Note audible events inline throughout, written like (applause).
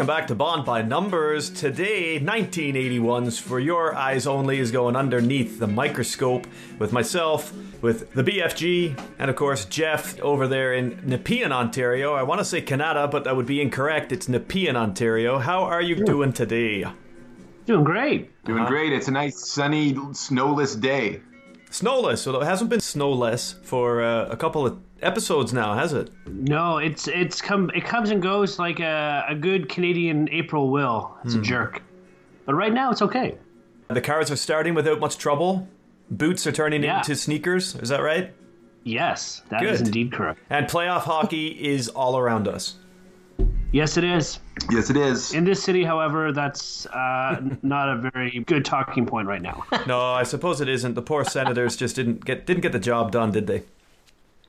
welcome back to Bond by Numbers. Today, 1981's For Your Eyes Only is going underneath the microscope with myself, with the BFG, and of course Jeff over there in Nepean, Ontario. I want to say Canada, but that would be incorrect. It's Nepean, Ontario. How are you doing today? Doing great. Doing great. It's a nice sunny, snowless day. Snowless, so it hasn't been snowless for uh, a couple of episodes now, has it? No, it's it's come it comes and goes like a, a good Canadian April will. It's a jerk. But right now it's okay. The cars are starting without much trouble. Boots are turning Yeah. into sneakers. Is that right? Yes, that is Good. indeed correct. And playoff hockey is all around us. Yes, it is. Yes, it is. In this city, however, that's uh, not a very good talking point right now. (laughs) No, I suppose it isn't. The poor Senators just didn't get didn't get the job done, did they?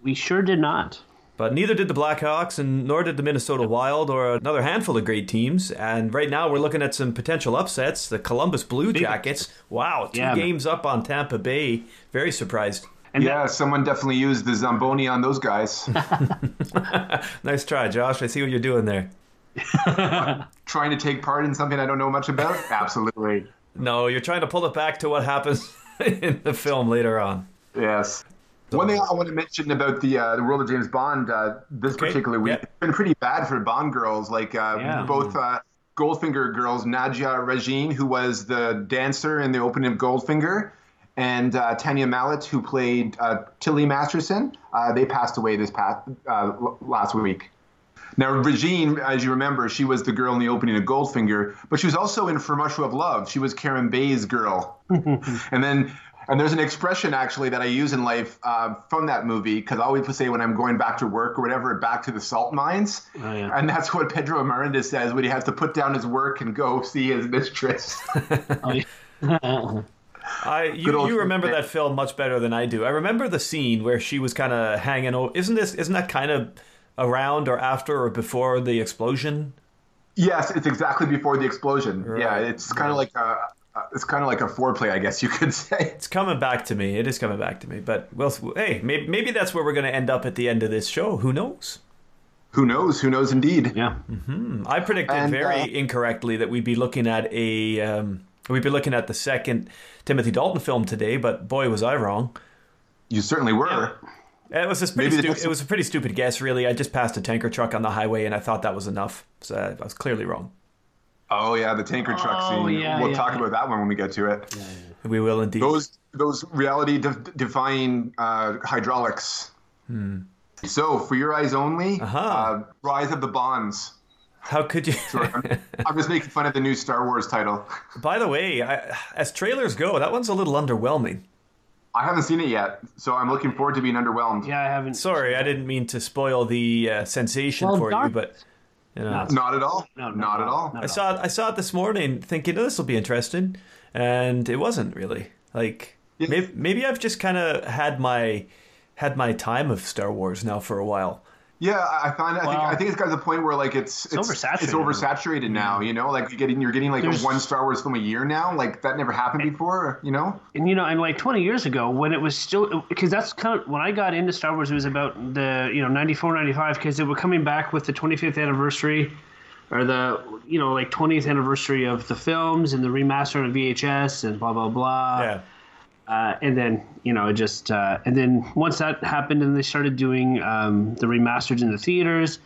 We sure did not. But neither did the Blackhawks, and nor did the Minnesota Wild, or another handful of great teams. And right now, we're looking at some potential upsets. The Columbus Blue Jackets. Wow, two Yeah, man. games up on Tampa Bay. Very surprised. And Yeah, someone definitely used the Zamboni on those guys. (laughs) (laughs) Nice try, Josh. I see what you're doing there. (laughs) Trying to take part in something I don't know much about? Absolutely. No, you're trying to pull it back to what happens in the film later on. Yes. One thing I want to mention about the uh, the world of James Bond uh, this Okay, particular week, yeah. it's been pretty bad for Bond girls. Like uh, Yeah. both uh, Goldfinger girls, Nadja Regin, who was the dancer in the opening of Goldfinger, and uh, Tania Mallet, who played uh, Tilly Masterson, uh, they passed away this past uh, last week. Now, Regin, as you remember, she was the girl in the opening of Goldfinger, but she was also in For Much of Love. She was Kerim Bey's girl. (laughs) and then, and there's an expression actually that I use in life uh, from that movie because I always say when I'm going back to work or whatever, back to the salt mines. Oh, yeah. And that's what Pedro Armendariz says when he has to put down his work and go see his mistress. (laughs) Oh. (laughs) I you, you remember that film much better than I do. I remember the scene where she was kind of hanging over. Isn't this isn't that kind of around or after or before the explosion? yes, it's exactly before the explosion. Yeah, it's kind of like a. uh, It's kind of like a foreplay, I guess you (laughs) could say. It's coming back to me. It is coming back to me. But well, hey, maybe, maybe that's where we're going to end up at the end of this show. Who knows? Who knows? Who knows indeed. yeah. I predicted And, very uh, incorrectly that we'd be looking at a um, we'd be looking at the second Timothy Dalton film today. But boy, was I wrong. You certainly were. It was a pretty stu- it was a pretty stupid guess, really. I just passed a tanker truck on the highway, and I thought that was enough. So I was clearly wrong. Oh yeah, the tanker truck Oh, scene. yeah, we'll yeah, talk yeah. about that one when we get to it. We will indeed. Those those reality de- defying uh, hydraulics. So for your eyes only, Hmm. Uh-huh. uh, Rise of the Bonds. How could you? I'm, I'm just making fun of the new Star Wars title. By the way, I, as trailers go, that one's a little underwhelming. I haven't seen it yet, so I'm looking forward to being underwhelmed. Yeah, I haven't. Sorry, I didn't mean to spoil the uh, sensation Well, for you, but you know, No. Not at all. No, no, not at all. no. I saw it. I saw it this morning, thinking oh, this will be interesting, and it wasn't really. Like Yeah. maybe, maybe I've just kind of had my had my time of Star Wars now for a while. Yeah, I I find I think I think it's got to the point where like it's it's oversaturated. It's oversaturated now. You know, like you're getting you're getting like There's- one Star Wars film a year now. Like that never happened before. You know. and you know, and like 20 years ago, when it was still, because that's kind of when I got into Star Wars, it was about the you know 94, 95, because they were coming back with the 25th anniversary, or the you know like 20th anniversary of the films and the remaster on VHS and blah blah blah. Yeah, Uh, and then you know it just uh, and then once that happened and they started doing um, the remasters in the theaters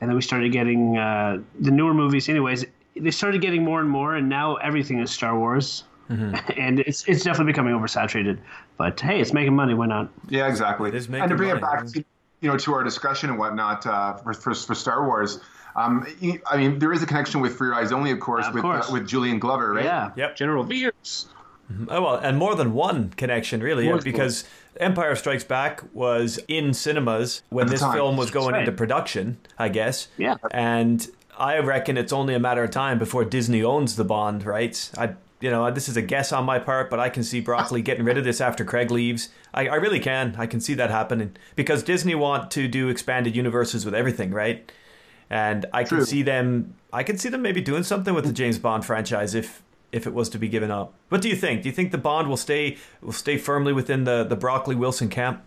and then we started getting uh, the newer movies anyways they started getting more and more and now everything is star wars (laughs) and it's it's definitely becoming oversaturated but hey it's making money why not Yeah, exactly. is making and to bring it back to you know to our discussion and whatnot uh, for, for for Star Wars. Um, y- I mean, there is a connection with Free Your Eyes Only, of course, Of with course. Uh, with Julian Glover, right? yeah Yep. general veers Mm-hmm. Oh well, and more than one connection, really, More because Empire Strikes Back was in cinemas when this time. film was going into production, I guess. Yeah. And I reckon it's only a matter of time before Disney owns the Bond rights. I, you know, this is a guess on my part, but I can see Broccoli getting rid of this after Craig leaves. I, I really can. I can see that happening because Disney want to do expanded universes with everything, right? And I can see them. I can see them maybe doing something with the James Bond franchise if if it was to be given up. What do you think? Do you think the Bond will stay will stay firmly within the the Broccoli Wilson camp?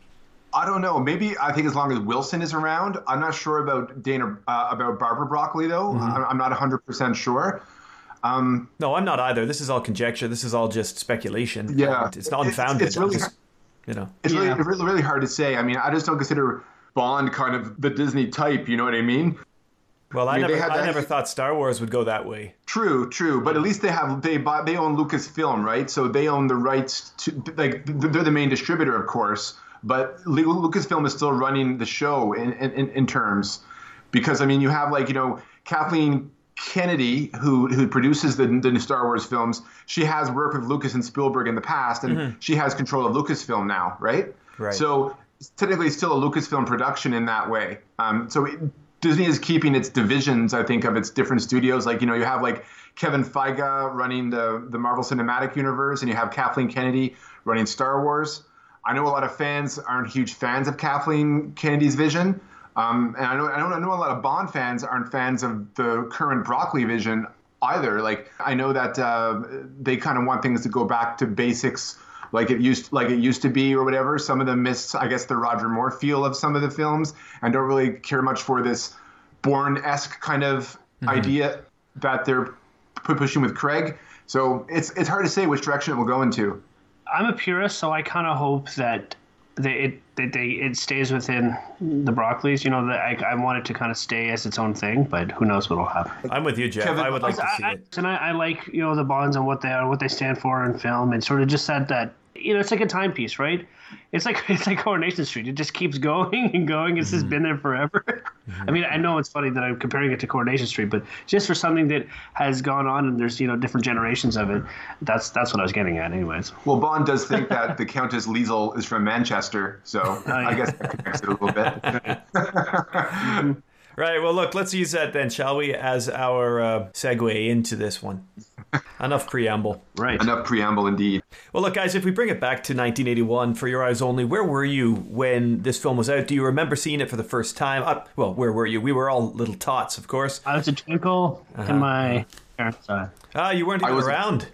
I don't know. Maybe I think as long as Wilson is around, I'm not sure about Dana uh, about Barbara Broccoli though. Mm-hmm. I'm, I'm not 100 percent sure. Um, No, I'm not either. This is all conjecture. This is all just speculation. Yeah. it's not unfounded. It's really- Just, you know. it's Yeah. really, really really hard to say. I mean, I just don't consider Bond kind of the Disney type. You know what I mean? Well, I mean, never, I never thought Star Wars would go that way. True, true, but at least they have they buy they own Lucasfilm, right? So they own the rights to like they're the main distributor, of course. But Lucasfilm is still running the show in in, in terms because I mean you have like you know Kathleen Kennedy who who produces the the new Star Wars films. She has worked with Lucas and Spielberg in the past, and she has control of Lucasfilm now, right? Right. So technically, it's still a Lucasfilm production in that way. Um, so it, Disney is keeping its divisions, I think, of its different studios. Like you know, you have like Kevin Feige running the the Marvel Cinematic Universe, and you have Kathleen Kennedy running Star Wars. I know a lot of fans aren't huge fans of Kathleen Kennedy's vision, um, and I know I know I know a lot of Bond fans aren't fans of the current Broccoli vision either. Like I know that uh, they kind of want things to go back to basics, like it used like it used to be or whatever. Some of them miss, I guess, the Roger Moore feel of some of the films, and don't really care much for this Bourne-esque kind of mm-hmm. idea that they're pu- pushing with Craig. So it's it's hard to say which direction it will go into. I'm a purist, so I kind of hope that they it that they it stays within the Broccoli's. You know, that I, I want it to kind of stay as its own thing, but who knows what'll happen. I'm with you, Jeff. Kevin- I would like to see I, I, it. and I, I like you know the bonds and what they are, what they stand for in film, and sort of just that that you know it's like a timepiece, right? It's like (laughs) it's like Coronation Street. It just keeps going and going. It's Mm-hmm. just been there forever. I mean, I know it's funny that I'm comparing it to Coronation Street, but just for something that has gone on and there's you know different generations of it, that's that's what I was getting at, anyways. Well, Bond does think that the Countess Liesel is from Manchester, so (laughs) I guess that connects it a little bit. (laughs) Right. Well, look, let's use that then, shall we, as our uh, segue into this one. Enough preamble. Right. Enough preamble, indeed. Well, look, guys, if we bring it back to 1981 for Your Eyes Only, where were you when this film was out? Do you remember seeing it for the first time? Uh, well, where were you? We were all little tots, of course. I was a twinkle Uh-huh. in my parents' eye. Ah, you weren't I even was- around.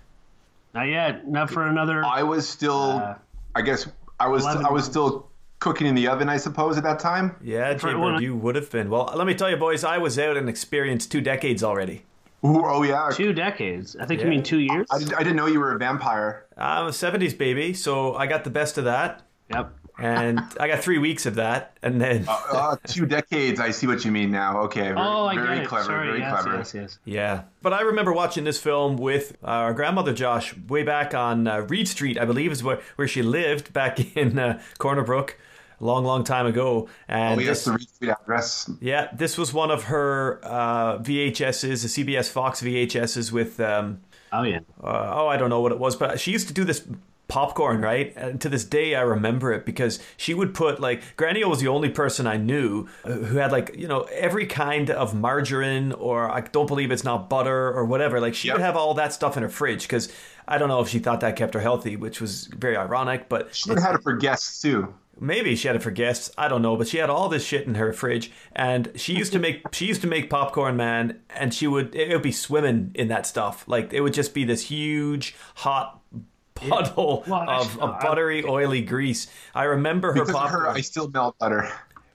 Not yet. Not for another. I was still, Uh, I guess, I was, I was still cooking in the oven, I suppose, at that time. Yeah, For- Jaybird, you would have been. Well, let me tell you, boys, I was out and experienced two decades already. Ooh, oh yeah. two decades. I think Yeah. you mean two years. I, did, I didn't know you were a vampire. I'm a 70s baby, so I got the best of that. Yep. And (laughs) I got three weeks of that. And then, Uh, two decades. I see what you mean now. Okay. Very, Oh, I very get it. clever. Sorry. very yes, clever. yes, yes. yeah. But I remember watching this film with our grandmother, Josh, way back on uh, Reed Street, I believe is where, where she lived back (laughs) in uh, Corner Brook a long, long time ago. And Oh, yes, this- the Reed address. Yeah, this was one of her uh, VHSs, the CBS Fox VHSs with, um, Oh yeah. uh, oh, I don't know what it was, but she used to do this popcorn, right? And to this day, I remember it because she would put like Granny was the only person I knew who had like you know every kind of margarine or I don't believe it's not butter or whatever. Like she Yep. would have all that stuff in her fridge because I don't know if she thought that kept her healthy, which was very ironic, but She had it for guests too. Maybe she had it for guests. I don't know, but she had all this shit in her fridge, and she used to make (laughs) she used to make popcorn, man. And she would it would be swimming in that stuff. Like it would just be this huge hot (laughs) puddle Well, of, I- of buttery, oily grease. I remember her Because of her, I still melt butter.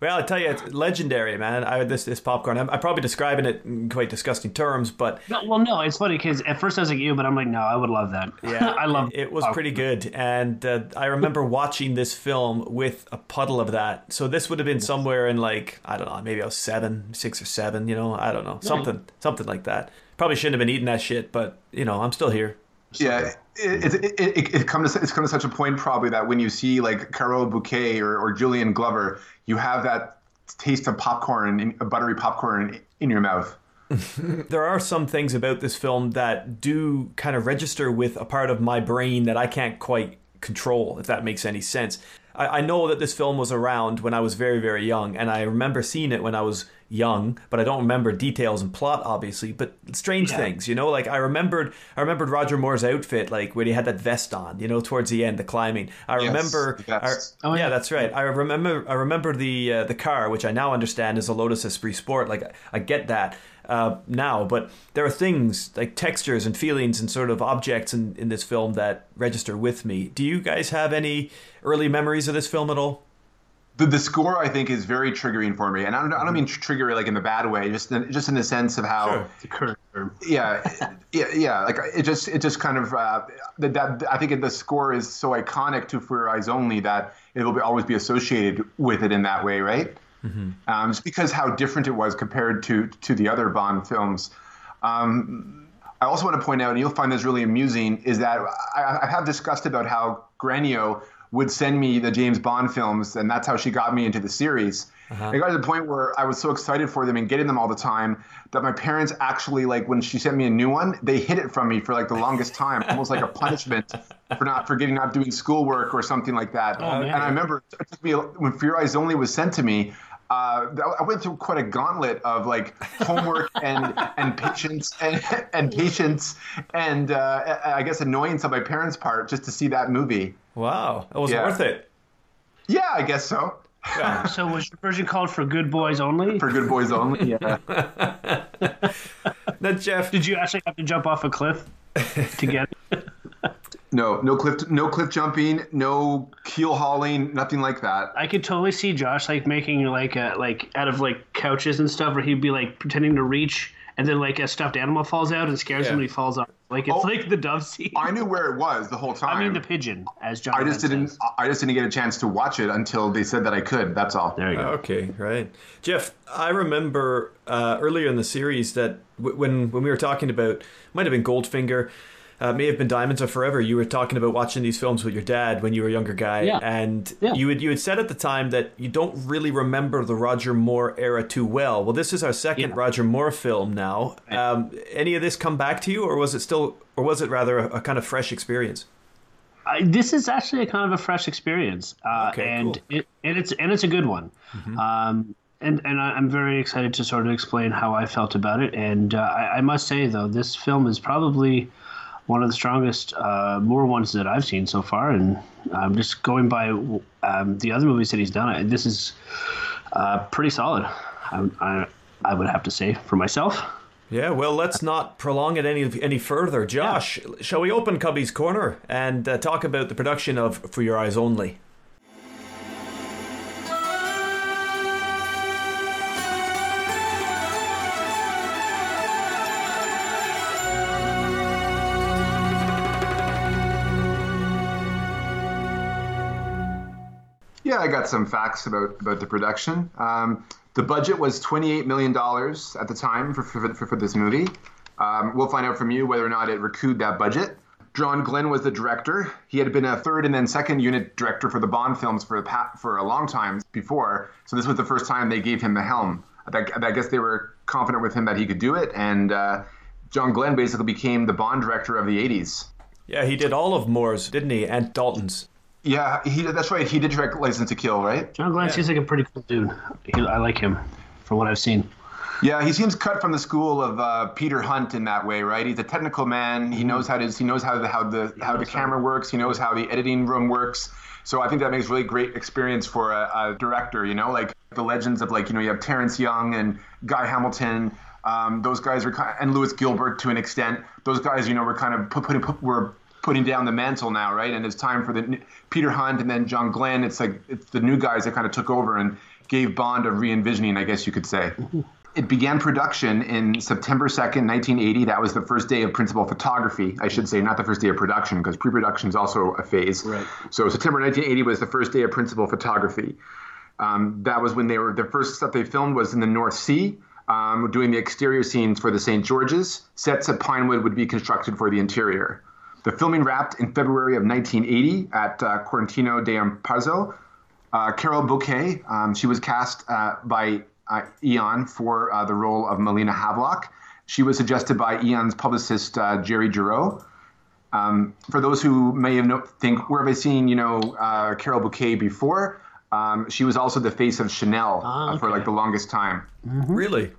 Well, I tell you, it's legendary, man. I this this popcorn. I'm, I'm probably describing it in quite disgusting terms, but No, well, no, it's funny because at first I was like you, but I'm like, no, I would love that. Yeah, (laughs) I love. it. It was pretty good, and uh, I remember watching this film with a puddle of that. So this would have been somewhere in like I don't know, maybe I was seven, six or seven. You know, I don't know, something, something like that. Probably shouldn't have been eating that shit, but you know, I'm still here. Yeah, it, it, it, it, it comes it's come to such a point probably that when you see like Carol Bouquet or, or Julian Glover, you have that taste of popcorn, buttery popcorn in, in your mouth. (laughs) There are some things about this film that do kind of register with a part of my brain that I can't quite control, if that makes any sense. I, I know that this film was around when I was very, very young, and I remember seeing it when I was young, but I don't remember details and plot, obviously. But strange Yeah. things, you know, like I remembered, I remembered Roger Moore's outfit, like when he had that vest on, you know, towards the end, the climbing. I Yes, remember, the vest. I- Oh, yeah, yeah. that's right. I remember, I remember the uh, the car, which I now understand is a Lotus Esprit Sport. Like I get that uh, now, but there are things like textures and feelings and sort of objects in, in this film that register with me. Do you guys have any early memories of this film at all? The, the score I think is very triggering for me, and I don't I don't mean trigger like in the bad way, just in, just in the sense of how Sure. The current term. yeah, yeah, yeah. Like it just, it just kind of uh, that, that. I think the score is so iconic to For Your Eyes Only that it will be, always be associated with it in that way, right? Um, just because how different it was compared to to the other Bond films. Um, I also want to point out, and you'll find this really amusing, is that I, I have discussed about how Granio would send me the James Bond films, and that's how she got me into the series. It got to the point where I was so excited for them and getting them all the time that my parents actually, like, when she sent me a new one, they hid it from me for like the longest time, almost like a punishment for not for getting not doing schoolwork or something like that. man. and I remember it took me when Your Eyes Only was sent to me. Uh, I went through quite a gauntlet of like homework and and patience and, and patience and uh, I guess annoyance on my parents' part just to see that movie. Wow, it was Yeah. worth it. Yeah, I guess so. Yeah. So was your version called for good boys only? For good boys only. Yeah. (laughs) now, Jeff, Did you actually have to jump off a cliff to get it? (laughs) No, no cliff, no cliff jumping, no keel hauling, nothing like that. I could totally see Josh like making like a like out of like couches and stuff, where he'd be like pretending to reach, and then like a stuffed animal falls out and scares Yeah. him when he falls off. Like it's Oh. like the dove scene. I knew where it was the whole time. I mean the pigeon, as John. I just Wentz didn't. says. I just didn't get a chance to watch it until they said that I could. That's all. There you go. Okay, right, Jeff. I remember uh, earlier in the series that w- when when we were talking about might have been Goldfinger, uh, may have been Diamonds Are Forever. You were talking about watching these films with your dad when you were a younger guy, Yeah. and Yeah. you had you had said at the time that you don't really remember the Roger Moore era too well. Well, this is our second Yeah. Roger Moore film now. Um, any of this come back to you, or was it still, or was it rather a, a kind of fresh experience? I, this is actually a kind of a fresh experience, uh, Okay, and cool. it, and it's and it's a good one. Um, and and I'm very excited to sort of explain how I felt about it. And uh, I, I must say though, this film is probably one of the strongest uh, Moore ones that I've seen so far. And I'm just going by um, the other movies that he's done. I- This is uh, pretty solid. I, I I would have to say for myself. Yeah, well, let's not prolong it any any further. Josh, shall we open Cubby's Corner and uh, talk about the production of For Your Eyes Only? I got some facts about, about the production. Um, the budget was $28 million at the time for, for, for, for this movie. Um, we'll find out from you whether or not it recouped that budget. John Glenn was the director. He had been a third and then second unit director for the Bond films for, pa- for a long time before. So this was the first time they gave him the helm. I, I guess they were confident with him that he could do it. And uh, John Glenn basically became the Bond director of the 80s. Yeah, he did all of Moore's, didn't he? And Dalton's. Yeah, he, that's right. He did direct License to Kill, right? John Glenn seems like a pretty cool dude. He, I like him for what I've seen. Yeah, he seems cut from the school of uh, Peter Hunt in that way, right? He's a technical man. He knows how to he knows how the how the how the camera works. He knows how the editing room works. So I think that makes really great experience for a, a director. You know, like the legends of like you know you have Terrence Young and Guy Hamilton. Um, those guys were kind and Lewis Gilbert to an extent. Those guys, you know, were kind of put, putting put, were putting down the mantle now, right? And it's time for the Peter Hunt and then John Glenn. It's like it's the new guys that kind of took over and gave Bond a re-envisioning, I guess you could say. It began production in September 2nd, 1980. That was the first day of principal photography. I should say, not the first day of production, because pre production is also a phase. Right. So, September 1980 was the first day of principal photography. Um, that was when they were, the first stuff they filmed was in the North Sea, um, doing the exterior scenes for the St. George's. Sets at Pinewood would be constructed for the interior. The filming wrapped in February of 1980 at uh, Cortina d'Ampezzo. Uh, Carol Bouquet, um, she was cast uh, by uh, Eon for uh, the role of Melina Havelock. She was suggested by Eon's publicist uh, Jerry Juroe. Um, for those who may have no, think, where have I seen, you know, uh, Carol Bouquet before? Um, she was also the face of Chanel Ah, uh, for like the longest time. Really?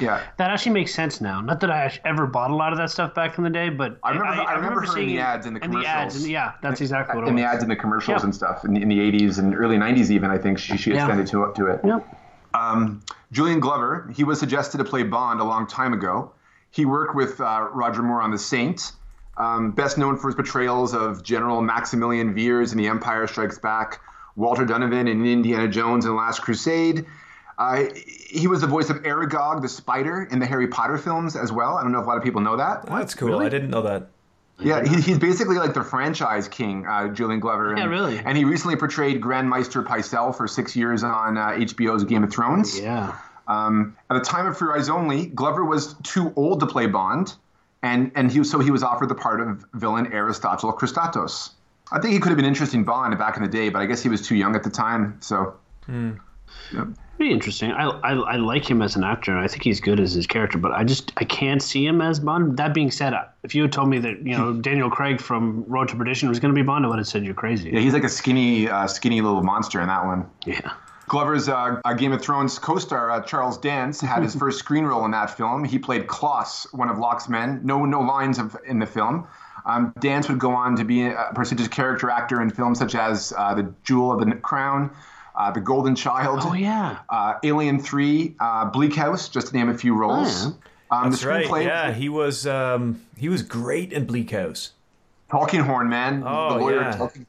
Yeah, That actually makes sense now. Not that I ever bought a lot of that stuff back in the day, but I remember- I remember her in seeing the ads and the in the ads, commercials. and yeah, that's exactly what it in the ads and the commercials Yeah. and stuff in the, in the 80s and early 90s even. I think she, she Yeah. extended to, to it. Yep. Um, Julian Glover, he was suggested to play Bond a long time ago. He worked with uh, Roger Moore on The Saint, um, best known for his portrayals of General Maximilian Veers in The Empire Strikes Back, Walter Donovan in Indiana Jones and the Last Crusade. Uh, he was the voice of Aragog the spider in the Harry Potter films as well. I don't know if a lot of people know that. That's cool. Really? I didn't know that. Yeah, he, he's basically like the franchise king, uh, Julian Glover. Yeah, and, really. And he recently portrayed Grand Maester Pycelle for six years on uh, HBO's Game of Thrones. Yeah. Um, at the time of Free Eyes Only, Glover was too old to play Bond, and and he so he was offered the part of villain Aristotle Kristatos. I think he could have been interesting Bond back in the day, but I guess he was too young at the time. So Pretty interesting. I, I I like him as an actor. and I think he's good as his character, but I just I can't see him as Bond. That being said, if you had told me that you know Daniel Craig from Road to Perdition was going to be Bond, I would have said you're crazy. yeah, he's like a skinny, uh, skinny little monster in that one. Yeah. Glover's uh, Game of Thrones co-star uh, Charles Dance had his (laughs) first screen role in that film. He played Klaus, one of Locke's men. No, no lines of, in the film. Um, Dance would go on to be a prestigious character actor in films such as uh, The Jewel of the Crown, uh, The Golden Child, Oh yeah. uh, Alien Three, uh, Bleak House, just to name a few roles. Oh, Um, That's the right. screenplay, Yeah, he was um, he was great in Bleak House. Tulkinghorn Man, Oh, the lawyer. yeah. Talking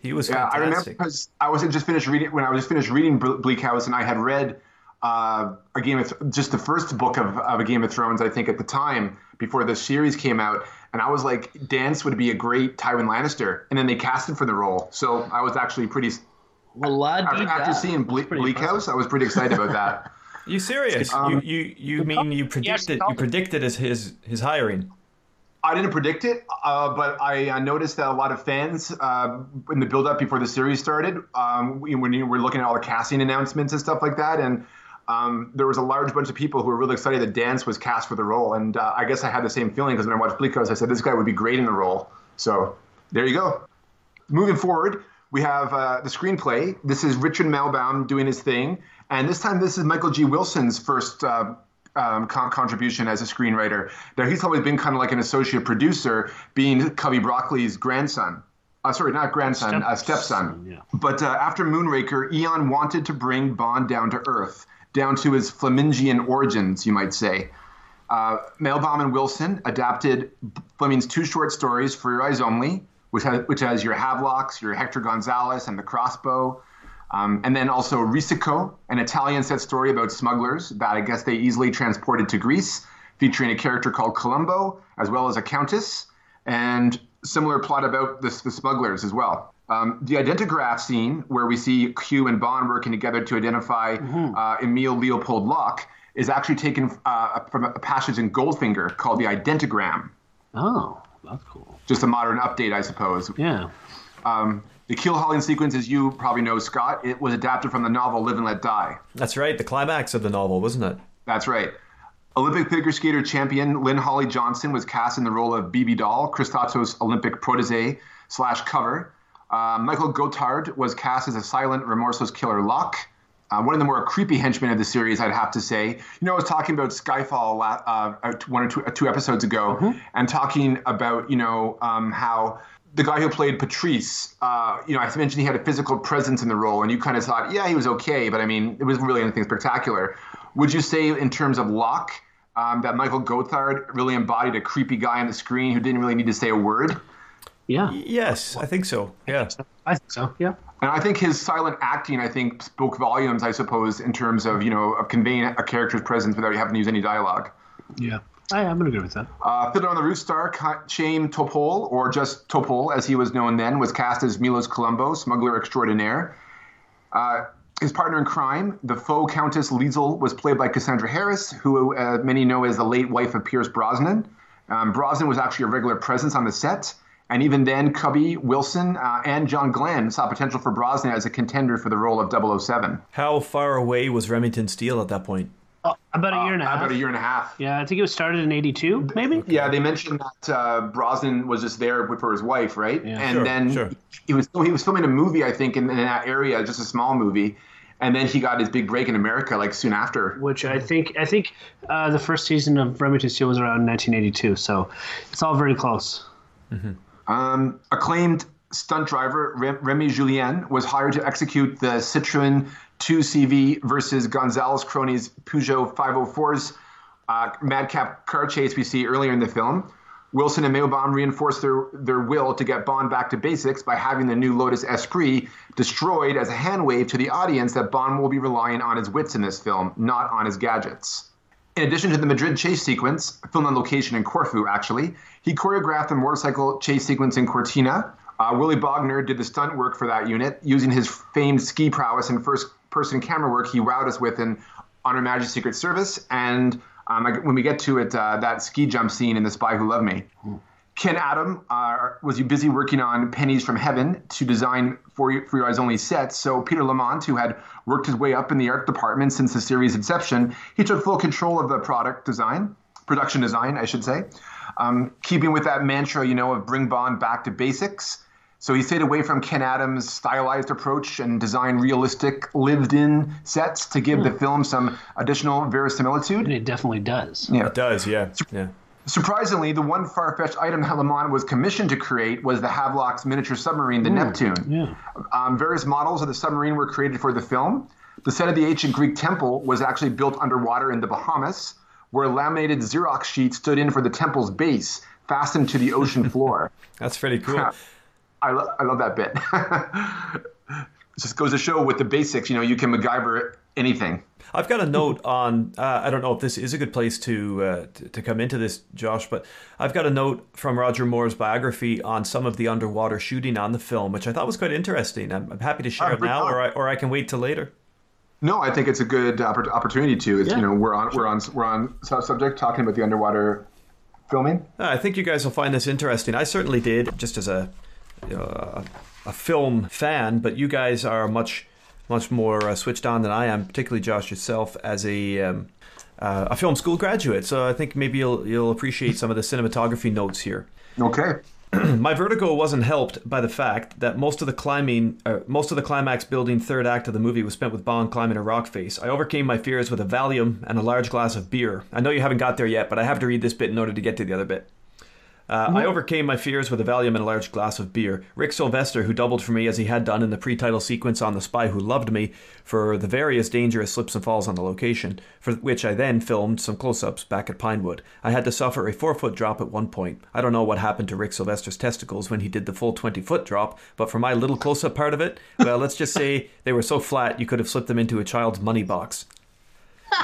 He was Yeah, I remember because I was just finished reading when I was just finished reading Bleak House, and I had read uh, a Game of Th- just the first book of, of a Game of Thrones, I think, at the time before the series came out, and I was like, Dance would be a great Tywin Lannister, and then they cast him for the role, so I was actually pretty. Well, lad, After, after seeing Ble- Bleak House, I was pretty excited about that. (laughs) you serious? Um, you you you mean you predicted tell you predicted his his his hiring? I didn't predict it, uh, but I uh, noticed that a lot of fans, uh, in the build-up before the series started, um, we- when you were looking at all the casting announcements and stuff like that, and um, there was a large bunch of people who were really excited that Dance was cast for the role, and uh, I guess I had the same feeling because when I watched Bleak House, I said this guy would be great in the role. So there you go. Moving forward, we have uh, the screenplay. This is Richard Maibaum doing his thing, and this time this is Michael G. Wilson's first uh, um, con- contribution as a screenwriter. Now he's always been kind of like an associate producer, being Cubby Broccoli's grandson. Uh, sorry, not grandson, uh, stepson. yeah. But uh, after Moonraker, Eon wanted to bring Bond down to earth, down to his Flemingian origins, you might say. Uh, Melbaum and Wilson adapted Fleming's two short stories, For Your Eyes Only, which has, which has your Havelocks, your Hector Gonzalez, and the crossbow. Um, and then also Risico, an Italian set story about smugglers that I guess they easily transported to Greece, featuring a character called Colombo, as well as a countess, and similar plot about the, the smugglers as well. Um, the identigraph scene, where we see Q and Bond working together to identify uh, Emile Leopold Locke, is actually taken uh, from a passage in Goldfinger called the Identigram. Oh, that's cool. Just a modern update, I suppose. Yeah. Um, the keel hauling sequence, as you probably know, Scott, it was adapted from the novel Live and Let Die. That's right. The climax of the novel, wasn't it? That's right. Olympic figure skater champion Lynn Holly Johnson was cast in the role of Bibi Dahl, Kristatos' Olympic protege slash cover. Uh, Michael Gothard was cast as a silent, remorseless killer Locke. Uh, one of the more creepy henchmen of the series, I'd have to say. You know, I was talking about Skyfall uh, uh, one or two, uh, two episodes ago, and talking about you know um, how the guy who played Patrice, uh, you know, I mentioned he had a physical presence in the role, and you kind of thought, yeah, he was okay, but I mean, it wasn't really anything spectacular. Would you say, in terms of Locke, um, that Michael Gothard really embodied a creepy guy on the screen who didn't really need to say a word? Yeah. Yes, I think so. Yeah. I think so. Yeah. And I think his silent acting, I think, spoke volumes, I suppose, in terms of, you know, of conveying a character's presence without having to use any dialogue. Yeah. I, I'm gonna agree with that. Uh, Fiddler on the Roof star Ka- Chaim Topol, or just Topol as he was known then, was cast as Milos Colombo, smuggler extraordinaire. Uh, his partner in crime, the faux Countess Liesel, was played by Cassandra Harris, who uh, many know as the late wife of Pierce Brosnan. Um, Brosnan was actually a regular presence on the set, and even then, Cubby, Wilson, uh, and John Glenn saw potential for Brosnan as a contender for the role of 007. How far away was Remington Steele at that point? Oh, about a year and a half. About a year and a half. Yeah, I think it was started in '82, maybe. Yeah, they mentioned that uh, Brosnan was just there for his wife, right? Yeah. and Sure, then sure. he was he was filming a movie, I think, in, in that area, just a small movie, and then he got his big break in America like soon after. Which I think I think uh, the first season of Remington Steele was around 1982, so it's all very close. Um, acclaimed stunt driver Remy Julienne was hired to execute the Citroen 2CV versus Gonzalez cronies Peugeot 504's uh, madcap car chase we see earlier in the film. Wilson and Maibaum reinforced their, their will to get Bond back to basics by having the new Lotus Esprit destroyed as a hand wave to the audience that Bond will be relying on his wits in this film, not on his gadgets. In addition to the Madrid chase sequence, filmed on location in Corfu, actually, he choreographed the motorcycle chase sequence in Cortina. Uh, Willie Bogner did the stunt work for that unit, using his famed ski prowess and first person camera work he wowed us with in On Her Majesty's Secret Service. And um, when we get to it, uh, that ski jump scene in The Spy Who Loved Me. Ken Adam uh, was you busy working on Pennies from Heaven to design For, for Your Eyes Only sets. So Peter Lamont, who had worked his way up in the art department since the series' inception, he took full control of the product design, production design, I should say. Um, keeping with that mantra, you know, of bring Bond back to basics. So he stayed away from Ken Adams' stylized approach and designed realistic, lived-in sets to give the film some additional verisimilitude. And it definitely does. Yeah. It does, yeah, yeah. Surprisingly, the one far-fetched item that Lamont was commissioned to create was the Havelock's miniature submarine, the Neptune. Yeah. Um, various models of the submarine were created for the film. The set of the ancient Greek temple was actually built underwater in the Bahamas, where laminated Xerox sheets stood in for the temple's base, fastened to the ocean (laughs) floor. That's pretty cool. (laughs) I, lo- I love that bit. (laughs) Just goes to show with the basics, you know, you can MacGyver anything. I've got a note on. Uh, I don't know if this is a good place to, uh, to to come into this, Josh, but I've got a note from Roger Moore's biography on some of the underwater shooting on the film, which I thought was quite interesting. I'm, I'm happy to share Oh, it now, or I, or I can wait till later. No, I think it's a good opportunity to. It's, Yeah. You know, we're on we're on we're on subject talking about the underwater filming. Uh, I think you guys will find this interesting. I certainly did, just as a you know, a, a film fan, but you guys are much much more uh, switched on than I am, particularly Josh yourself as a um, uh, a film school graduate. So I think maybe you'll you'll appreciate some of the cinematography notes here. Okay. (clears throat) My vertigo wasn't helped by the fact that most of the climbing, uh, most of the climax building third act of the movie was spent with Bond climbing a rock face. I overcame my fears with a Valium and a large glass of beer. I know you haven't got there yet, but I have to read this bit in order to get to the other bit. Uh, I overcame my fears with a Valium and a large glass of beer. Rick Sylvester, who doubled for me as he had done in the pre-title sequence on The Spy Who Loved Me, for the various dangerous slips and falls on the location, for which I then filmed some close-ups back at Pinewood. I had to suffer a four-foot drop at one point. I don't know what happened to Rick Sylvester's testicles when he did the full 20-foot drop, but for my little close-up part of it, well, let's just say (laughs) they were so flat you could have slipped them into a child's money box. (laughs)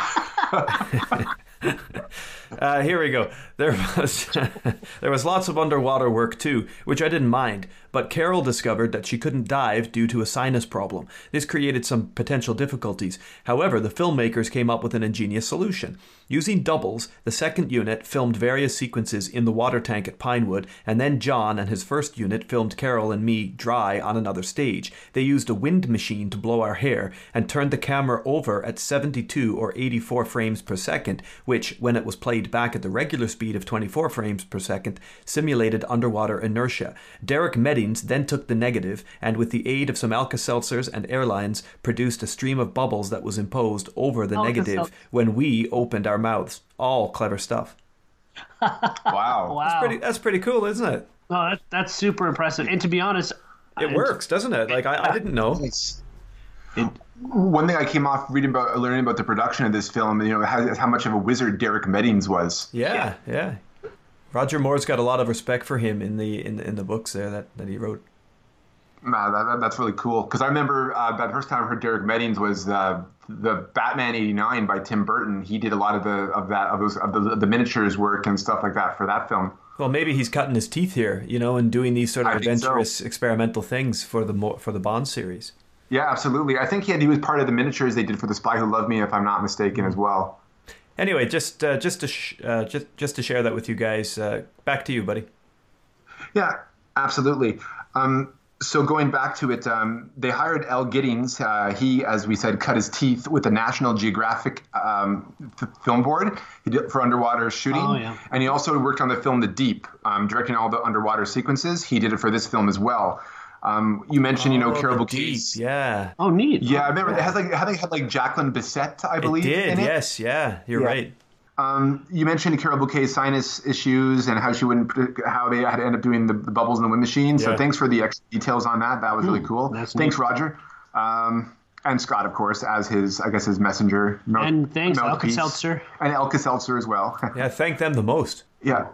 Uh, here we go. There was (laughs) there was lots of underwater work too, which I didn't mind. But Carol discovered that she couldn't dive due to a sinus problem. This created some potential difficulties. However, the filmmakers came up with an ingenious solution. Using doubles, the second unit filmed various sequences in the water tank at Pinewood, and then John and his first unit filmed Carol and me dry on another stage. They used a wind machine to blow our hair and turned the camera over at 72 or 84 frames per second, which, when it was played back at the regular speed of 24 frames per second, simulated underwater inertia. Derek Meddings then took the negative and, with the aid of some Alka Seltzers and airlines, produced a stream of bubbles that was imposed over the negative Alka-Seltz. when we opened our mouths. All clever stuff. (laughs) Wow. Wow. Pretty, that's pretty cool, isn't it? No, that, that's super impressive. And to be honest, It I- works, doesn't it? Like I, I didn't know. It's- it- one thing I came off reading about, learning about the production of this film, you know, how, how much of a wizard Derek Meddings was. Yeah, yeah. Roger Moore's got a lot of respect for him in the in the, in the books there that, that he wrote. Nah, that, that- that's really cool. Because I remember uh, the first time I heard Derek Meddings was uh, the Batman '89 by Tim Burton. He did a lot of the of that of those of the, the miniatures work and stuff like that for that film. Well, maybe he's cutting his teeth here, you know, and doing these sort of I think so. adventurous experimental things for the for the Bond series. Yeah, absolutely. I think he had, he was part of the miniatures they did for The Spy Who Loved Me, if I'm not mistaken, as well. Anyway, just uh, just to sh- uh, just just to share that with you guys. Uh, back to you, buddy. Yeah, absolutely. Um, so going back to it, um, they hired Al Giddings. Uh, he, as we said, cut his teeth with the National Geographic um, f- Film Board he did for underwater shooting. Oh, yeah. And he also worked on the film The Deep, um, directing all the underwater sequences. He did it for this film as well. Um, you mentioned, you know, Oh, Carol the Bouquet's. Yeah, Oh, neat. Yeah, I remember it has like it had, like, had like Jacqueline Bisset, I it believe. did. in it. Yes, yeah, you're Yeah. right. Um, you mentioned Carol Bouquet's sinus issues and how she wouldn't, how they had to end up doing the, the bubbles in the wind machine. So thanks for the extra details on that. That was really cool. that's Thanks, Roger. Um, and Scott, of course, as his, I guess, his messenger. mouth- And thanks, mouthpiece. Alka-Seltzer. And Alka Seltzer as well. (laughs) Yeah, thank them the most. yeah.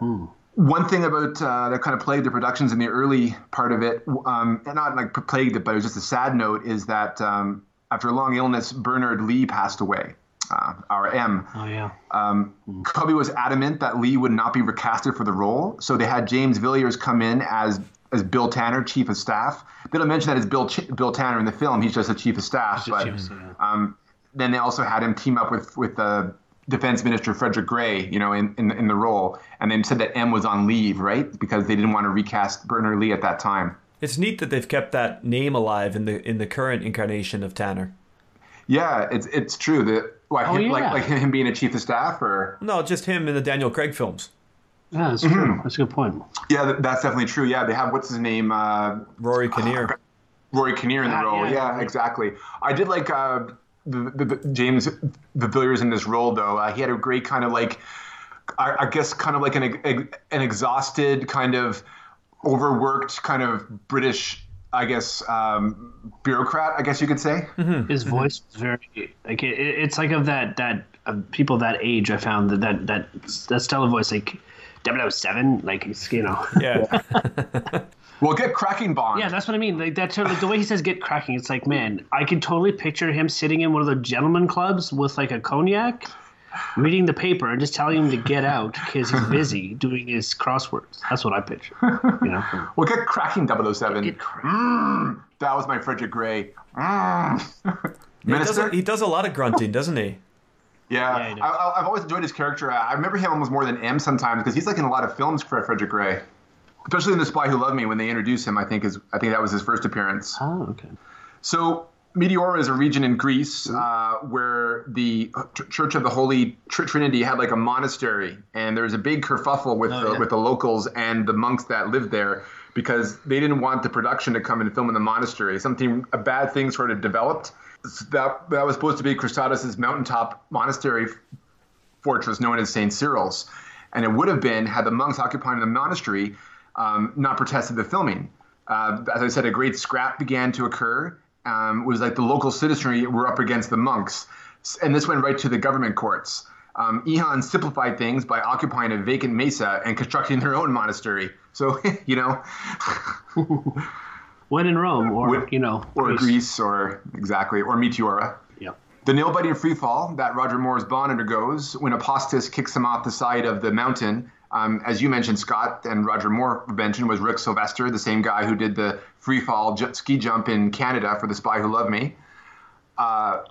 One thing about uh, that kind of plagued the productions in the early part of it, um, and not like plagued it, but it was just a sad note, is that um, after a long illness, Bernard Lee passed away. Uh, our M. Oh yeah. Um, Cubby was adamant that Lee would not be recasted for the role, so they had James Villiers come in as as Bill Tanner, chief of staff. They don't mention that it's Bill Ch- Bill Tanner in the film; he's just a chief of staff. But chief of staff. um, then they also had him team up with with uh, Defense Minister Frederick Gray, you know, in, in in the role, and they said that M was on leave, right, because they didn't want to recast Bernard Lee at that time. It's neat that they've kept that name alive in the in the current incarnation of Tanner. Yeah, it's it's true that like Oh, him, yeah. like like him being a chief of staff, or No, just him in the Daniel Craig films. Yeah, that's Mm-hmm. true. That's a good point. yeah, that, that's definitely true. Yeah, they have what's his name, uh, Rory Kinnear. Rory Kinnear in the Ah, role. yeah. Yeah, exactly. I did like uh, the, the, the James the Villiers in this role though. Uh, he had a great kind of like, I, I guess, kind of like an an exhausted kind of overworked kind of British. I guess um, bureaucrat. I guess you could say. His voice was very like it, it's like of that that of people that age. I found that that that that style of voice like 007, like it's you know. Yeah. (laughs) (laughs) Well, get cracking Bond. Yeah, that's what I mean. Like that, like the way he says "get cracking." It's like, man, I can totally picture him sitting in one of the gentleman clubs with like a cognac, reading the paper and just telling him to get out because he's busy (laughs) doing his crosswords. That's what I picture. You know, (laughs) Well, get cracking 007. get cracked. Mm, that was my Frederick Gray. Mm. he, does Minister. a, he does a lot of grunting, doesn't he? Yeah, Yeah. I, I, I've always enjoyed his character. I remember him almost more than M sometimes because he's like in a lot of films for Frederick Gray, especially in The Spy Who Loved Me when they introduced him. I think is I think that was his first appearance. Oh, okay. So Meteora is a region in Greece uh, where the Ch- Church of the Holy Tr- Trinity had like a monastery, and there was a big kerfuffle with the, yeah. with the locals and the monks that lived there because they didn't want the production to come and film in the monastery. Something a bad thing sort of developed. That that was supposed to be Kristatos's mountaintop monastery fortress known as St. Cyril's. And it would have been had the monks occupying the monastery um, not protested the filming. Uh, as I said, a great scrap began to occur. Um, it was like the local citizenry were up against the monks. And this went right to the government courts. Um, Eon simplified things by occupying a vacant mesa and constructing their own monastery. So, (laughs) you know, (laughs) When in Rome, or When- you know, or Greece, or exactly, or Meteora. Yeah. The nail biting freefall that Roger Moore's Bond undergoes when Apostis kicks him off the side of the mountain, um, as you mentioned, Scott, and Roger Moore mentioned, was Rick Sylvester, the same guy who did the freefall j- ski jump in Canada for The Spy Who Loved Me. Uh,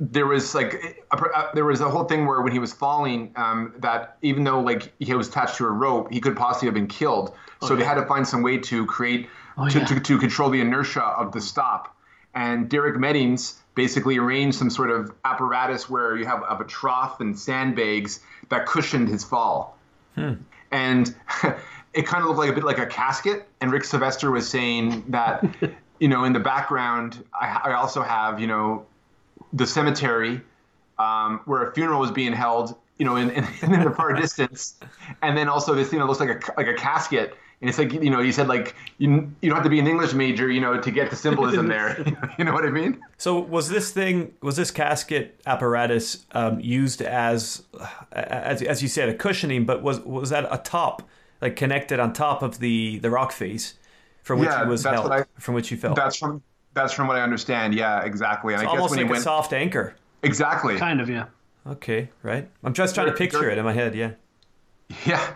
there was like a, a, there was a whole thing where when he was falling, um, that even though like he was attached to a rope, he could possibly have been killed. So they had to find some way to create Oh, to, yeah. to, to control the inertia of the stop. And Derek Meddings basically arranged some sort of apparatus where you have, have a trough and sandbags that cushioned his fall. And (laughs) it kind of looked like a bit like a casket. And Rick Sylvester was saying that, (laughs) you know, in the background, I, I also have, you know, the cemetery um, where a funeral was being held, you know, in, in, (laughs) in the far distance, and then also this thing that looks like a like a casket. And it's like you know, he said like you you don't have to be an English major, you know, to get the symbolism there. (laughs) (laughs) you know what I mean? So was this thing was this casket apparatus um, used as, as as you said a cushioning, but was was that a top like connected on top of the the rock face from which Yeah, he was that's held what I- from which you fell? That's from that's from what I understand. Yeah, exactly. And I guess Almost when like he a went soft anchor. exactly, Kind of, yeah. Okay, right. I'm just trying to picture it in my head. Yeah. Yeah.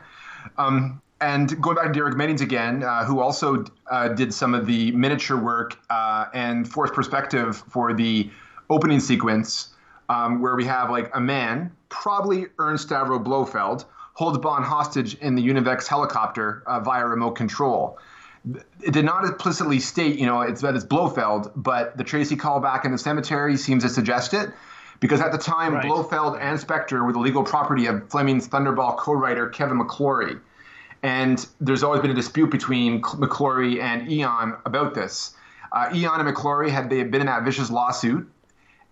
Um, and going back to Derek Meddings again, uh, who also uh, did some of the miniature work uh, and forced perspective for the opening sequence, um, where we have like a man, probably Ernst Stavro Blofeld, holds Bond hostage in the Univex helicopter uh, via remote control. It did not explicitly state, you know, it's that it's Blofeld, but the Tracy callback in the cemetery seems to suggest it. Because at the time, Right. Blofeld and Spectre were the legal property of Fleming's Thunderball co-writer Kevin McClory. And there's always been a dispute between McClory and Eon about this. Uh, Eon and McClory had they had been in that vicious lawsuit,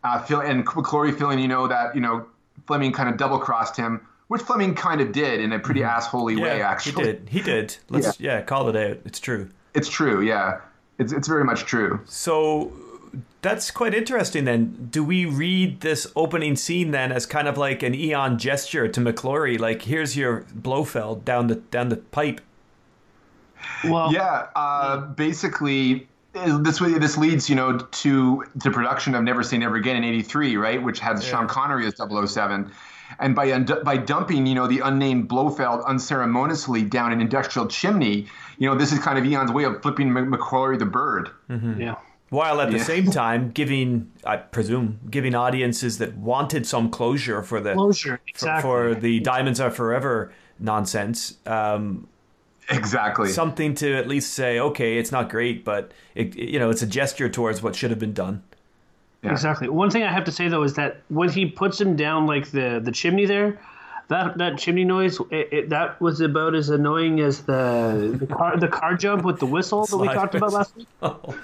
uh, feel, and McClory feeling, you know, that you know Fleming kind of double crossed him, which Fleming kind of did in a pretty assholey way. Mm-hmm. Yeah, Actually, he did. He did. Let's yeah. call it out. It's true. It's true. Yeah, it's it's very much true. So that's quite interesting. Then, do we read this opening scene then as kind of like an Eon gesture to McClory, like here's your Blofeld down the down the pipe? Well, yeah. Uh, basically, this this leads you know to the production of Never Say Never Again in '83, right, which had yeah. Sean Connery as 007. And by by dumping, you know, the unnamed Blofeld unceremoniously down an industrial chimney, you know, this is kind of Eon's way of flipping McClory the bird. Mm-hmm. Yeah. While at the yeah. same time giving, I presume, giving audiences that wanted some closure for the closure exactly. for, for the Diamonds Are Forever nonsense. Um, exactly something to at least say, okay, it's not great, but it, you know, it's a gesture towards what should have been done. Yeah. Exactly. One thing I have to say though is that when he puts him down like the the chimney there, that that chimney noise it, it, that was about as annoying as the the car the car jump with the whistle that we talked whistle. about last week.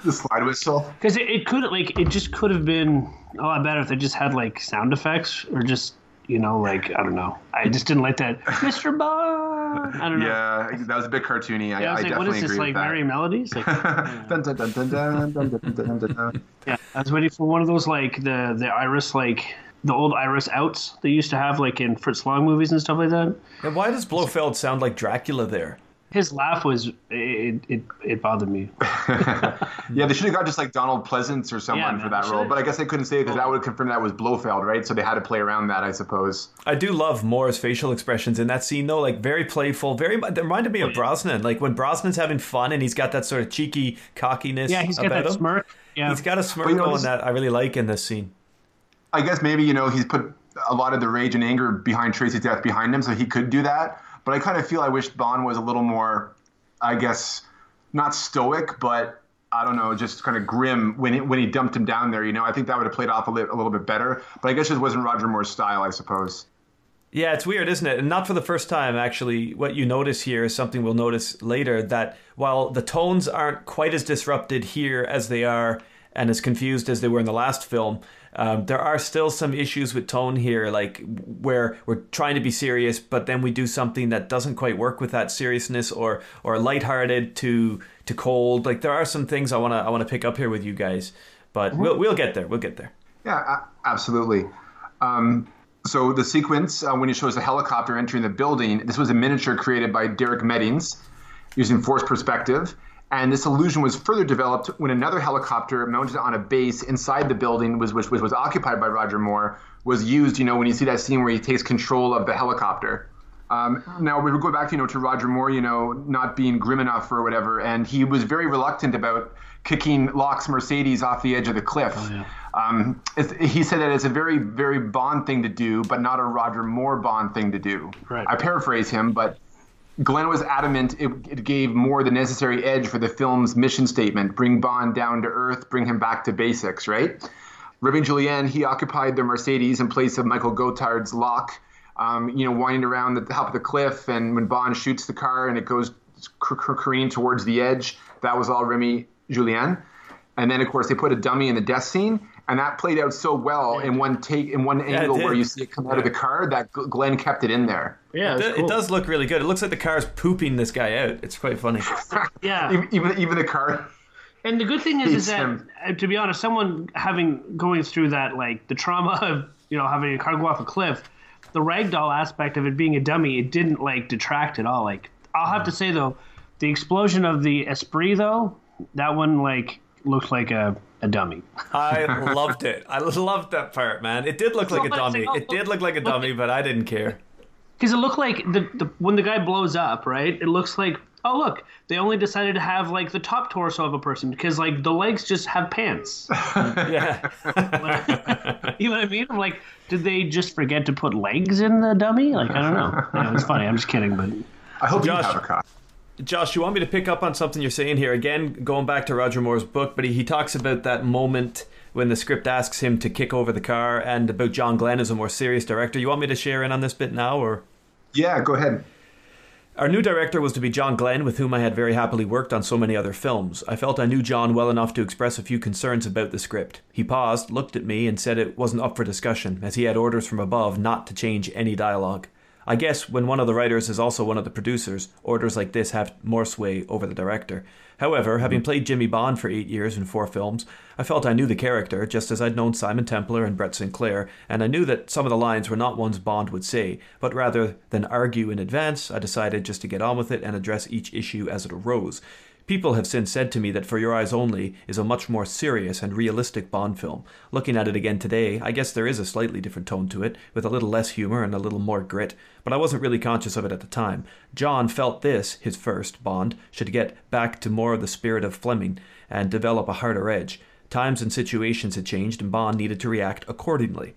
the slide whistle. Because it, it could like it just could have been a lot better if they just had like sound effects or just you know like I don't know. I just didn't like that, (laughs) Mr. Bond. I don't know. Yeah, that was a bit cartoony. Yeah, I, I, was I like, what is this like Merrie Melodies? (laughs) Like, yeah, I was waiting for one of those like the the iris like the old iris outs they used to have like in Fritz Lang movies and stuff like that. And why does Blofeld sound like Dracula there? His laugh was it it, it bothered me. (laughs) yeah, they should have got just like Donald Pleasence or someone yeah, for that role, but I guess they couldn't say it because that would confirm that was Blofeld, right? So they had to play around that, I suppose. I do love Moore's facial expressions in that scene, though. Like very playful, very. They reminded me of oh, Brosnan. Like when Brosnan's having fun and he's got that sort of cheeky cockiness. Yeah, he's got that him. smirk. Yeah, he's got a smirk you know, going that I really like in this scene. I guess maybe you know he's put a lot of the rage and anger behind Tracy's death behind him, so he could do that. But I kind of feel I wish Bond was a little more, I guess, not stoic, but I don't know, just kind of grim when he, when he dumped him down there. You know, I think that would have played off a, li- a little bit better. But I guess it wasn't Roger Moore's style, I suppose. Yeah, it's weird, isn't it? And not for the first time, actually. What you notice here is something we'll notice later that while the tones aren't quite as disrupted here as they are and as confused as they were in the last film, um, there are still some issues with tone here, like where we're trying to be serious, but then we do something that doesn't quite work with that seriousness, or or lighthearted to to cold. Like there are some things I wanna I wanna pick up here with you guys, but mm-hmm. we'll we'll get there. We'll get there. Yeah, absolutely. Um, so the sequence uh, when he shows the helicopter entering the building, this was a miniature created by Derek Meddings using forced perspective and this illusion was further developed when another helicopter mounted on a base inside the building, was, which was, was occupied by Roger Moore, was used. You know, when you see that scene where he takes control of the helicopter. Um, now we go back, you know, to Roger Moore, you know, not being grim enough or whatever, and he was very reluctant about kicking Locque's Mercedes off the edge of the cliff. Oh, yeah. um, he said that it's a very, very Bond thing to do, but not a Roger Moore Bond thing to do. Right. I paraphrase him, but Glenn was adamant it, it, gave more the necessary edge for the film's mission statement bring Bond down to earth, bring him back to basics, right? Remy Julienne, he occupied the Mercedes in place of Michael Gothard's Locque, um, you know, winding around the top of the cliff. And when Bond shoots the car and it goes careening towards the edge, that was all Remy Julienne. And then, of course, they put a dummy in the death scene and that played out so well in one take in one angle yeah, where you see it come out yeah. of the car that Glenn kept it in there. Yeah, it, cool. it, does look really good. It looks like the car's pooping this guy out. It's quite funny. (laughs) yeah, even even the car. And the good thing is, is that him. Uh, to be honest, someone having going through that like the trauma of you know having a car go off a cliff, the ragdoll aspect of it being a dummy, it didn't like detract at all. Like I'll have to say though, the explosion of the Esprit though, that one like looked like a a dummy. I (laughs) loved it. I loved that part, man. It did look like a dummy. It did look like a dummy, but I didn't care. Because it looked like the, the when the guy blows up, right? It looks like oh look, they only decided to have like the top torso of a person because like the legs just have pants. (laughs) yeah. (laughs) you know what I mean? I'm like, did they just forget to put legs in the dummy? Like I don't know. Yeah, it's funny. I'm just kidding, but I hope Josh, you have a cop. Josh, you want me to pick up on something you're saying here? Again, going back to Roger Moore's book, but he, he talks about that moment when the script asks him to kick over the car and about John Glenn as a more serious director. You want me to share in on this bit now, or? Yeah, go ahead. Our new director was to be John Glenn, with whom I had very happily worked on so many other films. I felt I knew John well enough to express a few concerns about the script. He paused, looked at me, and said it wasn't up for discussion, as he had orders from above not to change any dialogue. I guess when one of the writers is also one of the producers, orders like this have more sway over the director. However, having mm-hmm. played Jimmy Bond for eight years in four films, I felt I knew the character, just as I'd known Simon Templar and Brett Sinclair, and I knew that some of the lines were not ones Bond would say, but rather than argue in advance, I decided just to get on with it and address each issue as it arose. People have since said to me that For Your Eyes Only is a much more serious and realistic Bond film. Looking at it again today, I guess there is a slightly different tone to it, with a little less humour and a little more grit, but I wasn't really conscious of it at the time. John felt this, his first, Bond, should get back to more of the spirit of Fleming and develop a harder edge. Times and situations had changed, and Bond needed to react accordingly.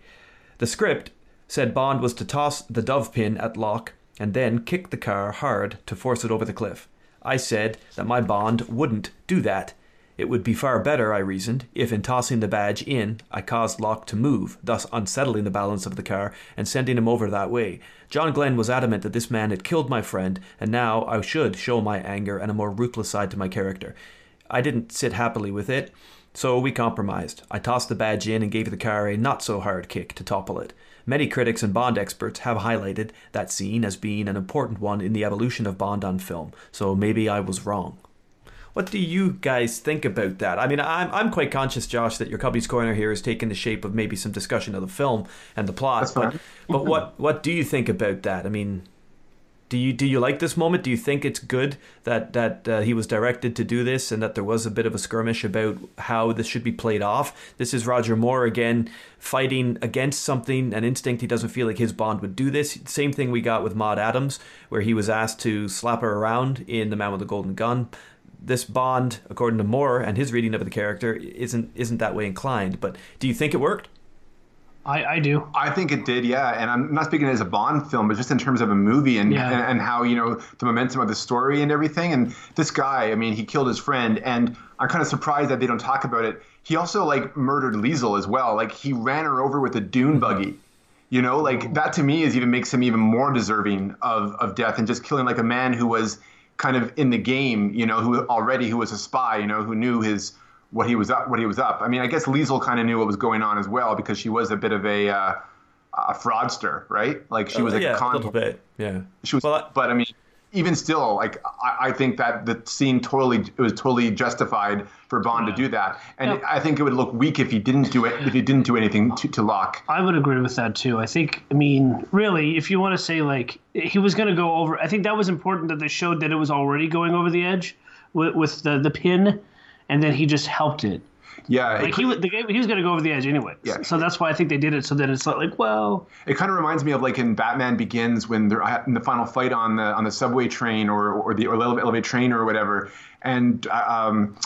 The script said Bond was to toss the dove pin at Locque and then kick the car hard to force it over the cliff. I said that my bond wouldn't do that. It would be far better, I reasoned, if in tossing the badge in, I caused Locque to move, thus unsettling the balance of the car and sending him over that way. John Glenn was adamant that this man had killed my friend, and now I should show my anger and a more ruthless side to my character. I didn't sit happily with it, so we compromised. I tossed the badge in and gave the car a not so hard kick to topple it. Many critics and Bond experts have highlighted that scene as being an important one in the evolution of Bond on film, so maybe I was wrong. What do you guys think about that? I mean, I'm, I'm quite conscious, Josh, that your Cubby's Corner here has taken the shape of maybe some discussion of the film and the plot. But, but what, what do you think about that? I mean, do you do you like this moment? Do you think it's good that that uh, he was directed to do this and that there was a bit of a skirmish about how this should be played off? This is Roger Moore again fighting against something, an instinct he doesn't feel like his Bond would do this. Same thing we got with Maud Adams, where he was asked to slap her around in The Man with the Golden Gun. This Bond, according to Moore and his reading of the character, isn't isn't that way inclined. But do you think it worked? I, I do. I think it did, yeah. And I'm not speaking as a Bond film, but just in terms of a movie and, yeah. and, and how, you know, the momentum of the story and everything. And this guy, I mean, he killed his friend. And I'm kind of surprised that they don't talk about it. He also, like, murdered Liesl as well. Like, he ran her over with a dune mm-hmm. buggy. You know, like, that to me is even makes him even more deserving of, of death and just killing, like, a man who was kind of in the game, you know, who already, who was a spy, you know, who knew his what he was up. What he was up. I mean, I guess Liesl kind of knew what was going on as well because she was a bit of a, uh, a fraudster, right? Like she was uh, like yeah, a, con- a little bit, yeah. She was, well, but I mean, even still, like I, I, think that the scene totally it was totally justified for Bond yeah. to do that, and yeah. I think it would look weak if he didn't do it if he didn't do anything to, to Locque. I would agree with that too. I think, I mean, really, if you want to say like he was going to go over, I think that was important that they showed that it was already going over the edge with, with the the pin, and then he just helped it. Yeah, like he, the game, he was going to go over the edge anyway. Yeah. So that's why I think they did it. So that it's not like, well, it kind of reminds me of like in Batman Begins when they're in the final fight on the on the subway train or or the or elevated train or whatever, and uh, um,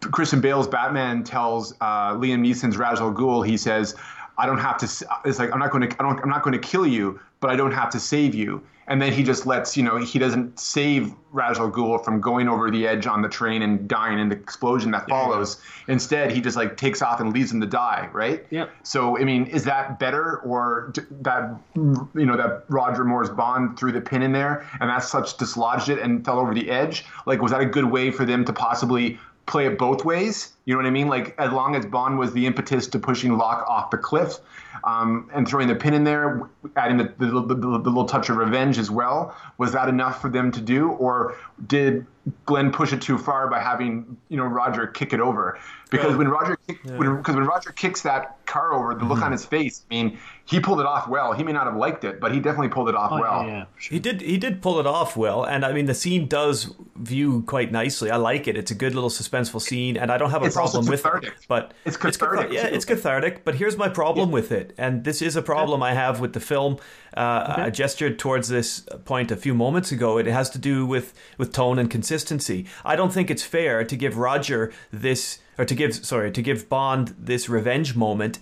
Christian Bale's Batman tells uh, Liam Neeson's Ra's al Ghul, he says, "I don't have to. It's like I'm not going to. I don't. I'm not going to kill you, but I don't have to save you." and then he just lets you know he doesn't save Ra's al Ghul from going over the edge on the train and dying in the explosion that follows. Yeah. Instead, he just like takes off and leaves him to die, right? Yeah. So I mean, is that better or that you know that Roger Moore's Bond threw the pin in there and that such dislodged it and fell over the edge? Like, was that a good way for them to possibly play it both ways? You know what I mean? Like, as long as Bond was the impetus to pushing Locque off the cliff, um, and throwing the pin in there, adding the, the, the, the, little touch of revenge as well. Was that enough for them to do, or did Glenn push it too far by having you know Roger kick it over? Because yeah. when Roger kick, yeah. when, when Roger kicks that car over, the look mm-hmm. on his face. I mean, he pulled it off well. He may not have liked it, but he definitely pulled it off oh, well. Yeah, sure. He did. He did pull it off well, and I mean the scene does view quite nicely. I like it. It's a good little suspenseful scene, and I don't have a it's problem with it. But it's cathartic. It's, yeah, it's cathartic. But here's my problem with it, and this is a problem I have with the film. Uh, okay. I gestured towards this point a few moments ago. It has to do with with tone and consistency. I don't think it's fair to give Roger this or to give sorry to give Bond this revenge moment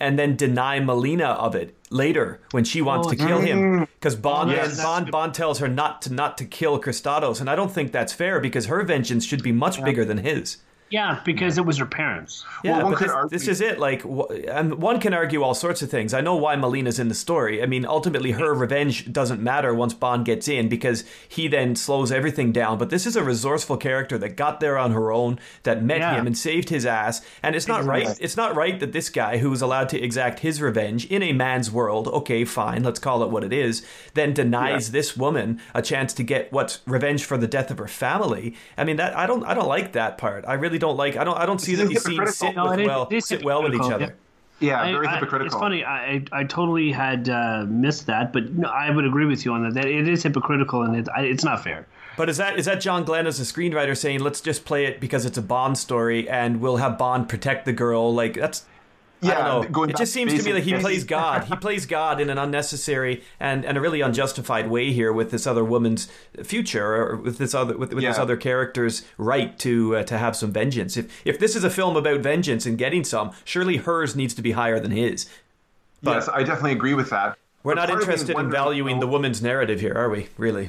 and then deny Melina of it later when she wants oh, to kill him because Bond yes. Bond Bond tells her not to not to kill Kristatos and I don't think that's fair because her vengeance should be much yeah. bigger than his. Yeah, because it was her parents. Yeah, one but this, argue- this is it. Like, wh- and one can argue all sorts of things. I know why Melina's in the story. I mean, ultimately, her revenge doesn't matter once Bond gets in because he then slows everything down. But this is a resourceful character that got there on her own, that met Yeah. him and saved his ass. And it's not right. It's not right that this guy who was allowed to exact his revenge in a man's world, okay, fine, let's call it what it is, then denies this woman a chance to get what's revenge for the death of her family. I mean, that I don't, I don't like that part. I really don't like. I don't, I don't see This that is these scenes sit No, with well, it is sit well with each other. Yeah, I- very I- hypocritical. It's funny. I, I I totally had uh, missed that, but no, I would agree with you on that. That it is hypocritical and it, I, it's not fair. But is that is that John Glenn as a screenwriter saying let's just play it because it's a Bond story and we'll have Bond protect the girl? Like that's I Yeah, don't know. going It just seems to me basic like he things. plays God. He plays God in an unnecessary and, and a really unjustified way here with this other woman's future, or with this other with, with this other character's right to uh, to have some vengeance. If if this is a film about vengeance and getting some, surely hers needs to be higher than his. yes, I definitely agree with that. We're But not part of me is interested in valuing the woman's narrative here, are we? Really?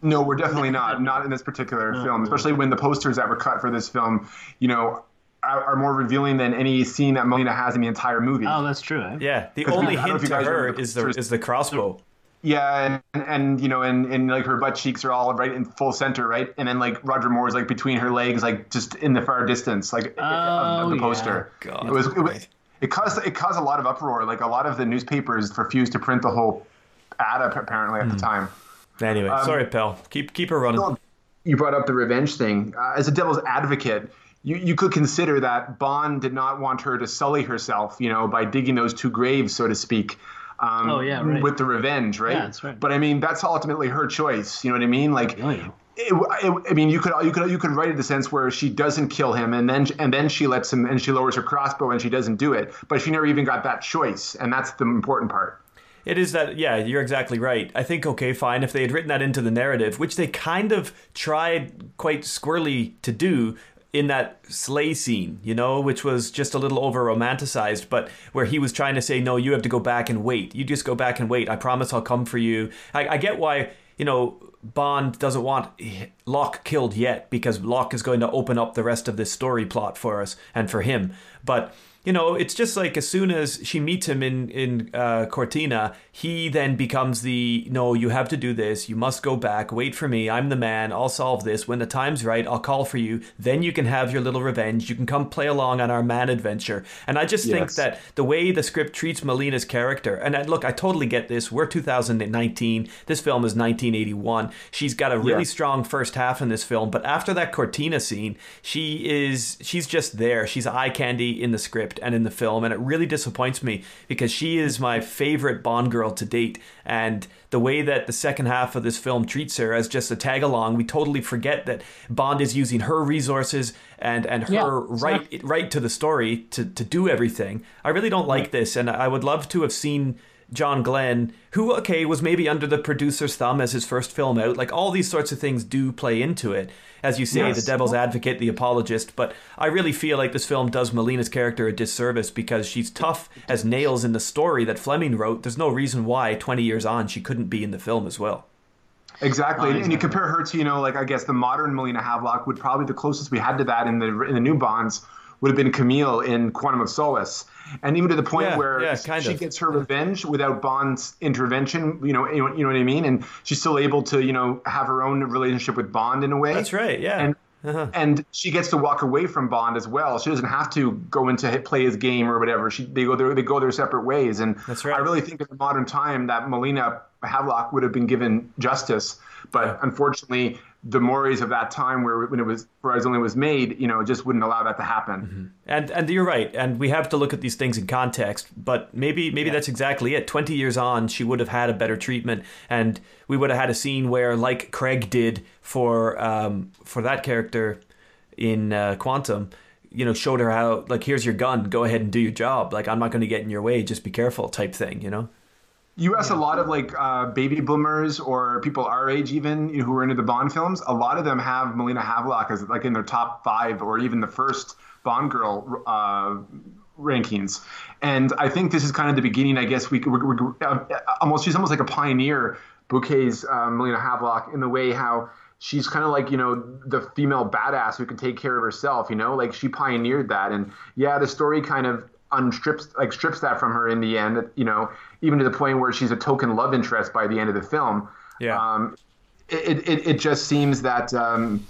No, we're definitely not. Not in this particular (laughs) film, especially when the posters that were cut for this film, you know, are, are more revealing than any scene that Melina has in the entire movie. Oh, that's true. Eh? Yeah. the only I hint you to her the is the is the crossbow. Yeah, and, and you know, and, and like her butt cheeks are all right in full center, right, and then like Roger Moore is like between her legs, like just in the far distance, like of, of Oh, the yeah. poster. God, it was it, was- it caused it caused a lot of uproar. Like a lot of the newspapers refused to print the whole ad ap- apparently at the time. Anyway, Um, sorry, pal. Keep keep her running. you brought up the revenge thing. Uh, as a devil's advocate, you, you could consider that Bond did not want her to sully herself, you know, by digging those two graves, so to speak. Um, Oh, yeah, right. With the revenge, right? Yeah, that's right. But I mean, that's ultimately her choice. You know what I mean? Like, Oh, yeah. it, it, I mean, you could you could you could write it in the sense where she doesn't kill him, and then and then she lets him, and she lowers her crossbow, and she doesn't do it. But she never even got that choice, and that's the important part. It is that, yeah, you're exactly right. I think, okay, fine, if they had written that into the narrative, which they kind of tried quite squirrely to do in that sleigh scene, you know, which was just a little over romanticized, but where he was trying to say, no, you have to go back and wait. You just go back and wait. I promise I'll come for you. I, I get why, you know, Bond doesn't want Locque killed yet because Locque is going to open up the rest of this story plot for us and for him. But you know, it's just like as soon as she meets him in in uh, Cortina, he then becomes the no. You have to do this. You must go back. Wait for me. I'm the man. I'll solve this when the time's right. I'll call for you. Then you can have your little revenge. You can come play along on our man adventure. And I just think that the way the script treats Melina's character, and I, look, I totally get this. We're 2019. This film is 1981. She's got a really Yeah. strong first half in this film, but after that Cortina scene, she is she's just there. She's eye candy in the script and in the film, and it really disappoints me because she is my favorite Bond girl to date. And the way that the second half of this film treats her as just a tag along, we totally forget that Bond is using her resources and and her Yeah, right right to the story to to do everything. I really don't like this, and I would love to have seen John Glenn, who okay was maybe under the producer's thumb as his first film out. Like all these sorts of things do play into it, as you say, Yes. the devil's advocate, the apologist. But I really feel like this film does Melina's character a disservice because she's tough as nails in the story that Fleming wrote. There's no reason why, 20 years on, she couldn't be in the film as well. Exactly, and you compare her to you know like I guess the modern Melina Havelock would probably the closest we had to that in the in the new Bonds would have been Camille in Quantum of Solace, and even to the point Yeah, where yeah, she of. gets her revenge without Bond's intervention. You know, you know, you know what I mean, and she's still able to you know have her own relationship with Bond in a way. That's right, yeah. And Uh-huh. and she gets to walk away from Bond as well. She doesn't have to go into hit, play his game or whatever. She they go their they go their separate ways. And That's right. I really think in the modern time that Melina Havelock would have been given justice, but unfortunately, the mores of that time where when it was Horizon only was made, you know, just wouldn't allow that to happen. Mm-hmm. And and you're right, and we have to look at these things in context. But maybe maybe that's exactly it. Twenty years on, she would have had a better treatment, and we would have had a scene where, like Craig did for um, for that character in uh, Quantum, you know, showed her how like here's your gun, go ahead and do your job. Like I'm not going to get in your way, just be careful, type thing. You know. You ask a lot of like uh, baby boomers or people our age, even you know, who are into the Bond films. A lot of them have Melina Havelock as like in their top five or even the first Bond girl uh, rankings. And I think this is kind of the beginning. I guess we we we uh, almost she's almost like a pioneer. Bouquet's uh, Melina Havelock in the way how she's kind of like you know the female badass who can take care of herself. You know, like she pioneered that, and yeah, the story kind of unstrips like strips that from her in the end. You know, even to the point where she's a token love interest by the end of the film. Yeah. Um, it, it, it just seems that um,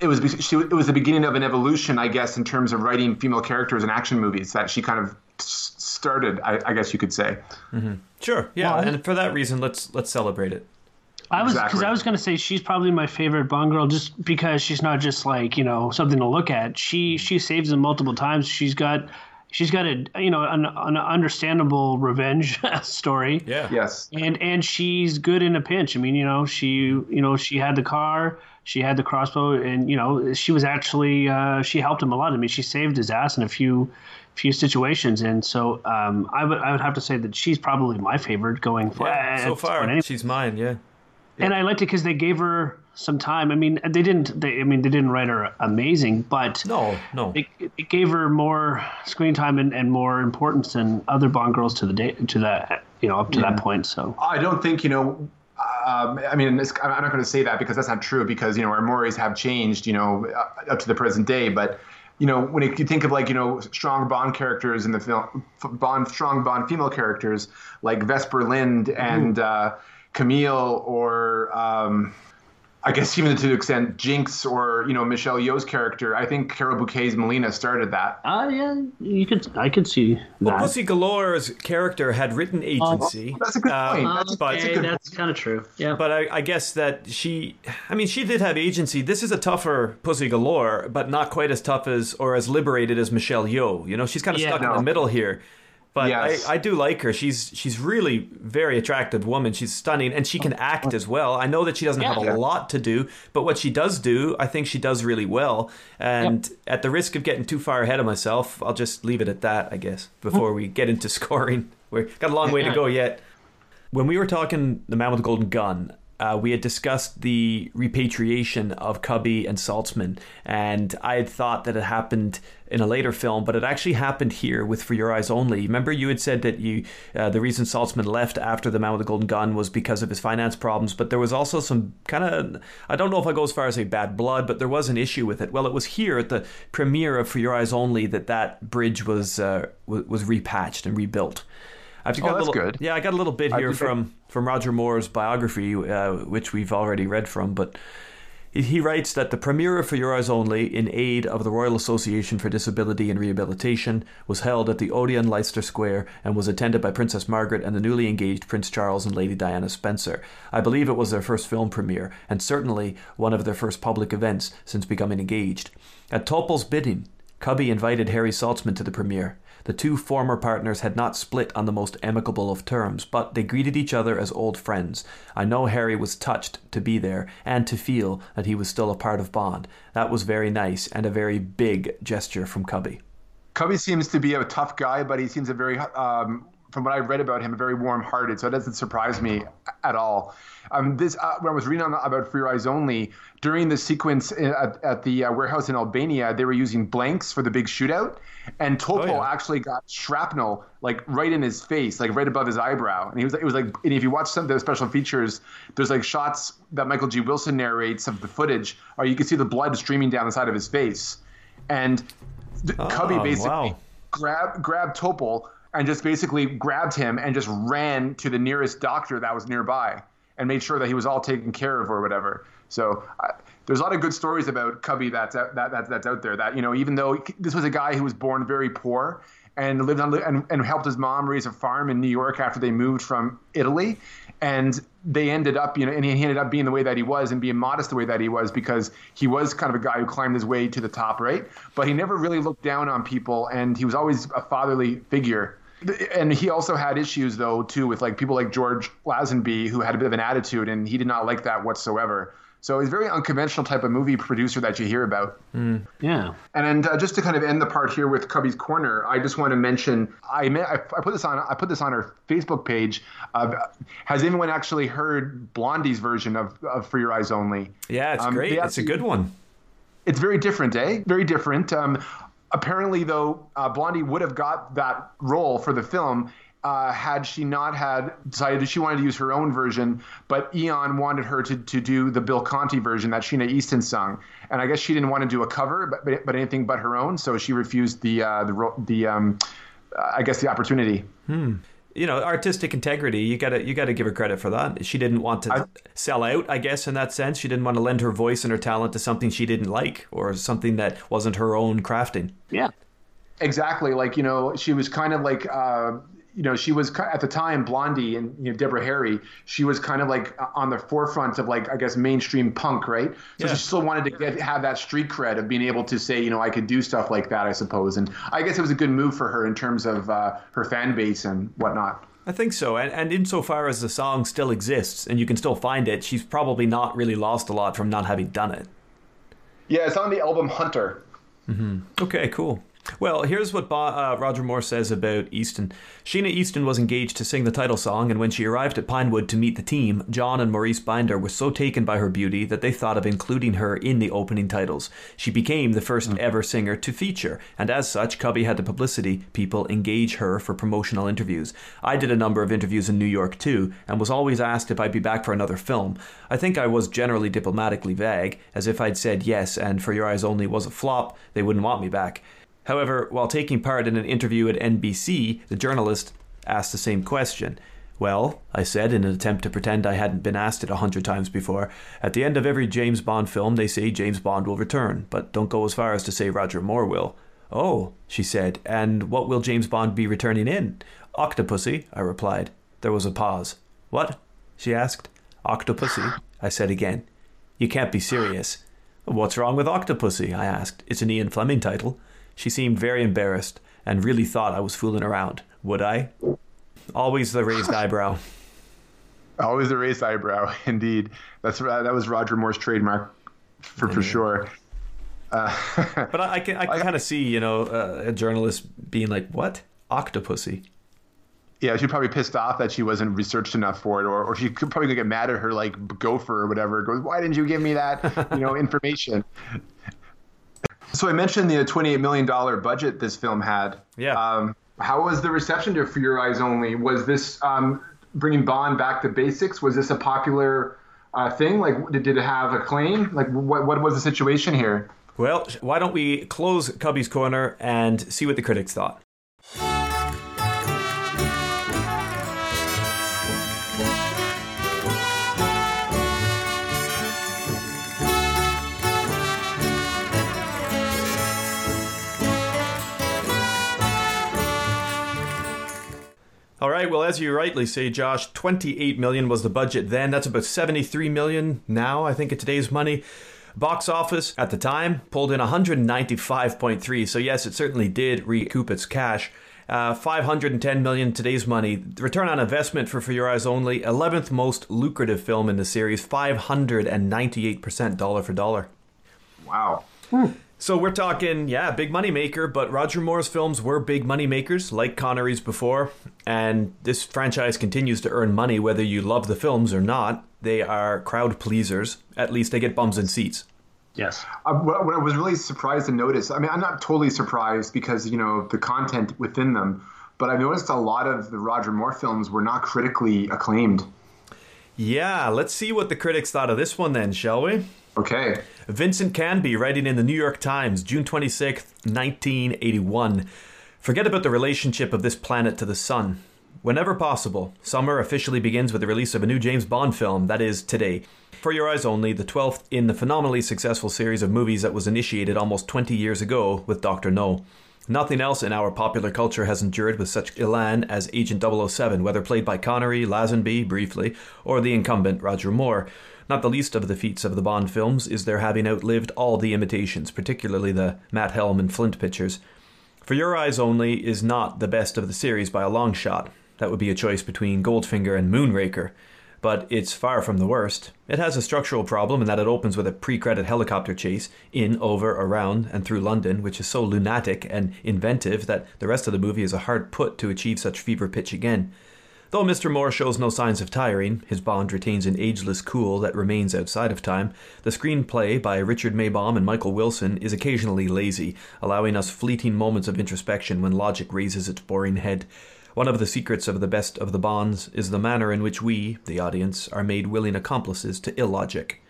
it was she, it was the beginning of an evolution, I guess, in terms of writing female characters in action movies that she kind of started. I, I guess you could say. Sure. Yeah, Well, and for that reason, let's let's celebrate it. I was because Exactly. I was going to say she's probably my favorite Bond girl just because she's not just like you know something to look at. She she saves them multiple times. She's got she's got a you know an, an understandable revenge (laughs) story. Yeah. Yes. and and she's good in a pinch. I mean, you know, she you know she had the car, she had the crossbow, and you know she was actually uh, she helped him a lot. I mean, she saved his ass in a few few situations, and so um, I would I would have to say that she's probably my favorite going for Yeah, at so this point far, anyway. she's mine. Yeah. And I liked it because they gave her some time. I mean, they didn't. They, I mean, they didn't write her amazing, but No, no. it, it gave her more screen time and, and more importance than other Bond girls to the day to that you know up to that point. So I don't think you know. Um, I mean, it's, I'm not going to say that because that's not true. Because you know our mores have changed, you know, uh, up to the present day. But you know, when it, you think of like you know strong Bond characters in the film, Bond strong Bond female characters like Vesper Lynd and uh, Camille, or um, I guess even to the extent Jinx or you know Michelle Yeoh's character. I think Carol Bouquet's Melina started that. uh, yeah, you could I could see that. Pussy Galore's character had written agency. That's a good uh, point. That's, a, but- that's Okay, good that's kind of true. Yeah. But I, I guess that she, I mean, she did have agency. This is a tougher Pussy Galore, but not quite as tough as or as liberated as Michelle Yeoh. You know, she's kind of Yeah. stuck in the middle here. But Yes. I, I do like her. She's she's really very attractive woman. She's stunning, and she can act as well. I know that she doesn't have a Yeah. lot to do, but what she does do, I think she does really well. And at the risk of getting too far ahead of myself, I'll just leave it at that. I guess before we get into (laughs) scoring, we've got a long way to go yet. When we were talking the man with the golden gun, uh, we had discussed the repatriation of Cubby and Saltzman, and I had thought that it happened in a later film, but it actually happened here with For Your Eyes Only. Remember, you had said that you uh, the reason Saltzman left after the man with the golden gun was because of his finance problems, but there was also some kind of I don't know if I go as far as say bad blood, but there was an issue with it. Well, it was here at the premiere of For Your Eyes Only that that bridge was uh, was, was repatched and rebuilt. I've got Oh, a that's little, good. Yeah, I got a little bit here from from Roger Moore's biography, uh, which we've already read from, but. He, writes that the premiere For Eyes Only, in aid of the Royal Association for Disability and Rehabilitation, was held at the Odeon Leicester Square and was attended by Princess Margaret and the newly engaged Prince Charles and Lady Diana Spencer. I believe it was their first film premiere, and certainly one of their first public events since becoming engaged. At Topol's bidding, Cubby invited Harry Saltzman to the premiere. The two former partners had not split on the most amicable of terms, but they greeted each other as old friends. I know Harry was touched to be there and to feel that he was still a part of Bond. That was very nice and a very big gesture from Cubby. Cubby seems to be a tough guy, but he seems a very, um, from what I've read about him, very warm-hearted. So it doesn't surprise me at all. Um, this uh, when I was reading on, about Free Eyes Only during the sequence at, at the uh, warehouse in Albania, they were using blanks for the big shootout, and Topol yeah. actually got shrapnel like right in his face, like right above his eyebrow, and he was it was like, and if you watch some of the special features, there's like shots that Michael G. Wilson narrates of the footage, or you can see the blood streaming down the side of his face, and th- Cubby Oh, basically wow. grabbed grabbed Topol and just basically grabbed him and just ran to the nearest doctor that was nearby and made sure that he was all taken care of or whatever. So there's a lot of good stories about Cubby that's out, that, that that's out there. That you know, even though this was a guy who was born very poor and lived on and, and helped his mom raise a farm in New York after they moved from Italy, and they ended up, you know, and he ended up being the way that he was and being modest the way that he was because he was kind of a guy who climbed his way to the top, right? But he never really looked down on people, and he was always a fatherly figure. And he also had issues though too with like people like George Lazenby who had a bit of an attitude, and he did not like that whatsoever. So he's a very unconventional type of movie producer that you hear about. Yeah. And uh, just to kind of end the part here with Cubby's Corner, I just want to mention I, I I put this on I put this on our Facebook page. Uh, has anyone actually heard Blondie's version of, of For Your Eyes Only? Yeah, it's Um, great. they It's a good one. It's very different, eh? Very different. Um, apparently, though, uh, Blondie would have got that role for the film. uh, had she not had decided that she wanted to use her own version, but Eon wanted her to, to do the Bill Conti version that Sheena Easton sung, and I guess she didn't want to do a cover, but but, but anything but her own, so she refused the uh, the the um, I guess the opportunity. Hmm you know, artistic integrity. You gotta you gotta give her credit for that. She didn't want to I, sell out, I guess, in that sense. She didn't want to lend her voice and her talent to something she didn't like or something that wasn't her own crafting. Yeah, exactly. Like you know, she was kind of like uh, you know, she was at the time Blondie and you know Deborah Harry. She was kind of like on the forefront of like I guess mainstream punk, right? So yeah. she still wanted to get have that street cred of being able to say, you know, I could do stuff like that, I suppose. And I guess it was a good move for her in terms of uh, her fan base and whatnot. I think so, and, and insofar as the song still exists and you can still find it, she's probably not really lost a lot from not having done it. Yeah, it's on the album Hunter. Mm-hmm. Okay, cool. Well, here's what uh, Roger Moore says about Easton. Sheena Easton was engaged to sing the title song, and when she arrived at Pinewood to meet the team, John and Maurice Binder were so taken by her beauty that they thought of including her in the opening titles. She became the first mm. ever singer to feature, and as such, Cubby had the publicity people engage her for promotional interviews. I did a number of interviews in New York too, and was always asked if I'd be back for another film. I think I was generally diplomatically vague, as if I'd said yes, and For Your Eyes Only was a flop, they wouldn't want me back. However, while taking part in an interview at NBC, the journalist asked the same question. Well, I said in an attempt to pretend I hadn't been asked it a hundred times before, at the end of every James Bond film they say James Bond will return, but don't go as far as to say Roger Moore will. Oh, she said, and what will James Bond be returning in? Octopussy, I replied. There was a pause. What? she asked. Octopussy, I said again. You can't be serious. What's wrong with Octopussy? I asked. It's an Ian Fleming title. She seemed very embarrassed and really thought I was fooling around. Would I? Always the raised (laughs) eyebrow. Always the raised eyebrow, (laughs) indeed. That's that was Roger Moore's trademark for for sure. Uh, (laughs) but I, I, can I can kind of see you know uh, a journalist being like, "What octopussy?" Yeah, she's probably pissed off that she wasn't researched enough for it, or, or she could probably get mad at her like gopher or whatever. Goes, why didn't you give me that you know information? So I mentioned the $28 million budget this film had. Yeah. Um, how was the reception to For Your Eyes Only? Was this um, bringing Bond back to basics? Was this a popular uh, thing? Like, did, did it have acclaim? Like, what, what was the situation here? Well, why don't we close Cubby's Corner and see what the critics thought? All right. Well, as you rightly say, Josh, 28 million was the budget then. That's about 73 million now, I think, at today's money. Box office at the time pulled in 195.3. So yes, it certainly did recoup its cash. Uh, 510 million today's money. Return on investment for For Your Eyes Only, 11th most lucrative film in the series, 598% dollar for dollar. Wow. Hmm. So we're talking, yeah, big money maker, but Roger Moore's films were big money makers, like Connery's before, and this franchise continues to earn money whether you love the films or not. They are crowd pleasers. At least they get bums in seats. Yes. Uh, what, what I was really surprised to notice, I mean, I'm not totally surprised because, you know, the content within them, but I noticed a lot of the Roger Moore films were not critically acclaimed. Yeah, let's see what the critics thought of this one then, shall we? Okay. Vincent Canby, writing in the New York Times, June 26th, 1981. Forget about the relationship of this planet to the sun. Whenever possible, summer officially begins with the release of a new James Bond film, that is, today. For Your Eyes Only, the 12th in the phenomenally successful series of movies that was initiated almost 20 years ago with Dr. No. Nothing else in our popular culture has endured with such elan as Agent 007, whether played by Connery, Lazenby, briefly, or the incumbent Roger Moore. Not the least of the feats of the Bond films is their having outlived all the imitations, particularly the Matt Helm and Flint pictures. For Your Eyes Only is not the best of the series by a long shot. That would be a choice between Goldfinger and Moonraker. But it's far from the worst. It has a structural problem in that it opens with a pre credit helicopter chase in, over, around, and through London, which is so lunatic and inventive that the rest of the movie is a hard put to achieve such fever pitch again. Though Mr. Moore shows no signs of tiring, his Bond retains an ageless cool that remains outside of time. The screenplay by Richard Maibaum and Michael Wilson is occasionally lazy, allowing us fleeting moments of introspection when logic raises its boring head. One of the secrets of the best of the Bonds is the manner in which we, the audience, are made willing accomplices to illogic.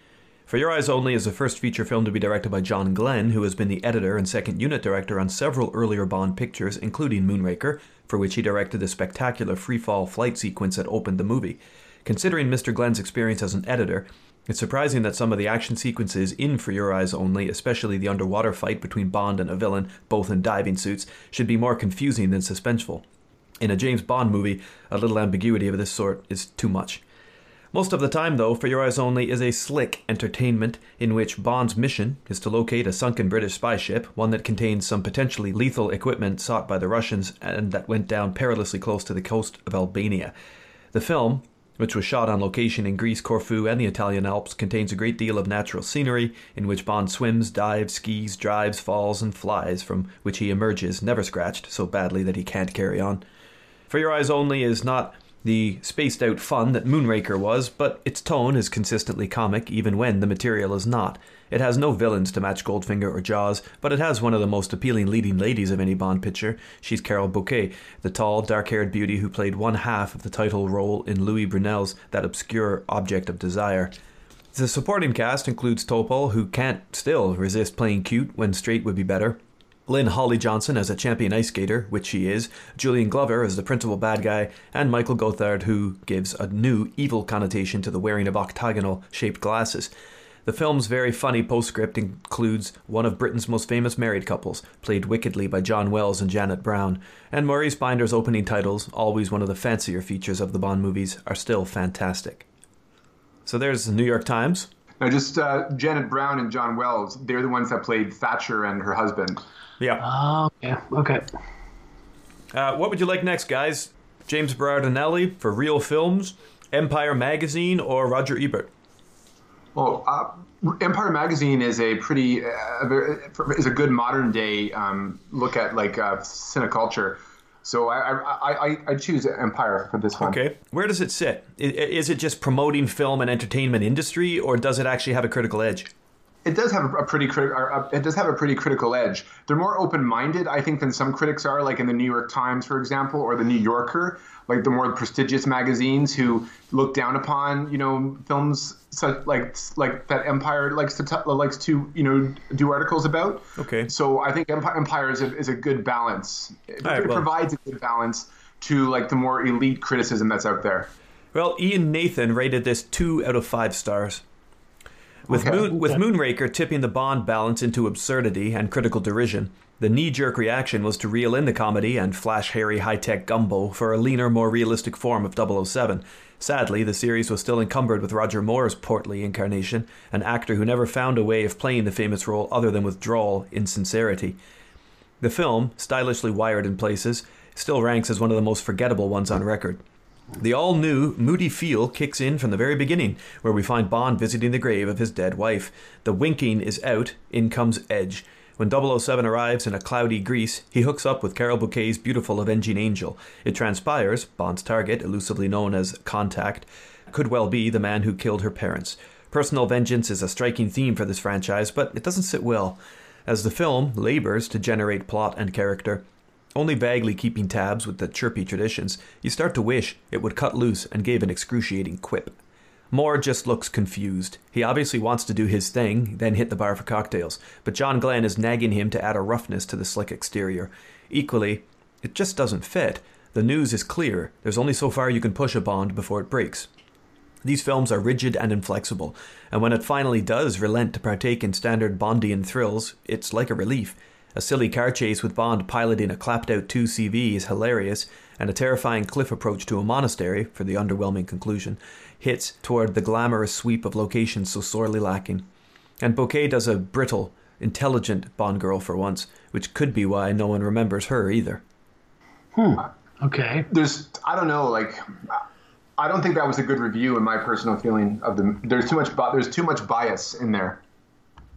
For Your Eyes Only is the first feature film to be directed by John Glenn, who has been the editor and second unit director on several earlier Bond pictures, including Moonraker, for which he directed the spectacular freefall flight sequence that opened the movie. Considering Mr. Glenn's experience as an editor, it's surprising that some of the action sequences in For Your Eyes Only, especially the underwater fight between Bond and a villain, both in diving suits, should be more confusing than suspenseful. In a James Bond movie, a little ambiguity of this sort is too much. Most of the time, though, For Your Eyes Only is a slick entertainment in which Bond's mission is to locate a sunken British spy ship, one that contains some potentially lethal equipment sought by the Russians and that went down perilously close to the coast of Albania. The film, which was shot on location in Greece, Corfu, and the Italian Alps, contains a great deal of natural scenery in which Bond swims, dives, skis, drives, falls, and flies, from which he emerges never scratched so badly that he can't carry on. For Your Eyes Only is not the spaced out fun that Moonraker was, but its tone is consistently comic even when the material is not. It has no villains to match Goldfinger or Jaws, but it has one of the most appealing leading ladies of any Bond picture. She's Carol Bouquet, the tall, dark haired beauty who played one half of the title role in Luis Buñuel's That Obscure Object of Desire. The supporting cast includes Topol, who can't still resist playing cute when straight would be better, Lynn Holly Johnson as a champion ice skater, which she is, Julian Glover as the principal bad guy, and Michael Gothard, who gives a new evil connotation to the wearing of octagonal shaped glasses. The film's very funny postscript includes one of Britain's most famous married couples, played wickedly by John Wells and Janet Brown, and Maurice Binder's opening titles, always one of the fancier features of the Bond movies, are still fantastic. So there's the New York Times. Now, just uh, Janet Brown and John Wells, they're the ones that played Thatcher and her husband. Yeah. Oh, yeah. Okay. Uh, what would you like next, guys? James Berardinelli for Real Films, Empire Magazine, or Roger Ebert? Well, uh, Empire Magazine is a pretty uh, is a good modern day um, look at like uh, cineculture. So I, I, I, I choose Empire for this one. Okay, where does it sit? Is it just promoting film and entertainment industry, or does it actually have a critical edge? It does have a, pretty critical. Uh, it does have a pretty critical edge. They're more open-minded, I think, than some critics are, like in the New York Times, for example, or the New Yorker, like the more prestigious magazines who look down upon, you know, films such like like that Empire likes to t- likes to you know do articles about. Okay. So I think Empire, Empire is, a, is a good balance. It, right, it well. provides a good balance to like the more elite criticism that's out there. Well, Ian Nathan rated this two out of five stars. With, Okay. Moon, with Moonraker tipping the Bond balance into absurdity and critical derision, the knee jerk reaction was to reel in the comedy and flash hairy high tech gumbo for a leaner, more realistic form of 007. Sadly, the series was still encumbered with Roger Moore's portly incarnation, an actor who never found a way of playing the famous role other than with drawl insincerity. The film, stylishly wired in places, still ranks as one of the most forgettable ones on record. The all new, moody feel kicks in from the very beginning, where we find Bond visiting the grave of his dead wife. The winking is out, in comes Edge. When 007 arrives in a cloudy Greece, he hooks up with Carol Bouquet's beautiful avenging angel. It transpires, Bond's target, elusively known as Contact, could well be the man who killed her parents. Personal vengeance is a striking theme for this franchise, but it doesn't sit well. As the film labors to generate plot and character, only vaguely keeping tabs with the chirpy traditions, you start to wish it would cut loose and give an excruciating quip. Moore just looks confused. He obviously wants to do his thing, then hit the bar for cocktails, but John Glenn is nagging him to add a roughness to the slick exterior. Equally, it just doesn't fit. The news is clear. There's only so far you can push a bond before it breaks. These films are rigid and inflexible, and when it finally does relent to partake in standard Bondian thrills, it's like a relief. A silly car chase with Bond piloting a clapped out 2CV is hilarious, and a terrifying cliff approach to a monastery, for the underwhelming conclusion, hits toward the glamorous sweep of locations so sorely lacking. And Bouquet does a brittle, intelligent Bond girl for once, which could be why no one remembers her either. Hmm. Okay. there's I don't know like I don't think that was a good review in my personal feeling of the there's too much there's too much bias in there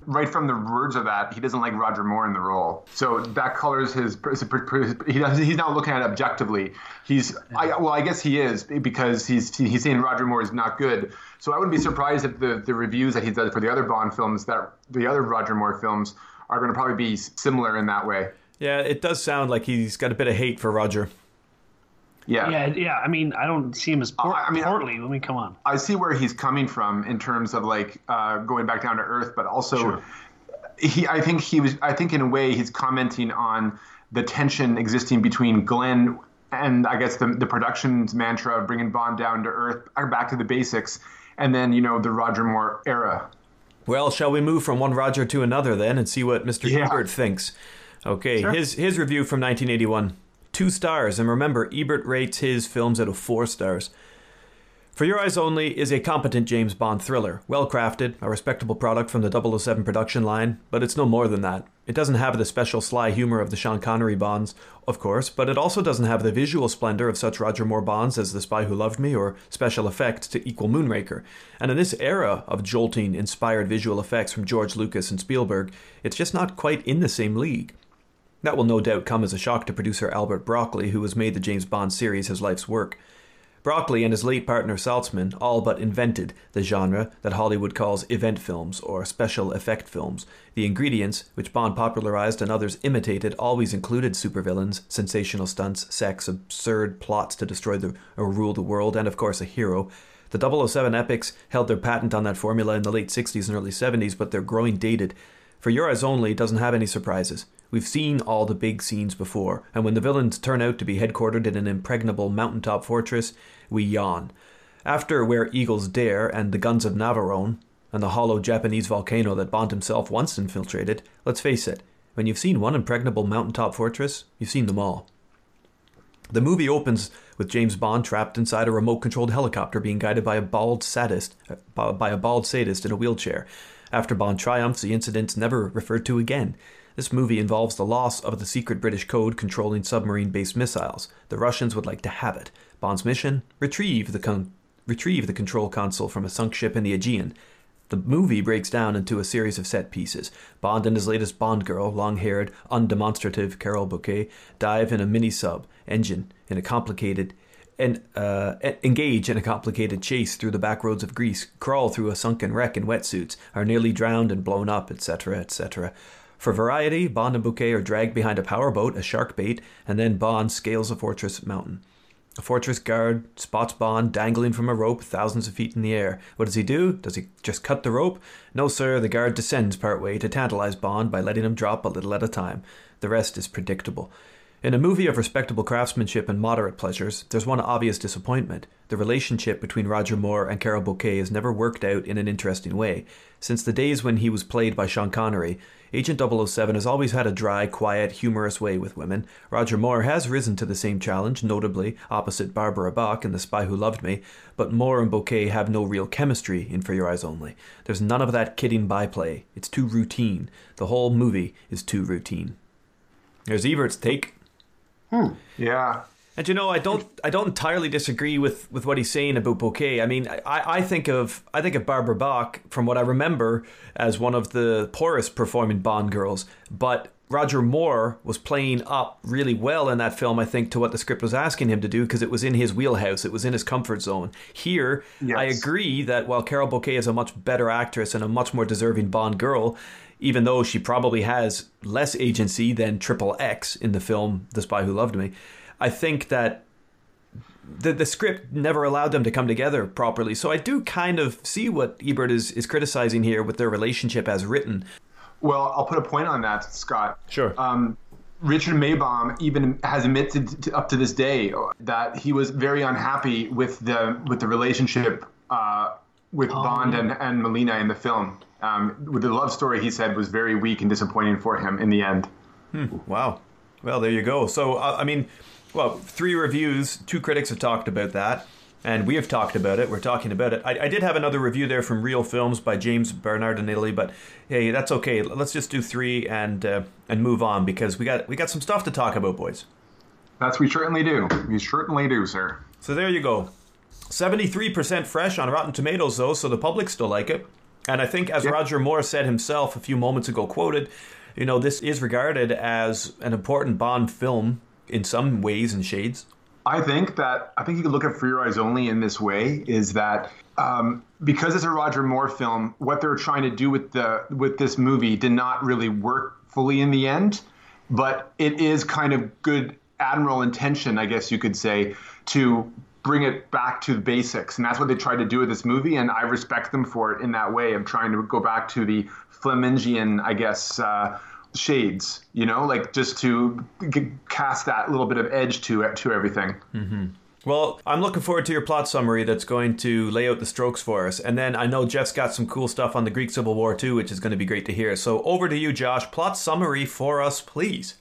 right from the words of that he doesn't like Roger Moore in the role. So that colors his he does, he's not looking at it objectively. He's I, well I guess he is because he's he's saying Roger Moore is not good. So I wouldn't be surprised if the the reviews that he does for the other Bond films that the other Roger Moore films are going to probably be similar in that way. Yeah, it does sound like he's got a bit of hate for Roger. Yeah. Yeah, yeah. I mean, I don't see him as por- I mean, portly. I mean, come on. I see where he's coming from in terms of like uh, going back down to earth, but also Sure. he. I think he was. I think in a way he's commenting on the tension existing between Glenn and I guess the the production's mantra of bringing Bond down to earth, or back to the basics, and then you know the Roger Moore era. Well, shall we move from one Roger to another then and see what Mr. Yeah. Ebert thinks? Okay, Sure. his his review from 1981. Two stars, and remember, Ebert rates his films out of four stars. For Your Eyes Only is a competent James Bond thriller, well crafted, a respectable product from the 007 production line, but it's no more than that. It doesn't have the special sly humor of the Sean Connery Bonds, of course, but it also doesn't have the visual splendor of such Roger Moore Bonds as The Spy Who Loved Me or special effects to equal Moonraker. And in this era of jolting, inspired visual effects from George Lucas and Spielberg, it's just not quite in the same league. That will no doubt come as a shock to producer Albert Broccoli, who has made the James Bond series his life's work. Broccoli and his late partner Saltzman all but invented the genre that Hollywood calls event films or special effect films. The ingredients, which Bond popularized and others imitated, always included supervillains, sensational stunts, sex, absurd plots to destroy the, or rule the world, and of course a hero. The 007 epics held their patent on that formula in the late 60s and early 70s, but they're growing dated. For Your Eyes Only doesn't have any surprises. We've seen all the big scenes before, and when the villains turn out to be headquartered in an impregnable mountaintop fortress, we yawn. After Where Eagles Dare and the Guns of Navarone, and the hollow Japanese volcano that Bond himself once infiltrated, let's face it, when you've seen one impregnable mountaintop fortress, you've seen them all. The movie opens with James Bond trapped inside a remote controlled helicopter being guided by a bald sadist uh, by a bald sadist in a wheelchair. After Bond triumphs, the incident's never referred to again. This movie involves the loss of the secret British code controlling submarine based missiles. The Russians would like to have it. Bond's mission retrieve the con- retrieve the control console from a sunk ship in the Aegean. The movie breaks down into a series of set pieces. Bond and his latest Bond girl, long haired, undemonstrative Carol Bouquet, dive in a mini sub engine in a complicated and uh, engage in a complicated chase through the back roads of Greece, crawl through a sunken wreck in wetsuits, are nearly drowned and blown up, etc., etc. For variety, Bond and Bouquet are dragged behind a powerboat, a shark bait, and then Bond scales a fortress mountain. A fortress guard spots Bond dangling from a rope thousands of feet in the air. What does he do? Does he just cut the rope? No, sir, the guard descends partway to tantalize Bond by letting him drop a little at a time. The rest is predictable. In a movie of respectable craftsmanship and moderate pleasures, there's one obvious disappointment. The relationship between Roger Moore and Carol Bouquet has never worked out in an interesting way. Since the days when he was played by Sean Connery, Agent 007 has always had a dry, quiet, humorous way with women. Roger Moore has risen to the same challenge, notably opposite Barbara Bach in The Spy Who Loved Me, but Moore and Bouquet have no real chemistry in For Your Eyes Only. There's none of that kidding byplay. It's too routine. The whole movie is too routine. There's Ebert's take. Hmm. Yeah. And you know, I don't, I don't entirely disagree with, with what he's saying about Bouquet. I mean, I, I think of, I think of Barbara Bach from what I remember as one of the poorest performing Bond girls. But Roger Moore was playing up really well in that film, I think, to what the script was asking him to do because it was in his wheelhouse, it was in his comfort zone. Here, I agree that while Carol Bouquet is a much better actress and a much more deserving Bond girl, even though she probably has less agency than Triple X in the film The Spy Who Loved Me, I think that the the script never allowed them to come together properly. So I do kind of see what Ebert is is criticizing here with their relationship as written. Well, I'll put a point on that, Scott. Sure. Um, Richard Maibaum even has admitted to, up to this day that he was very unhappy with the with the relationship uh, with Bond and, and Melina in the film. Um, with the love story, he said was very weak and disappointing for him in the end. Wow. Well, there you go. So uh, I mean, well, three reviews, two critics have talked about that. And we have talked about it. We're talking about it. I, I did have another review there from Real Films by James Berardinelli, but hey, that's okay. Let's just do three and uh, and move on because we got we got some stuff to talk about, boys. That's we certainly do. We certainly do, sir. So there you go. 73% fresh on Rotten Tomatoes, though, so the public still like it. And I think, as Yeah. Roger Moore said himself a few moments ago, quoted, you know, this is regarded as an important Bond film in some ways and shades. I think that I think you could look at For Your Eyes Only in this way is that um, because it's a Roger Moore film, what they're trying to do with the with this movie did not really work fully in the end, but it is kind of good admiral intention, I guess you could say, to bring it back to the basics, and that's what they tried to do with this movie. And I respect them for it in that way of trying to go back to the Flemingian, I guess. Uh, shades you know like just to cast that little bit of edge to to everything mm-hmm. Well, I'm looking forward to your plot summary that's going to lay out the strokes for us. And then I know Jeff's got some cool stuff on the Greek Civil War too, which is going to be great to hear. So over to you, Josh. Plot summary for us, please.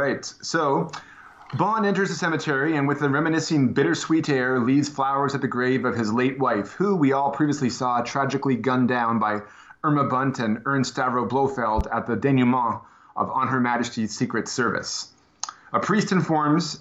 Right. So Bond enters the cemetery and, with a reminiscing bittersweet air, leaves flowers at the grave of his late wife, who we all previously saw tragically gunned down by Irma Bunt and Ernst Stavro Blofeld at the denouement of On Her Majesty's Secret Service. A priest informs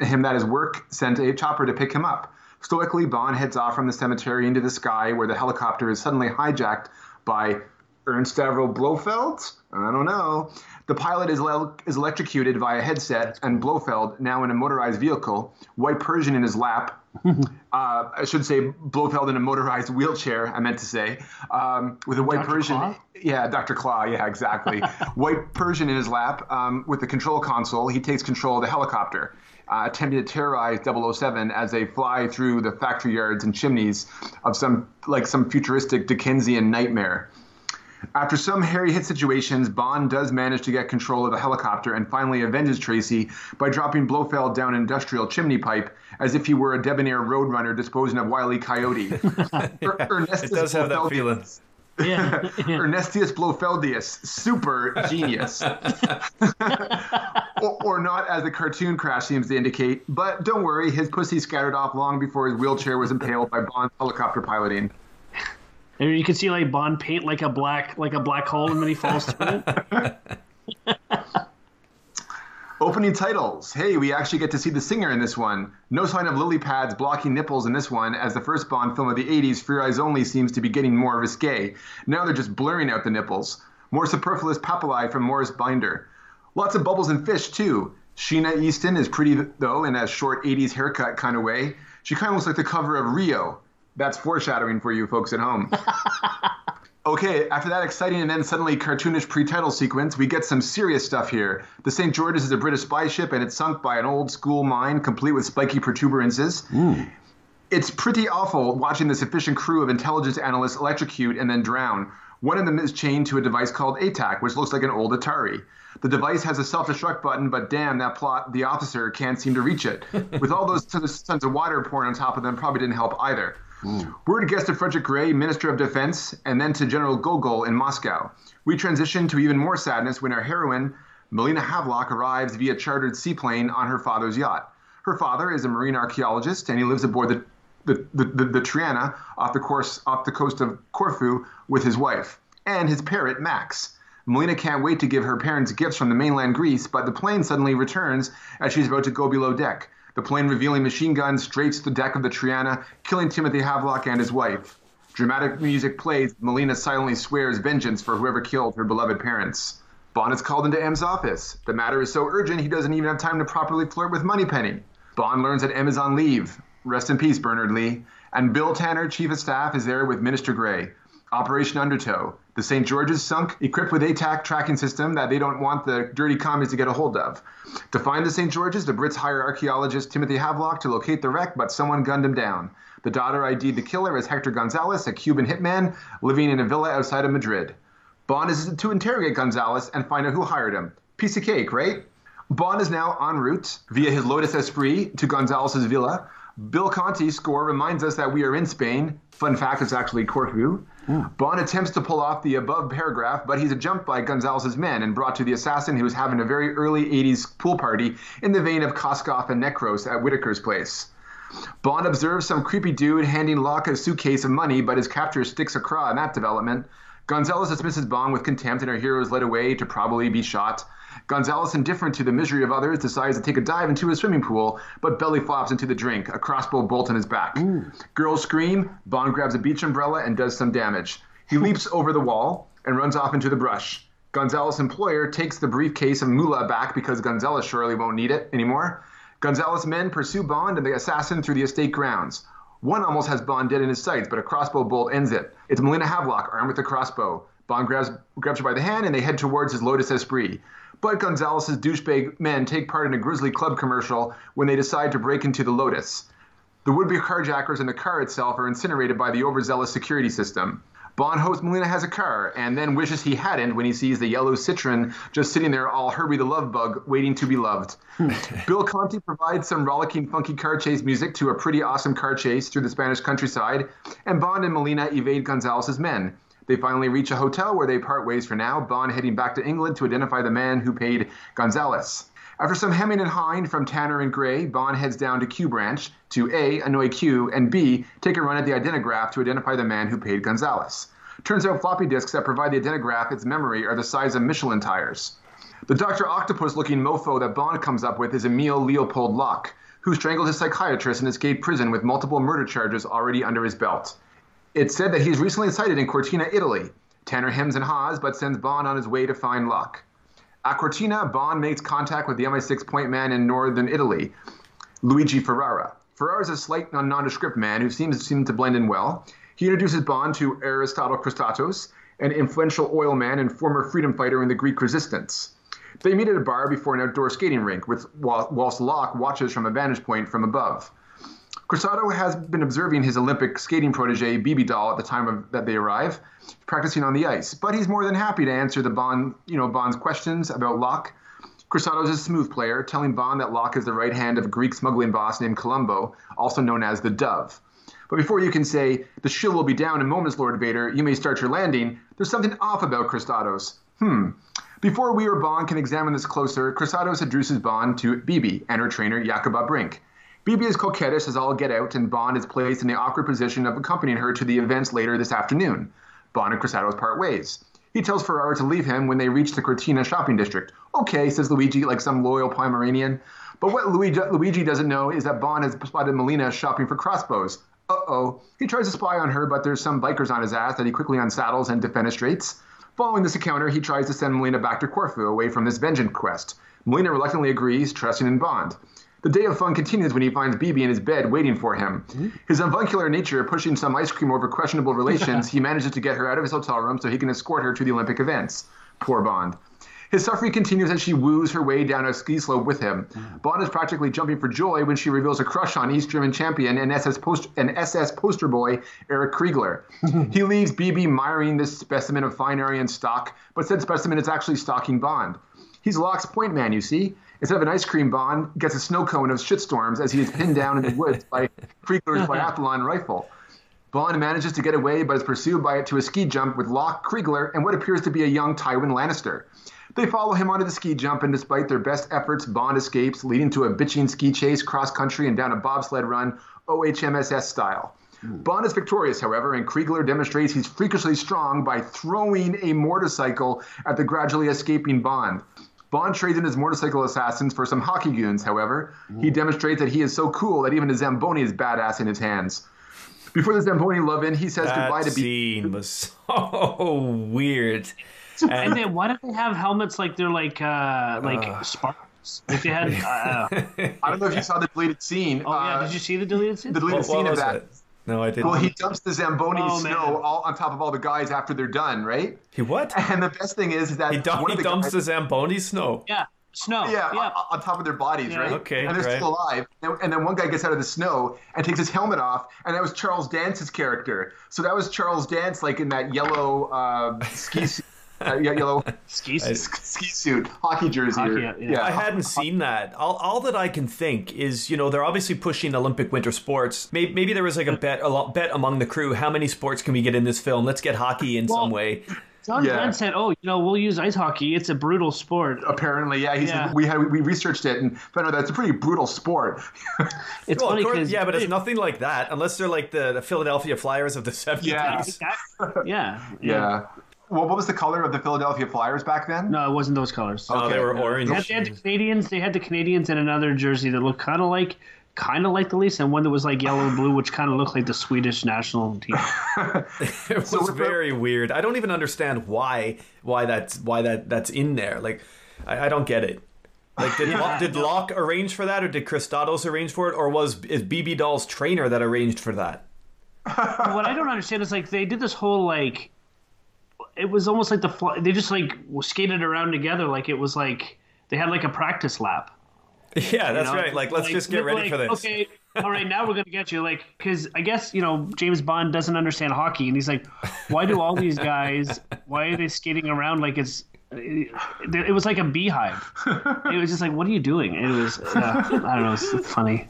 him that his work sent a chopper to pick him up. Stoically, Bond heads off from the cemetery into the sky, where the helicopter is suddenly hijacked by Ernst Stavro Blofeld? I don't know. The pilot is, le- is electrocuted via headset, and Blofeld, now in a motorized vehicle, white Persian in his lap, (laughs) uh, I should say Blofeld in a motorized wheelchair, I meant to say, um, with a white Dr. Persian. Claw? Yeah, Dr. Claw, yeah, exactly. (laughs) white Persian in his lap um, with the control console. He takes control of the helicopter. Uh, attempting to terrorize 007 as they fly through the factory yards and chimneys of some like some futuristic Dickensian nightmare. After some hairy hit situations, Bond does manage to get control of the helicopter and finally avenges Tracy by dropping Blofeld down an industrial chimney pipe as if he were a debonair roadrunner disposing of Wily Coyote. yeah, (laughs) er-, it does have that feeling. Yeah. (laughs) Ernestius Blofeldius, super genius. (laughs) or, or, not, as the cartoon crash seems to indicate. But don't worry, his pussy scattered off long before his wheelchair was impaled by Bond's helicopter piloting. And you can see like Bond paint like a black like a black hole and then he falls through it. (laughs) Opening titles. Hey, we actually get to see the singer in this one. No sign of lily pads blocking nipples in this one, as the first Bond film of the 80s, For Your Eyes Only, seems to be getting more risque. Now they're just blurring out the nipples. More superfluous papillae from Maurice Binder. Lots of bubbles and fish, too. Sheena Easton is pretty, though, in a short 80s haircut kind of way. She kind of looks like the cover of Rio. That's foreshadowing for you folks at home. (laughs) okay, after that exciting and then suddenly cartoonish pre-title sequence, we get some serious stuff here. The St. George's is a British spy ship and it's sunk by an old school mine complete with spiky protuberances. Mm. It's pretty awful watching this efficient crew of intelligence analysts electrocute and then drown. One of them is chained to a device called ATAC, which looks like an old Atari. The device has a self-destruct button, but damn, that plot, the officer can't seem to reach it. (laughs) With all those tons of water pouring on top of them, probably didn't help either. Mm. Word gets to Frederick Gray, Minister of Defense, and then to General Gogol in Moscow. We transition to even more sadness when our heroine, Melina Havelock, arrives via chartered seaplane on her father's yacht. Her father is a marine archaeologist, and he lives aboard the the, the, the, the Triana off the course off the coast of Corfu with his wife and his parrot Max. Melina can't wait to give her parents gifts from the mainland Greece, but the plane suddenly returns as she's about to go below deck. The plane revealing machine guns straights the deck of the Triana, killing Timothy Havelock and his wife. Dramatic music plays. Melina silently swears vengeance for whoever killed her beloved parents. Bond is called into M's office. The matter is so urgent he doesn't even have time to properly flirt with Moneypenny. Bond learns that M is on leave. Rest in peace, Bernard Lee. And Bill Tanner, Chief of Staff, is there with Minister Gray. Operation Undertow. The St. George's sunk, equipped with ATAC tracking system that they don't want the dirty commies to get a hold of. To find the St. George's, the Brits hire archaeologist Timothy Havelock to locate the wreck, but someone gunned him down. The daughter ID'd the killer as Hector Gonzalez, a Cuban hitman living in a villa outside of Madrid. Bond is to interrogate Gonzalez and find out who hired him. Piece of cake, right? Bond is now en route via his Lotus Esprit to Gonzalez's villa. Bill Conti's score reminds us that we are in Spain. Fun fact, it's actually Corfu. Bond attempts to pull off the above paragraph, but he's jumped by Gonzalez's men and brought to the assassin who was having a very early 80s pool party in the vein of Koskov and Necros at Whitaker's place. Bond observes some creepy dude handing Locque a suitcase of money, but his captor sticks a craw in that development. Gonzalez dismisses Bond with contempt, and our hero is led away to probably be shot. Gonzalez, indifferent to the misery of others, decides to take a dive into a swimming pool, but belly flops into the drink, a crossbow bolt in his back. Ooh. Girls scream, Bond grabs a beach umbrella and does some damage. He leaps over the wall and runs off into the brush. Gonzalez' employer takes the briefcase of moolah back because Gonzalez surely won't need it anymore. Gonzalez' men pursue Bond and the assassin through the estate grounds. One almost has Bond dead in his sights, but a crossbow bolt ends it. It's Melina Havelock armed with a crossbow. Bond grabs, grabs her by the hand and they head towards his Lotus Esprit. But Gonzalez's douchebag men take part in a Grizzly Club commercial when they decide to break into the Lotus. The would be carjackers and the car itself are incinerated by the overzealous security system. Bond hopes Melina has a car and then wishes he hadn't when he sees the yellow Citroen just sitting there all Herbie the Love Bug waiting to be loved. (laughs) Bill Conti provides some rollicking, funky car chase music to a pretty awesome car chase through the Spanish countryside, and Bond and Melina evade Gonzalez's men. They finally reach a hotel where they part ways for now, Bond heading back to England to identify the man who paid Gonzalez. After some hemming and hawing from Tanner and Gray, Bond heads down to Q Branch to A, annoy Q, and B, take a run at the identigraph to identify the man who paid Gonzalez. Turns out floppy disks that provide the identigraph its memory are the size of Michelin tires. The Dr. Octopus looking mofo that Bond comes up with is Emil Leopold Locque, who strangled his psychiatrist and escaped prison with multiple murder charges already under his belt. It's said that he's recently sighted in Cortina, Italy. Tanner hems and haws, but sends Bond on his way to find Locque. At Cortina, Bond makes contact with the MI6 point man in northern Italy, Luigi Ferrara. Ferrara is a slight nondescript man who seems, seem to blend in well. He introduces Bond to Aristotle Kristatos, an influential oil man and former freedom fighter in the Greek resistance. They meet at a bar before an outdoor skating rink, with, whilst Locque watches from a vantage point from above. Kristatos has been observing his Olympic skating protege, Bibi Dahl, at the time of, that they arrive, practicing on the ice. But he's more than happy to answer the Bond, you know, Bond's questions about Locque. Kristatos is a smooth player, telling Bond that Locque is the right hand of a Greek smuggling boss named Colombo, also known as the Dove. But before you can say, the shield will be down in moments, Lord Vader, you may start your landing, there's something off about Kristatos. Hmm. Before we or Bond can examine this closer, Kristatos introduces Bond to Bibi and her trainer, Jacoba Brink. Bibi is coquettish as all get out, and Bond is placed in the awkward position of accompanying her to the events later this afternoon. Bond and Kristatos part ways. He tells Ferrara to leave him when they reach the Cortina shopping district. Okay, says Luigi, like some loyal Pomeranian. But what Luigi, Luigi doesn't know is that Bond has spotted Melina shopping for crossbows. Uh oh. He tries to spy on her, but there's some bikers on his ass that he quickly unsaddles and defenestrates. Following this encounter, he tries to send Melina back to Corfu away from this vengeance quest. Melina reluctantly agrees, trusting in Bond. The day of fun continues when he finds Bibi in his bed waiting for him. Mm-hmm. His avuncular nature pushing some ice cream over questionable relations, (laughs) he manages to get her out of his hotel room so he can escort her to the Olympic events. Poor Bond. His suffering continues as she woos her way down a ski slope with him. Mm. Bond is practically jumping for joy when she reveals a crush on East German champion and SS, post- and SS poster boy Erich Kriegler. (laughs) he leaves Bibi miring this specimen of fine Aryan stock, but said specimen is actually stalking Bond. He's Locque's point man, you see. Instead of an ice cream, Bond gets a snow cone of shitstorms as he is pinned down in the woods by (laughs) Kriegler's (laughs) biathlon rifle. Bond manages to get away, but is pursued by it to a ski jump with Locque, Kriegler, and what appears to be a young Tywin Lannister. They follow him onto the ski jump, and despite their best efforts, Bond escapes, leading to a bitching ski chase cross country and down a bobsled run, OHMSS style. Mm. Bond is victorious, however, and Kriegler demonstrates he's freakishly strong by throwing a motorcycle at the gradually escaping Bond. Bond trades in his motorcycle assassins for some hockey goons, however. Mm. He demonstrates that he is so cool that even a Zamboni is badass in his hands. Before the Zamboni love in, he says that goodbye to scene was (laughs) so weird. And, and then why don't they have helmets like they're like uh like uh, sparks? Like they had. Uh, (laughs) I don't know if you saw the deleted scene. Oh yeah, did you see the deleted scene? The deleted what, scene what of that. It? No, I didn't. Well, he dumps the Zamboni Oh, snow man. all on top of all the guys after they're done, right? He what? (laughs) And the best thing is that He, dump, one he of the dumps guys, the Zamboni snow. Yeah, snow. yeah, yeah. On, on top of their bodies, Yeah. right? Okay, and they're right. still alive. And, and then one guy gets out of the snow and takes his helmet off, and that was Charles Dance's character. So that was Charles Dance, like in that yellow uh, ski (laughs) suit, uh, yeah, yellow (laughs) Ski I- ski suit, hockey jersey. Hockey, or- yeah, yeah. I hadn't seen that. All, all that I can think is, you know, they're obviously pushing Olympic winter sports. Maybe, maybe there was like a bet, a lot, bet among the crew. How many sports can we get in this film? Let's get hockey in Well, some way. John Yeah. Glen said, "Oh, you know, we'll use ice hockey. It's a brutal sport. Apparently, yeah. He's, Yeah. We had we researched it and found out that's a pretty brutal sport. It's Well, funny course, because yeah, but it's nothing like that unless they're like the, the Philadelphia Flyers of the seventies. Yeah. yeah, yeah. Well, what was the color of the Philadelphia Flyers back then? No, it wasn't those colors. Oh, they were Yeah. orange. They had, they had the Canadians. They had the Canadians in another jersey that looked kind of like kind of like the Leafs, and one that was like yellow and blue, which kind of looked like the Swedish national team. (laughs) (laughs) it was so very weird. I don't even understand why why that's why that that's in there. Like, I, I don't get it. Like, did yeah, did Locque arrange for that, or did Kristatos arrange for it, or was is Bibi Dahl's trainer that arranged for that? what I don't understand is like they did this whole like it was almost like the they just like skated around together like it was like they had like a practice lap. (laughs) Yeah, that's you know? right. Like, let's like, just get ready like, for this. Okay, all right, now we're gonna get you. Like, because I guess you know James Bond doesn't understand hockey, and he's like, why do all these guys? Why are they skating around like it's? It, it was like a beehive. (laughs) It was just like, what are you doing? It was, uh, I don't know, it's funny.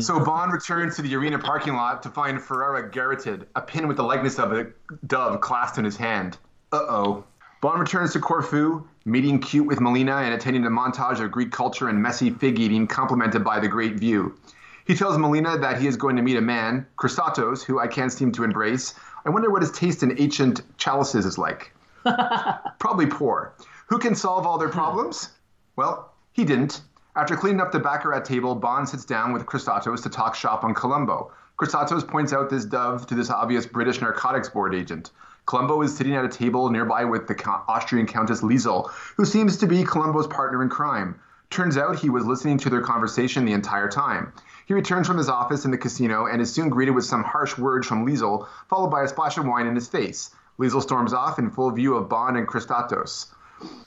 So Bond returns to the arena parking lot to find Ferrara garroted, a pin with the likeness of a dove clasped in his hand. Uh oh. Bond returns to Corfu, meeting cute with Melina and attending a montage of Greek culture and messy fig eating, complemented by the great view. He tells Melina that he is going to meet a man, Kristatos, who I can't seem to embrace. I wonder what his taste in ancient chalices is like. (laughs) Probably poor. Who can solve all their problems? Well, he didn't. After cleaning up the baccarat table, Bond sits down with Kristatos to talk shop on Colombo. Kristatos points out this dove to this obvious British narcotics board agent. Colombo is sitting at a table nearby with the Austrian Countess Lisl, who seems to be Colombo's partner in crime. Turns out he was listening to their conversation the entire time. He returns from his office in the casino and is soon greeted with some harsh words from Lisl, followed by a splash of wine in his face. Lisl storms off in full view of Bond and Kristatos.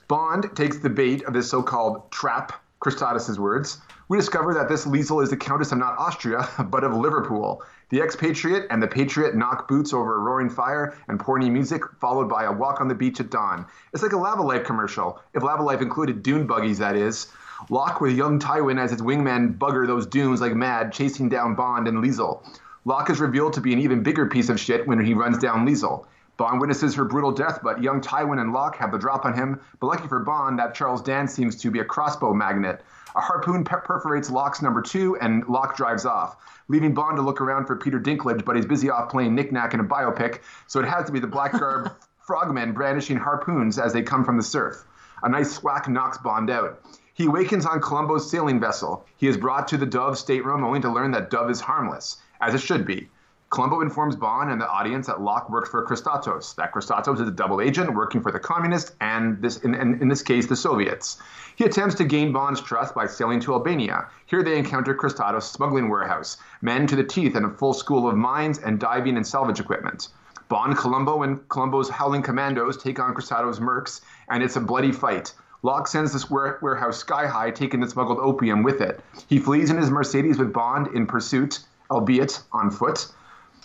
Bond takes the bait of this so called trap, Kristatos' words. We discover that this Lisl is the Countess of not Austria, (laughs) but of Liverpool. The expatriate and the patriot knock boots over a roaring fire and porny music, followed by a walk on the beach at dawn. It's like a Lava Life commercial, if Lava Life included dune buggies, that is. Locque with young Tywin as his wingman bugger those dunes like mad, chasing down Bond and Lisl. Locque is revealed to be an even bigger piece of shit when he runs down Lisl. Bond witnesses her brutal death, but young Tywin and Locque have the drop on him. But lucky for Bond, that Charles Dance seems to be a crossbow magnet. A harpoon perforates Locque's number two, and Locque drives off, leaving Bond to look around for Peter Dinklage, but he's busy off playing knick-knack in a biopic, so it has to be the black garb (laughs) frogmen brandishing harpoons as they come from the surf. A nice thwack knocks Bond out. He awakens on Colombo's sailing vessel. He is brought to the Dove stateroom only to learn that Dove is harmless, as it should be. Colombo informs Bond and the audience that Locque works for Kristatos, that Kristatos is a double agent working for the communists and, this, in, in, in this case, the Soviets. He attempts to gain Bond's trust by sailing to Albania. Here they encounter Kristatos' smuggling warehouse, men to the teeth and a full school of mines and diving and salvage equipment. Bond, Colombo, and Colombo's howling commandos take on Kristatos' mercs, and it's a bloody fight. Locque sends this warehouse sky high, taking the smuggled opium with it. He flees in his Mercedes with Bond in pursuit, albeit on foot.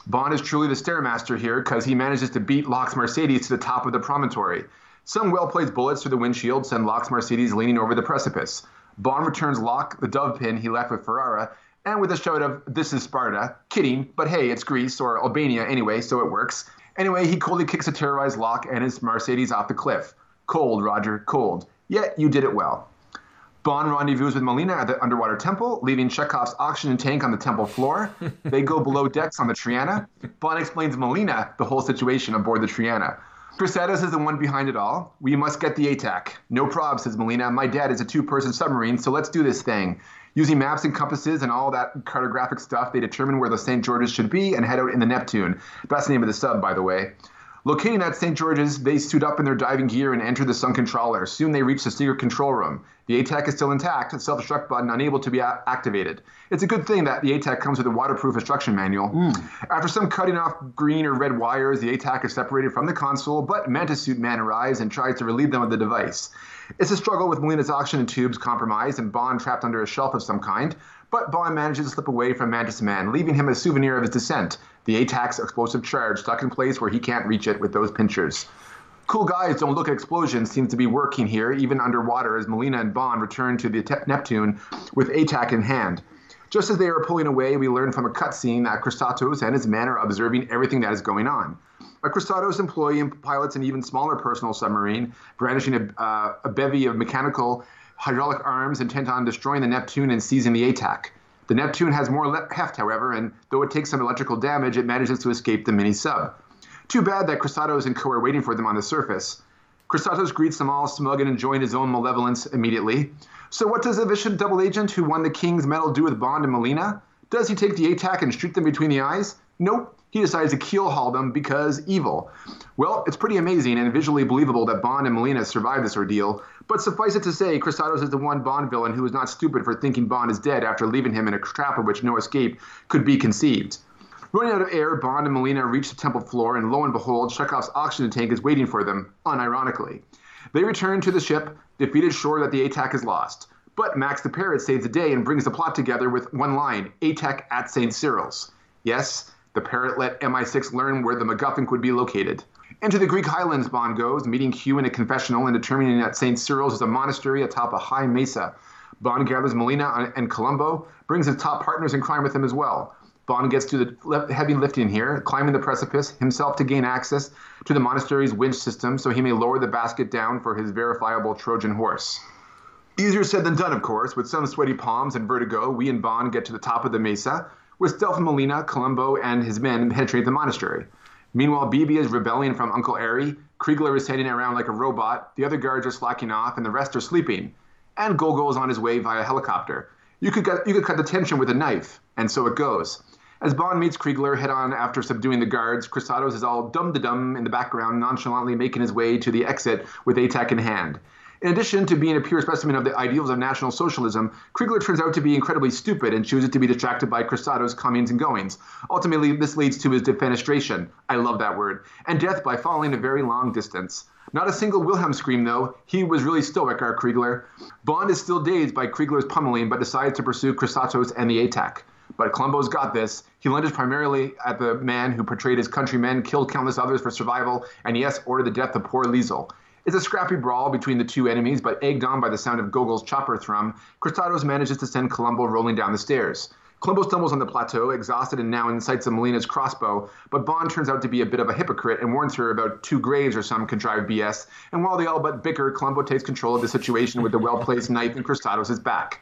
Bond is truly the stairmaster here because he manages to beat Locque's Mercedes to the top of the promontory. Some well placed bullets through the windshield send Locque's Mercedes leaning over the precipice. Bond returns Locque the dove pin he left with Ferrara, and with a shout of, This is Sparta. Kidding, but hey, it's Greece, or Albania anyway, so it works. Anyway, he coldly kicks a terrorized Locque and his Mercedes off the cliff. Cold, Roger, cold. Yet you did it well. Bond rendezvous with Melina at the underwater temple, leaving Chekhov's oxygen tank on the temple floor. (laughs) they go below decks on the Triana. Bond explains to Melina the whole situation aboard the Triana. Kristatos is the one behind it all. We must get the ATAC. No prob, says Melina. My dad is a two person submarine, so let's do this thing. Using maps and compasses and all that cartographic stuff, they determine where the St. George's should be and head out in the Neptune. That's the name of the sub, by the way. Locating at St. George's, they suit up in their diving gear and enter the sunken trawler. Soon they reach the secret control room. The ATAC is still intact, the self destruct button unable to be a- activated. It's a good thing that the ATAC comes with a waterproof instruction manual. Mm. After some cutting off green or red wires, the ATAC is separated from the console, but Mantis Suit Man arrives and tries to relieve them of the device. It's a struggle with Melina's oxygen tubes compromised and Bond trapped under a shelf of some kind, but Bond manages to slip away from Mantis Man, leaving him a souvenir of his descent the ATAC's explosive charge stuck in place where he can't reach it with those pinchers. Cool guys don't look at explosions seems to be working here, even underwater, as Melina and Bond return to the te- Neptune with ATAC in hand. Just as they are pulling away, we learn from a cutscene that Kristatos and his men are observing everything that is going on. A Kristatos employee pilots an even smaller personal submarine, brandishing a, uh, a bevy of mechanical hydraulic arms intent on destroying the Neptune and seizing the ATAC. The Neptune has more heft, however, and though it takes some electrical damage, it manages to escape the mini sub. Too bad that Kristatos and co are waiting for them on the surface. Kristatos greets them all smug and enjoying his own malevolence immediately. So, what does the vicious double agent who won the King's Medal do with Bond and Melina? Does he take the ATAC and shoot them between the eyes? Nope. He decides to keel haul them because evil. Well, it's pretty amazing and visually believable that Bond and Melina survived this ordeal, but suffice it to say, Kristatos is the one Bond villain who is not stupid for thinking Bond is dead after leaving him in a trap of which no escape could be conceived. Running out of air, Bond and Melina reach the temple floor, and lo and behold, Chekhov's oxygen tank is waiting for them, unironically. They return to the ship, defeated sure that the ATAC is lost. But Max the Parrot saves the day and brings the plot together with one line ATAC at St. Cyril's. Yes, the Parrot let MI6 learn where the MacGuffin could be located. Into the Greek highlands Bond goes, meeting Q in a confessional and determining that St. Cyril's is a monastery atop a high mesa. Bond gathers Melina and Colombo, brings his top partners in crime with him as well. Bond gets to the heavy lifting here, climbing the precipice himself to gain access to the monastery's winch system so he may lower the basket down for his verifiable Trojan horse. Easier said than done, of course. With some sweaty palms and vertigo, we and Bond get to the top of the mesa. With Stealth Melina, Colombo, and his men penetrate the monastery. Meanwhile, Bibi is rebelling from Uncle Ari. Kriegler is heading around like a robot. The other guards are slacking off, and the rest are sleeping. And Gogol is on his way via helicopter. You could, get, you could cut the tension with a knife, and so it goes. As Bond meets Kriegler head on after subduing the guards, Kristatos is all dum de dum in the background, nonchalantly making his way to the exit with ATAC in hand. In addition to being a pure specimen of the ideals of National Socialism, Kriegler turns out to be incredibly stupid and chooses to be distracted by Kristatos' comings and goings. Ultimately, this leads to his defenestration. I love that word. And death by falling a very long distance. Not a single Wilhelm scream, though. He was really stoic, our Kriegler. Bond is still dazed by Kriegler's pummeling, but decides to pursue Kristatos and the ATAC. But Colombo's got this. He lunges primarily at the man who portrayed his countrymen, killed countless others for survival, and yes, ordered the death of poor Lisl. It's a scrappy brawl between the two enemies, but egged on by the sound of Gogol's chopper thrum, Kristatos manages to send Colombo rolling down the stairs. Colombo stumbles on the plateau, exhausted and now in sights of Melina's crossbow, but Bond turns out to be a bit of a hypocrite and warns her about two graves or some contrived BS. And while they all but bicker, Colombo takes control of the situation with the well placed knife in Kristatos' back.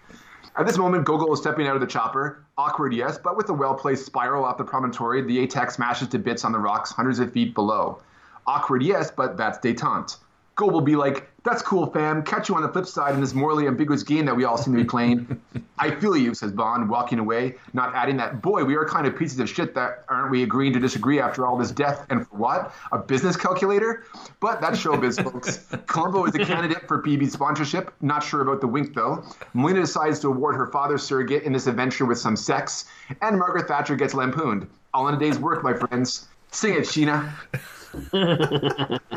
At this moment, Gogol is stepping out of the chopper. Awkward, yes, but with a well placed spiral off the promontory, the ATAC smashes to bits on the rocks hundreds of feet below. Awkward, yes, but that's detente. Gogol be like, that's cool, fam. Catch you on the flip side in this morally ambiguous game that we all seem to be playing. (laughs) I feel you, says Bond, walking away, not adding that, boy, we are kind of pieces of shit that aren't we agreeing to disagree after all this death and for what? A business calculator? But that's showbiz, folks. (laughs) Colombo is a candidate for Bibi sponsorship. Not sure about the wink, though. Melina decides to award her father's surrogate in this adventure with some sex, and Margaret Thatcher gets lampooned. All in a day's work, my friends. Sing it, Sheena.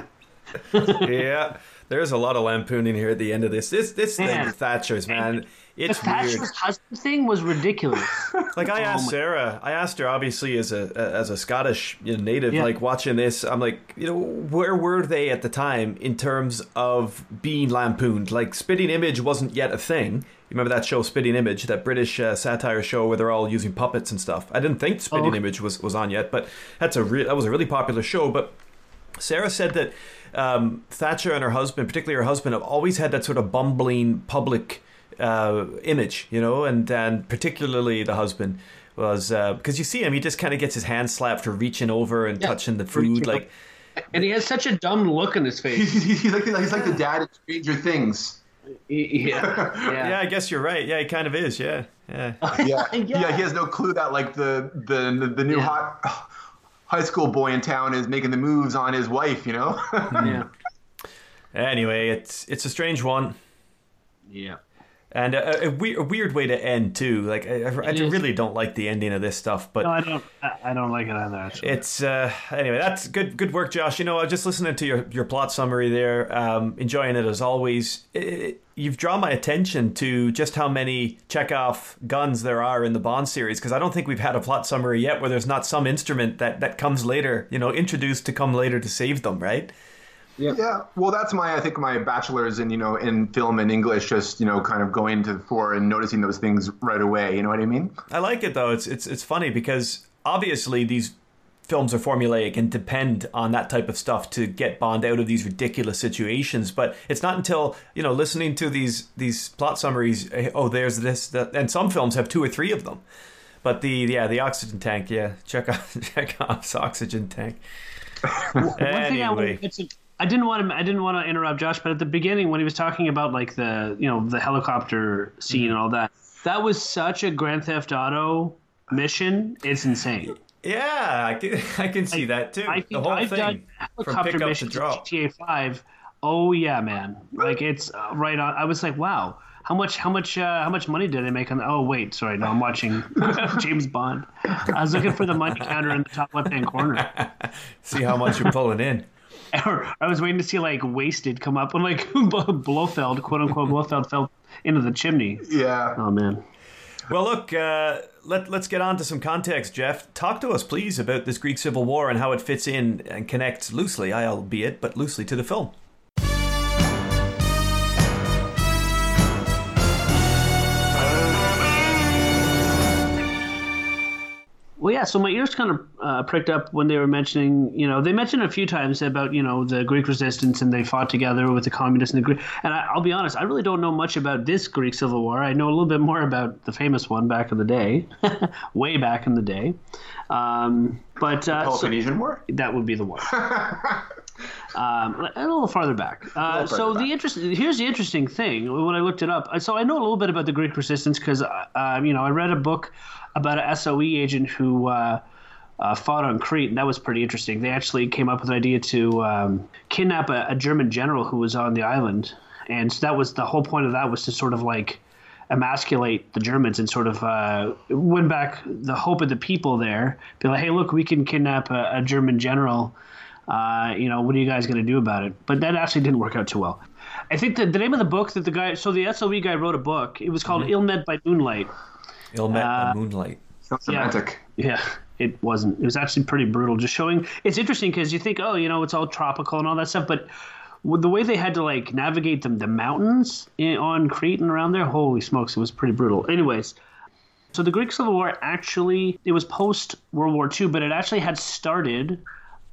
(laughs) (laughs) yeah, there's a lot of lampooning here at the end of this. This this thing, Thatcher's man, it's the Thatcher's weird. husband thing was ridiculous. (laughs) like I asked Sarah, I asked her obviously as a as a Scottish you know, native, yeah. like watching this, I'm like, you know, where were they at the time in terms of being lampooned? Like Spitting Image wasn't yet a thing. You remember that show, Spitting Image, that British uh, satire show where they're all using puppets and stuff. I didn't think Spitting oh. Image was, was on yet, but that's a re- that was a really popular show. But Sarah said that um, Thatcher and her husband, particularly her husband, have always had that sort of bumbling public uh, image, you know, and and particularly the husband was because uh, you see him, he just kind of gets his hand slapped for reaching over and yeah, touching the food, like. And he has such a dumb look on his face. (laughs) he's, like, he's like the dad in Stranger Things. Yeah. (laughs) yeah. yeah, I guess you're right. Yeah, he kind of is. Yeah, (laughs) yeah, yeah. yeah. He has no clue that like the the the new yeah. hot high school boy in town is making the moves on his wife, you know? (laughs) yeah. Anyway, it's it's a strange one. Yeah. And a, a, a weird way to end too. Like I, I really don't like the ending of this stuff, but no, I don't. I don't like it either. Actually. It's uh, anyway. That's good. Good work, Josh. You know, I was just listening to your, your plot summary there. Um, enjoying it as always. It, you've drawn my attention to just how many Chekhov guns there are in the Bond series because I don't think we've had a plot summary yet where there's not some instrument that that comes later. You know, introduced to come later to save them. Right. Yeah. yeah. Well, that's my I think my bachelor's in you know in film and English, just you know kind of going to the fore and noticing those things right away. You know what I mean? I like it though. It's it's it's funny because obviously these films are formulaic and depend on that type of stuff to get Bond out of these ridiculous situations. But it's not until you know listening to these these plot summaries. Eh, oh, there's this, that, and some films have two or three of them. But the yeah the oxygen tank yeah check out (laughs) check off oxygen tank. One anyway. thing I want to I didn't want to. I didn't want to interrupt Josh, but at the beginning when he was talking about like the you know the helicopter scene Mm-hmm. and all that, that was such a Grand Theft Auto mission. It's insane. Yeah, I can, (laughs) I can see that too. I the whole I've thing done helicopter to missions in drop. GTA Five. Oh yeah, man! Like it's uh, right on. I was like, wow. How much? How much? Uh, how much money did they make on? Oh wait, sorry, no, I'm watching (laughs) James Bond. I was looking for the money counter in the top left-hand corner. (laughs) See how much you're pulling in. Or (laughs) I was waiting to see like wasted come up when like (laughs) Blofeld, quote unquote, Blofeld fell into the chimney. Yeah. Oh man. Well, look, uh, let, let's get on to some context, Jeff. Talk to us, please, about this Greek Civil War and how it fits in and connects loosely, albeit, but loosely to the film. Yeah. So my ears kind of uh, pricked up when they were mentioning, you know, they mentioned a few times about, you know, the Greek resistance and they fought together with the communists and the Greek. And I, I'll be honest, I really don't know much about this Greek Civil War. I know a little bit more about the famous one back in the day, (laughs) way back in the day. Um, but uh, so- Peloponnesian War. that would be the one. (laughs) um, a little farther back. Uh, little so the back. interest here's the interesting thing when I looked it up. So I know a little bit about the Greek resistance because uh, you know I read a book about a SOE agent who. Uh, uh, fought on Crete, and that was pretty interesting. They actually came up with an idea to um, kidnap a, a German general who was on the island, and so that was the whole point of that was to sort of like emasculate the Germans and sort of uh, win back the hope of the people there. Be like, hey, look, we can kidnap a, a German general. Uh, you know, what are you guys going to do about it? But that actually didn't work out too well. I think the, the name of the book that the guy, so the SOE guy wrote a book. It was called Mm-hmm. Ill Met by Moonlight. Ill met Uh, by moonlight. Sounds Yeah. romantic. Yeah, it wasn't. It was actually pretty brutal. Just showing. It's interesting because you think, oh, you know, it's all tropical and all that stuff, but the way they had to like navigate them, the mountains in, on Crete and around there, holy smokes, it was pretty brutal. Anyways, so the Greek Civil War actually it was post World War II, but it actually had started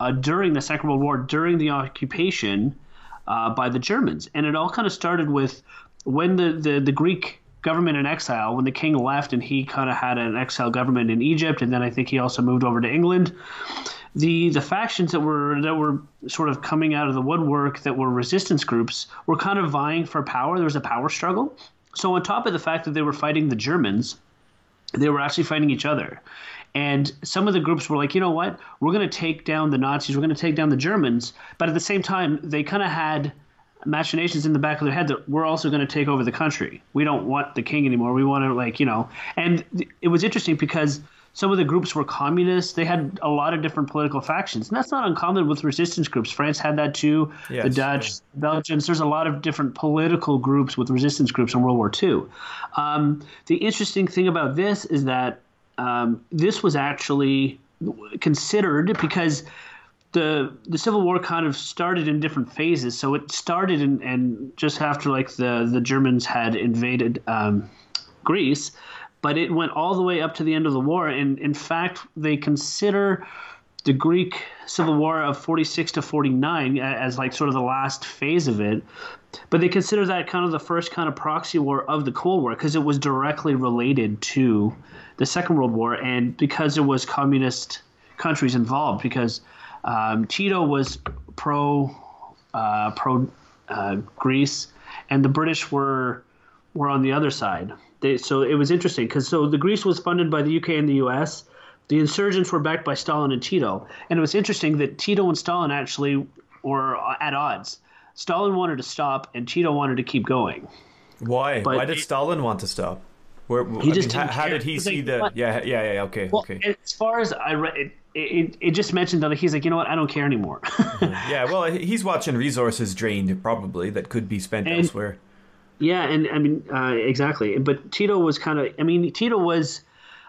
uh, during the Second World War, during the occupation uh, by the Germans, and it all kind of started with when the, the, the Greek government in exile, when the king left and he kind of had an exile government in Egypt, and then I think he also moved over to England. The the factions that were that were sort of coming out of the woodwork that were resistance groups were kind of vying for power. There was a power struggle. So on top of the fact that they were fighting the Germans, they were actually fighting each other. And some of the groups were like, you know what? We're going to take down the Nazis. We're going to take down the Germans. But at the same time, they kind of had machinations in the back of their head that we're also going to take over the country. We don't want the king anymore. We want to, like, you know. And th- it was interesting because some of the groups were communists. They had a lot of different political factions. And that's not uncommon with resistance groups. France had that too. the Dutch, yeah. Belgians. There's a lot of different political groups with resistance groups in World War II. Um, the interesting thing about this is that um, this was actually considered because the the Civil War kind of started in different phases. So it started in, and just after like the the Germans had invaded um, Greece, but it went all the way up to the end of the war. And in fact, they consider the Greek Civil War of 46 to 49 as like sort of the last phase of it. But they consider that kind of the first kind of proxy war of the Cold War because it was directly related to the Second World War and because there was communist countries involved because um, Tito was pro uh, pro uh, Greece and the British were were on the other side. They, so it was interesting because so the Greece was funded by the UK and the US. The insurgents were backed by Stalin and Tito, and it was interesting that Tito and Stalin actually were at odds. Stalin wanted to stop, and Tito wanted to keep going. Why? but Why did Stalin want to stop? Where, I He just mean, how, didn't how did he He see like, the? "What?" Yeah, yeah, yeah. Okay, Well, okay. as far as I read, it, it, it just mentioned that he's like, you know what, I don't care anymore. (laughs) Yeah, well, he's watching resources drained, probably that could be spent And- elsewhere. Yeah, and I mean, uh, exactly. But Tito was kind of, I mean, Tito was,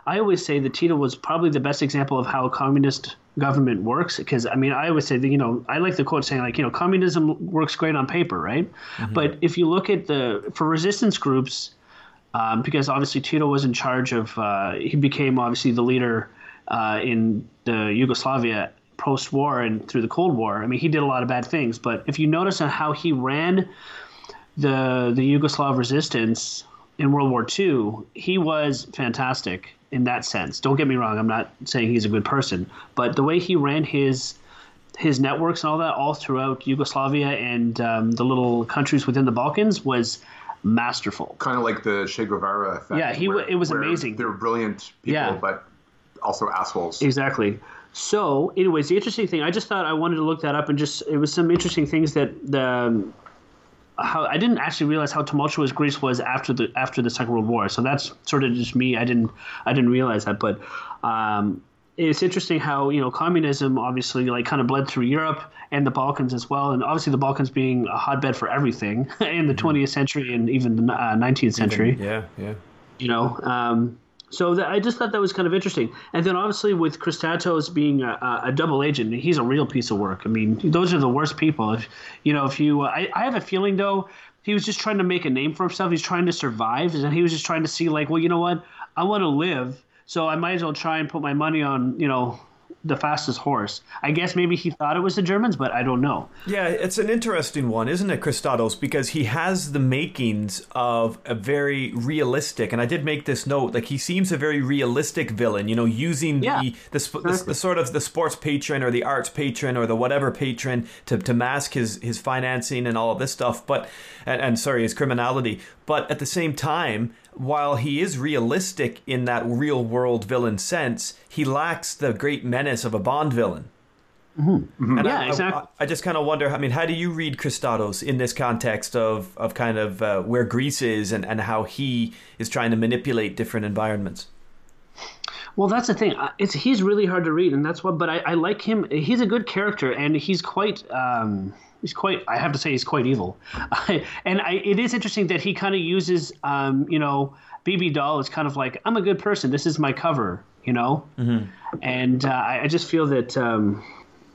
I always say that Tito was probably the best example of how a communist government works. Because, I mean, I always say that, you know, I like the quote saying, like, you know, communism works great on paper, right? But if you look at the, for resistance groups, um, because obviously Tito was in charge of, uh, he became obviously the leader uh, in the Yugoslavia post war and through the Cold War. I mean, he did a lot of bad things. But if you notice on how he ran, the the Yugoslav resistance in World War II, he was fantastic in that sense. Don't get me wrong; I'm not saying he's a good person, but the way he ran his his networks and all that all throughout Yugoslavia and um, the little countries within the Balkans was masterful. Kind of like the Che Guevara effect. Yeah, he where, it was amazing. They're brilliant people, Yeah. but also assholes. Exactly. So, anyways, the interesting thing, I just thought I wanted to look that up and just, it was some interesting things that the, um, how I didn't actually realize how tumultuous Greece was after the after the Second World War. So that's sort of just me. I didn't I didn't realize that, but um, it's interesting how you know communism obviously like kind of bled through Europe and the Balkans as well, and obviously the Balkans being a hotbed for everything (laughs) in the 20th century and even the uh, 19th century Yeah, yeah. you know. Um, so that, I just thought that was kind of interesting. And then obviously with Kristatos being a, a- a double agent, he's a real piece of work. I mean, those are the worst people. If you know, if you, uh, I, I have a feeling though, he was just trying to make a name for himself. He's trying to survive, and he was just trying to see like, well, you know what, I want to live, so I might as well try and put my money on, you know, the fastest horse. I guess maybe he thought it was the Germans, but I don't know. Yeah, it's an interesting one, isn't it, Kristatos? Because he has the makings of a very realistic, and I did make this note. Like he seems a very realistic villain. You know, using Yeah, the the, the the sort of the sports patron or the arts patron or the whatever patron to, to mask his his financing and all of this stuff. But and, and sorry, his criminality. But at the same time, while he is realistic in that real world villain sense, he lacks the great menace of a Bond villain. And Yeah, I, exactly. I, I just kind of wonder. I mean, how do you read Kristatos in this context of of kind of uh, where Greece is and and how he is trying to manipulate different environments? Well, that's the thing. Uh, It's he's really hard to read, and that's what. But I, I like him. He's a good character, and he's quite. Um, he's quite. I have to say, he's quite evil. (laughs) and I, it is interesting that he kind of uses, um, you know, Bibi Dahl is kind of like I'm a good person. This is my cover, you know. Mm-hmm. And uh, I, I just feel that, um,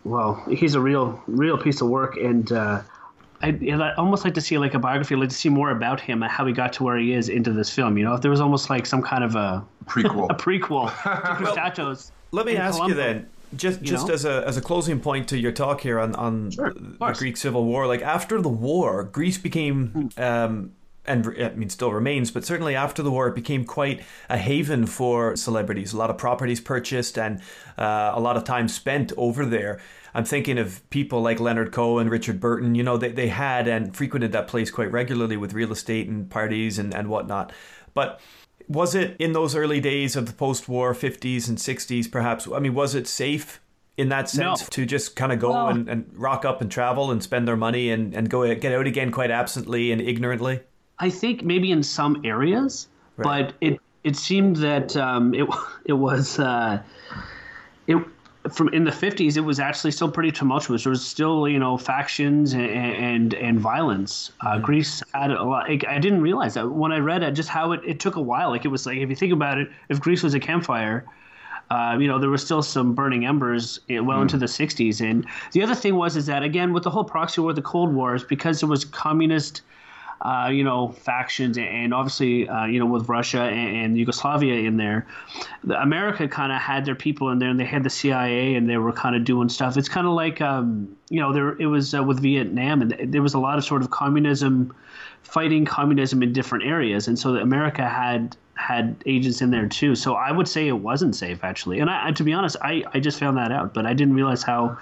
well, he's a real, real piece of work, and. Uh, I, I almost like to see like a biography, I'd like to see more about him and how he got to where he is into this film. You know, if there was almost like some kind of a Prequel. a prequel (laughs) (laughs) to Kristatos. Let me and ask you then, just just know? as a as a closing point to your talk here on on Sure, the. Greek Civil War, like after the war, Greece became. Um, and I mean, still remains, but certainly after the war, it became quite a haven for celebrities. A lot of properties purchased and uh, a lot of time spent over there. I'm thinking of people like Leonard Cohen and Richard Burton. You know, they, they had and frequented that place quite regularly with real estate and parties and, and whatnot. But was it in those early days of the post-war 50s and 60s perhaps i mean was it safe in that sense No. to just kind of go and, and rock up and travel and spend their money and, and go get out again quite absently and ignorantly I think maybe in some areas, Right. but it it seemed that um, it (laughs) it was uh, it from in the 50s it was actually still pretty tumultuous. There was still you know factions and and, and violence. Uh, greece had a lot I, I didn't realize that. When i read it just how it, it took a while. Like it was like if you think about it if greece was a campfire uh, you know, there was still some burning embers eh, well into the 60s. And the other thing was is that again with the whole proxy war, the Cold Wars, because it was communist, uh, you know, factions, and obviously, uh, you know, with Russia and, and Yugoslavia in there, the, America kind of had their people in there, and they had the CIA, and they were kind of doing stuff. It's kind of like, um, you know, there it was uh, with Vietnam, and there was a lot of sort of communism, fighting communism in different areas, and so America had had agents in there too. So I would say it wasn't safe actually. And I, and to be honest, I, I just found that out, but I didn't realize how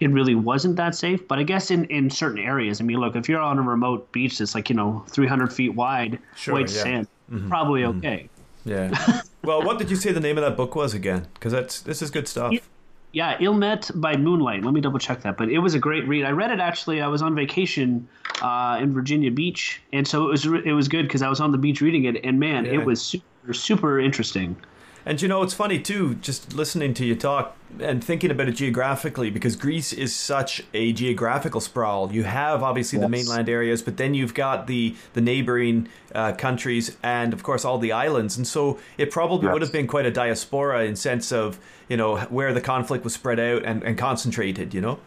it really wasn't that safe. But I guess in, in certain areas, I mean, look, if you're on a remote beach that's like, you know, 300 feet wide, Sure, white yeah. sand, mm-hmm. probably mm-hmm. okay. yeah (laughs) well what did you say the name of that book was again because that's this is good stuff Yeah, Ill Met by Moonlight. Let me double check that. But it was a great read. I read it actually. I was on vacation uh, in Virginia Beach, and so it was it was good because I was on the beach reading it, and man, Yeah. it was super super interesting. And you know, it's funny too, just listening to you talk and thinking about it geographically, because Greece is such a geographical sprawl. You have obviously the mainland areas, but then you've got the the neighboring uh, countries, and of course all the islands. And so it probably Yes. would have been quite a diaspora in sense of you know where the conflict was spread out and, and concentrated. You know.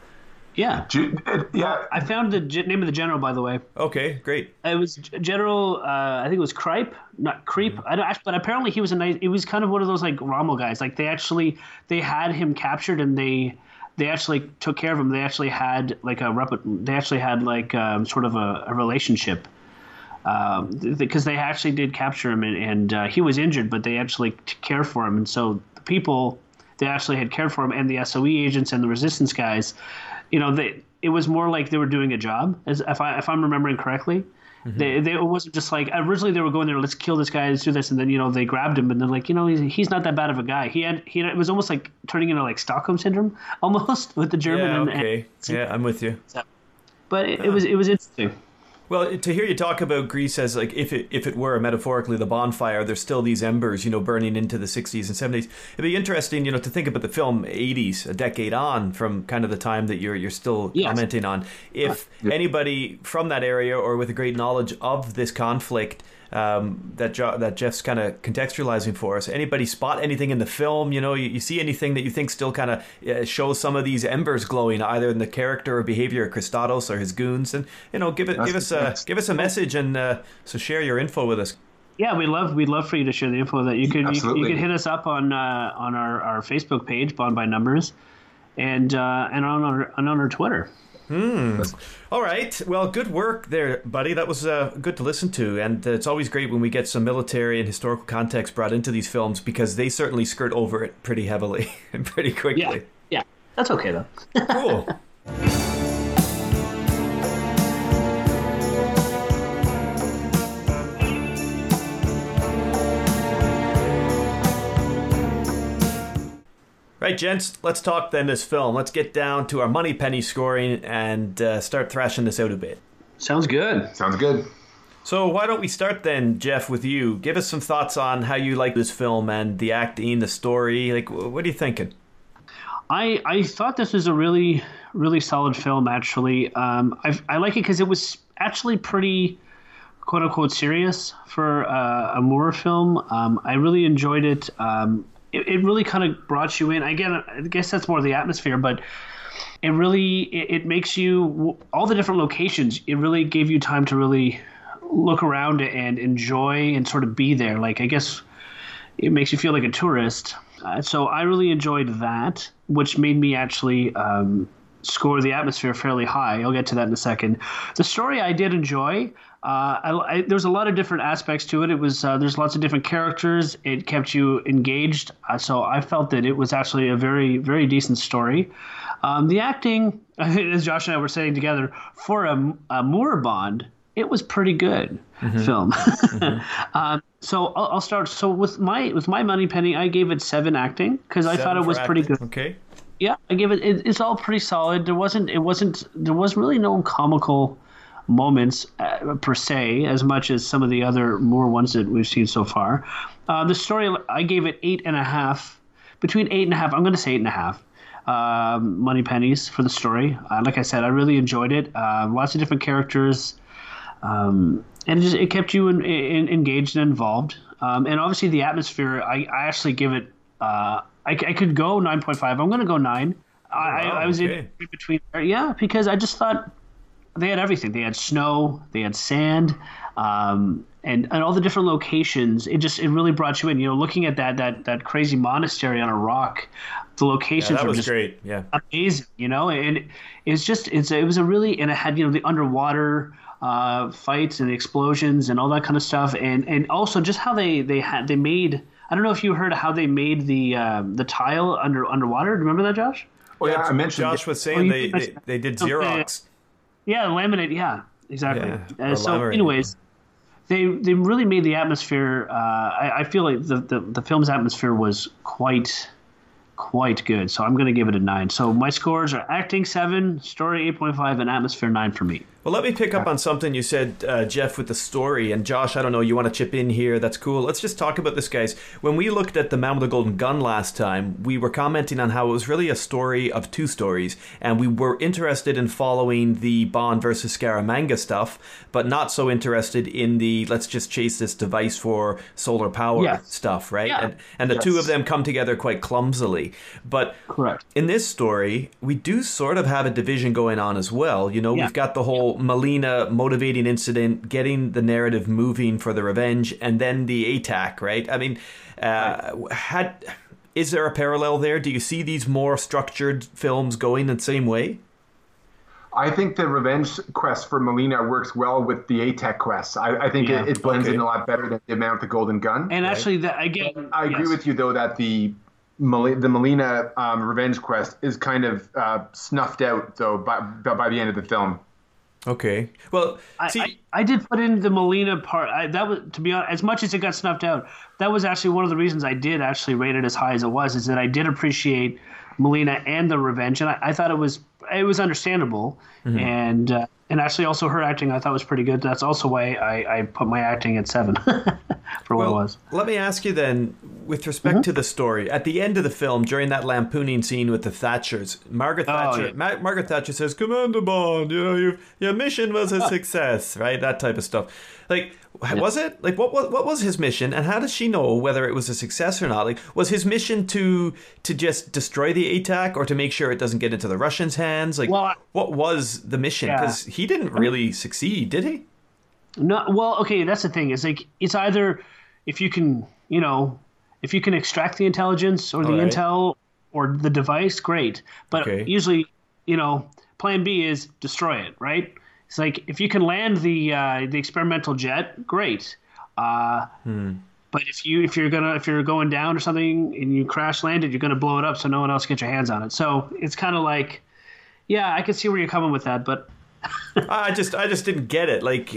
Yeah, Ge- uh, yeah, I found the ge- name of the general by the way. Okay, great. It was G- General. Uh, I think it was Cripe, not Creep. I don't. But apparently he was a nice. He was kind of one of those like Rommel guys. Like they actually they had him captured and they they actually took care of him. They actually had like a rep. They actually had like um, sort of a, a relationship. Um, because they actually did capture him and, and uh, he was injured, but they actually t- care for him. And so the people they actually had cared for him, and the SOE agents and the resistance guys, you know, they it was more like they were doing a job, as if I if I'm remembering correctly. Mm-hmm. They, they, it wasn't just like originally they were going there. Let's kill this guy. Let's do this, and then you know they grabbed him, and they're like, you know, he's, he's not that bad of a guy. He had he had, it was almost like turning into like Stockholm syndrome (laughs) almost with the German. Yeah, and- okay. and- yeah, I'm with you. but it, it was it was interesting. Well, to hear you talk about Greece as like if it if it were metaphorically the bonfire, there's still these embers, you know, burning into the 60s and 70s. It'd be interesting, you know, to think about the film 80s, a decade on from kind of the time that you're you're still Yes. commenting on. If anybody from that area or with a great knowledge of this conflict um, that jo- that Jeff's kind of contextualizing for us. Anybody spot anything in the film? You know, you, you see anything that you think still kind of uh, shows some of these embers glowing, either in the character or behavior of Kristatos or his goons, and you know, give it give us a give us a message and uh, so share your info with us. Yeah, we love we'd love for you to share the info that you could you, you Absolutely. could hit us up on uh, on our, our Facebook page, Bond by Numbers, and uh, and on our and on our Twitter. All right. Well, good work there, buddy. That was uh, good to listen to. And uh, it's always great when we get some military and historical context brought into these films because they certainly skirt over it pretty heavily (laughs) and pretty quickly. Yeah, yeah, that's okay though. Cool. (laughs) Right, gents, let's talk then this film. Let's get down to our money penny scoring and uh, start thrashing this out a bit. Sounds good. Sounds good. So why don't we start then, Jeff, with you? Give us some thoughts on how you like this film and the acting, the story. Like, what are you thinking? I I thought this was a really really solid film. Actually, um, I I like it because it was actually pretty quote unquote serious for uh, a Moore film. Um, I really enjoyed it. Um, it, it really kind of brought you in. Again, I guess that's more the atmosphere, but it really it, it makes you all the different locations. It really gave you time to really look around and enjoy and sort of be there. Like I guess it makes you feel like a tourist. Uh, so I really enjoyed that, which made me actually um, score the atmosphere fairly high. I'll get to that in a second. The story I did enjoy. Uh, I, I, there's a lot of different aspects to it. It was uh, there's lots of different characters. It kept you engaged. Uh, so I felt that it was actually a very very decent story. Um, the acting, (laughs) as Josh and I were saying together, for a, a Moore Bond, it was pretty good film. (laughs) um, so I'll, I'll start. So with my with my money penny, I gave it seven acting because I thought it was pretty good. Okay. Yeah, I give it, it. It's all pretty solid. There wasn't. It wasn't. There was really no comical moments uh, per se, as much as some of the other more ones that we've seen so far. Uh, the story, I gave it eight and a half. Between eight and a half, I'm going to say eight and a half. Um, money pennies for the story. Uh, like I said, I really enjoyed it. Uh, lots of different characters, um, and it, just, it kept you in, in, engaged and involved. Um, and obviously, the atmosphere. I, I actually give it. Uh, I, I could go nine point five. I'm going to go nine. I, I, wow, I was okay. in between. Yeah, because I just thought they had everything. They had snow, they had sand, um, and and all the different locations. It just it really brought you in. You know, looking at that that that crazy monastery on a rock, the Yeah, locations that were was just great. Yeah. amazing. You know, and it's just it's it was a really and it had you know the underwater. Uh, fights and explosions and all that kind of stuff, and and also just how they they had they made. I don't know if you heard how they made the um, the tile under underwater. Do you remember that, Josh? Oh yeah, I mentioned Josh was Oh, saying you they, they, they did Okay. Yeah, laminate. Yeah, exactly. Yeah, uh, so, anyways, they they really made the atmosphere. Uh, I, I feel like the, the the film's atmosphere was quite quite good. So I'm going to give it a nine. So my scores are acting seven, story eight point five, and atmosphere nine for me. Well, let me pick up on something you said, uh, Jeff, with the story. And Josh, I don't know, you want to chip in here? That's cool. Let's just talk about this, guys. When we looked at The Man with the Golden Gun last time, we were commenting on how it was really a story of two stories. And we were interested in following the Bond versus Scaramanga stuff, but not so interested in the let's just chase this device for solar power Yes. stuff, right? Yeah. And, and the two of them come together quite clumsily. But Correct. in this story, we do sort of have a division going on as well. You know, Yeah. we've got the whole Melina motivating incident, getting the narrative moving for the revenge, and then the ATAC, right? I mean, uh, had is there a parallel there? Do you see these more structured films going the same way? I think the revenge quest for Melina works well with the ATAC quest. I, I think Yeah. it, it blends Okay. in a lot better than the amount of the golden gun. And actually, that again, I agree with you though that the the Melina um, revenge quest is kind of uh, snuffed out though by by the end of the film. Okay. Well, I, see, I, I did put in the Melina part. I, that was to be honest, as much as it got snuffed out, that was actually one of the reasons I did actually rate it as high as it was. Is that I did appreciate Melina and the revenge, and I, I thought it was it was understandable, Mm-hmm. and uh, and actually also her acting I thought was pretty good. That's also why I, I put my acting at seven (laughs) for what it was. let me ask you then, with respect Mm-hmm. to the story, at the end of the film, during that lampooning scene with the Thatchers, Margaret Thatcher, Oh, yeah. Ma- Margaret Thatcher says, "Commander Bond, you know, your your mission was a (laughs) success, right? That type of stuff. Like, was it? Like, what, what what was his mission, and how does she know whether it was a success or not? Like, was his mission to to just destroy the ATAC or to make sure it doesn't get into the Russians' hands? Like, Well, what was the mission? Yeah. Because he didn't really succeed, did he? No, well, okay, that's the thing. It's like it's either if you can, you know, if you can extract the intelligence or the Alright. intel or the device, great. But Okay. usually, you know, plan B is destroy it, right? It's like if you can land the uh, the experimental jet, great. Uh, But if you if you're gonna if you're going down or something and you crash landed, you're gonna blow it up so no one else gets your hands on it. So it's kind of like, yeah, I can see where you're coming with that, but (laughs) I just I just didn't get it. Like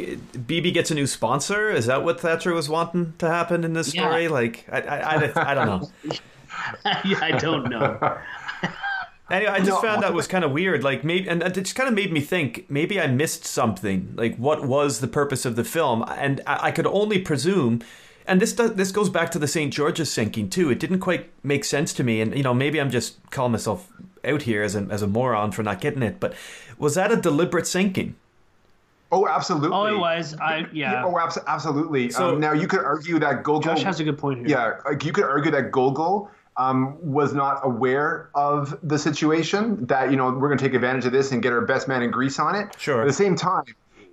Bibi gets a new sponsor. Is that what Thatcher was wanting to happen in this Yeah. story? Like I I, I, I don't know. (laughs) yeah, I don't know. (laughs) Anyway, I just No. found that was kind of weird. Like maybe, and it just kind of made me think maybe I missed something. Like what was the purpose of the film? And I, I could only presume. And this does, this goes back to the St. George's sinking too. It didn't quite make sense to me. And you know maybe I'm just calling myself out here as a as a moron for not getting it. But was that a deliberate sinking? Oh, absolutely. Oh, it was. I yeah. Oh, abs- absolutely. So- um, now you could argue that Gogol. Josh has a good point here. Yeah, like you could argue that Gogol um, was not aware of the situation. That you know we're going to take advantage of this and get our best man in Greece on it. Sure. At the same time,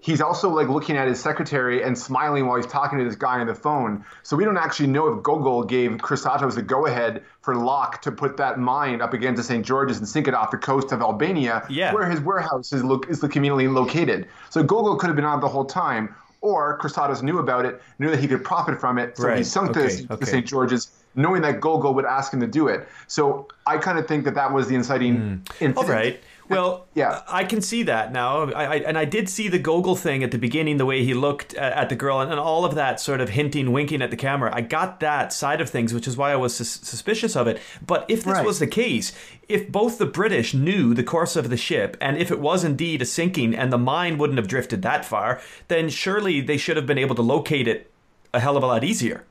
he's also like looking at his secretary and smiling while he's talking to this guy on the phone. So we don't actually know if Gogol gave Kristatos the go-ahead for Locque to put that mine up against the St. George's and sink it off the coast of Albania, Yeah. where his warehouse is, lo- is conveniently located. So Gogol could have been on the whole time. Or Kristatos knew about it, knew that he could profit from it, so he sunk Okay, this okay. to St. George's, knowing that Gogol would ask him to do it. So I kind of think that that was the inciting hmm. incident. All right. Well, Yeah. I can see that now. I, I and I did see the Gogol thing at the beginning, the way he looked at, at the girl, and, and all of that sort of hinting, winking at the camera. I got that side of things, which is why I was sus- suspicious of it. But if this Right. was the case, if both the British knew the course of the ship, and if it was indeed a sinking, and the mine wouldn't have drifted that far, then surely they should have been able to locate it a hell of a lot easier.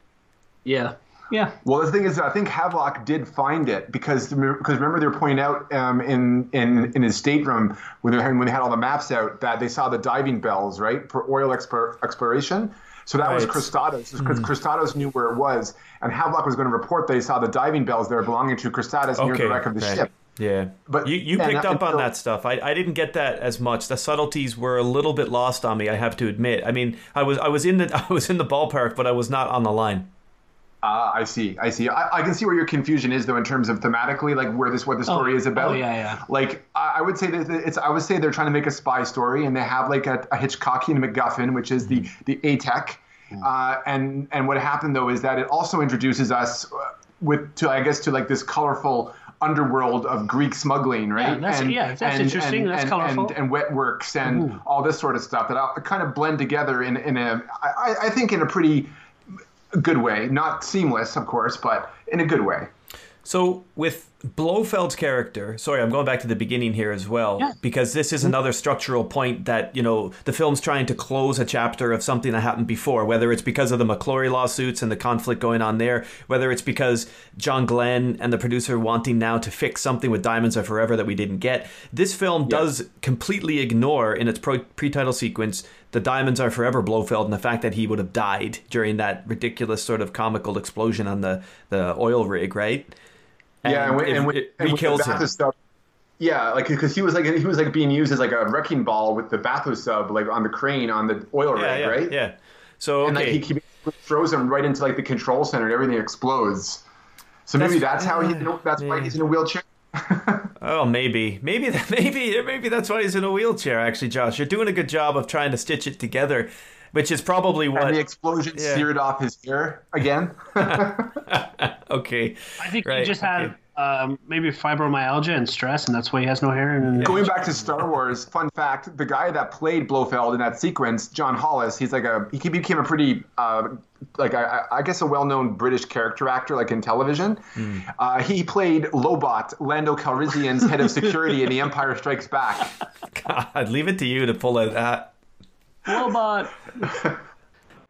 Yeah. Yeah. Well, the thing is, I think Havelock did find it because because remember they were pointing out um, in in in his stateroom when they when they had all the maps out that they saw the diving bells right for oil explor- exploration. So that was Right. Kristatos because Kristatos knew where it was, and Havelock was going to report that he saw the diving bells there belonging to Kristatos near the wreck of the right. ship. Yeah, But- you you picked that- up on so- that stuff. I, I didn't get that as much. The subtleties were a little bit lost on me. I have to admit. I mean, I was I was in the (laughs) I was in the ballpark, but I was not on the line. Ah, I see. I see. I, I can see where your confusion is, though, in terms of thematically, like where this what the story Oh, is about. oh, yeah, yeah. Like I, I would say that it's. I would say they're trying to make a spy story, and they have like a, a Hitchcockian MacGuffin, which is the the ATAC. Uh, and and what happened though is that it also introduces us uh, with to I guess to like this colorful underworld of Greek smuggling, right? that's- yeah, that's interesting, that's and, colorful. And, and wet works and all this sort of stuff that all kind of blend together in in a I- I think in a pretty good way, not seamless, of course, but in a good way. So with Blofeld's character, sorry, I'm going back to the beginning here as well, Yeah. because this is another structural point that you know the film's trying to close a chapter of something that happened before, whether it's because of the McClory lawsuits and the conflict going on there, whether it's because John Glen and the producer wanting now to fix something with Diamonds Are Forever that we didn't get. This film does completely ignore in its pre-title sequence the Diamonds Are Forever Blofeld and the fact that he would have died during that ridiculous sort of comical explosion on the the oil rig, right? yeah, and, it, and, when- it, and it with the kills him. Sub, yeah, like because he was like he was like being used as like a wrecking ball with the Bathosub like on the crane on the oil Yeah, rig, yeah, right? yeah. So And like he, he throws him right into like the control center and everything explodes. So maybe That's- that's, how he. That's why he's in a wheelchair. (laughs) oh maybe, maybe, that, (laughs) maybe, maybe that's why he's in a wheelchair. Actually, Josh, you're doing a good job of trying to stitch it together, which is probably what. And the explosion Yeah. seared off his hair again. (laughs) (laughs) okay. I think right, he just okay. had um, maybe fibromyalgia and stress, and that's why he has no hair. And Going back to Star Wars, fun fact: the guy that played Blofeld in that sequence, John Hollis, he's like a he became a pretty uh, like I, I guess a well-known British character actor, like in television. Uh, he played Lobot, Lando Calrissian's head of security in The Empire Strikes Back. (laughs) God, leave it to you to pull out that. Robot. (laughs)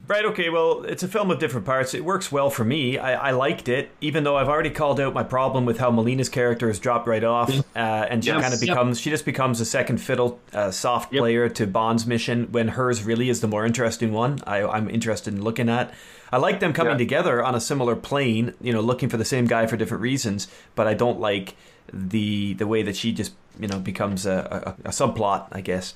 Right, okay, well, it's a film of different parts. It works well for me. I, I liked it, even though I've already called out my problem with how Melina's character has dropped right off. Uh, and she Yes. kind of Yep. becomes, she just becomes a second fiddle, uh, soft Yep. player to Bond's mission when hers really is the more interesting one. I, I'm interested in looking at. I like them coming Yeah. together on a similar plane, you know, looking for the same guy for different reasons, but I don't like the the way that she just, you know, becomes a, a, a subplot, I guess.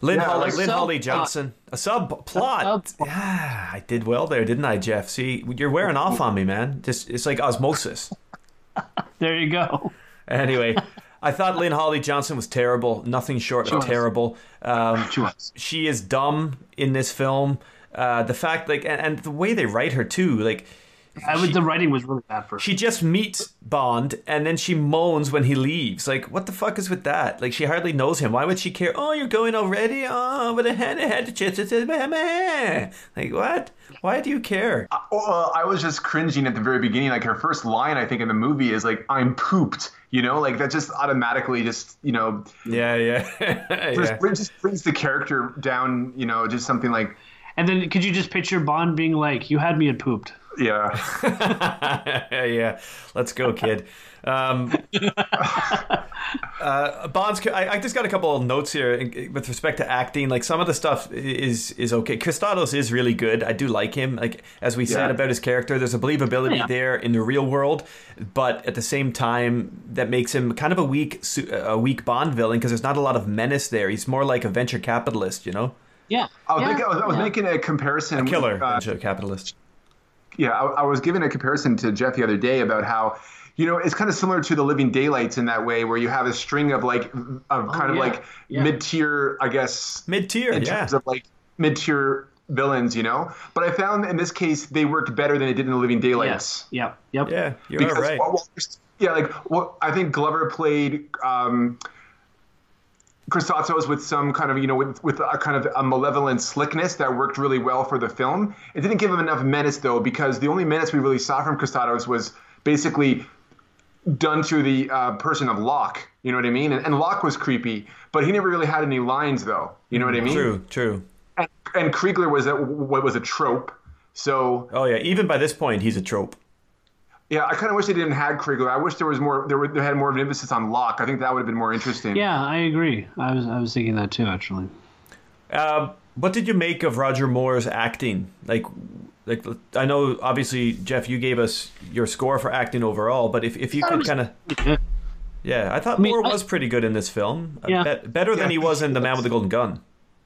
Lynn, Yeah, Holly, Lynn. Holly Johnson. A subplot. Yeah, I did well there, didn't I, Jeff? See, you're wearing off on me, man. Just it's like osmosis. (laughs) There you go. Anyway, I thought Lynn Holly Johnson was terrible. Nothing short of was. terrible. Um, She was. she is dumb in this film. Uh, the fact, like, and, and the way they write her too, like, I would, the writing was really bad for her. she just meets Bond and then she moans when he leaves. Like, what the fuck is with that? Like, she hardly knows him. Why would she care? Oh, you're going already? Oh, but I had, I had to chit Like, what? Why do you care? Well, I was just cringing at the very beginning. Like her first line, I think, in the movie is like, "I'm pooped." You know, like that just automatically just you know Yeah, yeah, (laughs) just, yeah. brings, just brings the character down. You know, just something like, And then could you just picture Bond being like, "You had me at pooped." Yeah. (laughs) yeah, let's go, kid. Um, (laughs) uh, Bond's. I, I just got a couple of notes here in- with respect to acting. Like some of the stuff is is okay. Kristatos is really good. I do like him. Like as we said about his character, there's a believability Yeah. there in the real world, but at the same time, that makes him kind of a weak a weak Bond villain because there's not a lot of menace there. He's more like a venture capitalist, you know, Yeah. I was, yeah. making, I was, I was yeah. making a comparison. with, killer uh, venture capitalist. Yeah, I, I was giving a comparison to Jeff the other day about how, you know, it's kind of similar to the Living Daylights in that way, where you have a string of like, of kind of yeah, like yeah. mid-tier, I guess, Mid tier, in yeah. terms of like mid-tier villains, you know. But I found in this case they worked better than it did in the Living Daylights. Yes. Yep. Yep. Yeah, you're because right. well, well, yeah, like well, I think Glover played um, Kristatos with some kind of you know with with a kind of a malevolent slickness that worked really well for the film. It didn't give him enough menace though because the only menace we really saw from Kristatos was basically done through the uh, person of Locque. You know what I mean? And, and Locque was creepy, but he never really had any lines though. You know what I mean? True, true. And, and Kriegler was a, what was a trope. So Oh yeah, even by this point, he's a trope. Yeah, I kind of wish they didn't have Kriegler. I wish there was more. There, were, they had more of an emphasis on Locque. I think that would have been more interesting. Yeah, I agree. I was I was thinking that too, actually. Uh, what did you make of Roger Moore's acting? Like, like I know obviously Jeff, you gave us your score for acting overall, but if if you could kind of Yeah. yeah, I thought mean, Moore I- was pretty good in this film. Uh, Yeah. bet- better than he was in The Man with the Golden Gun.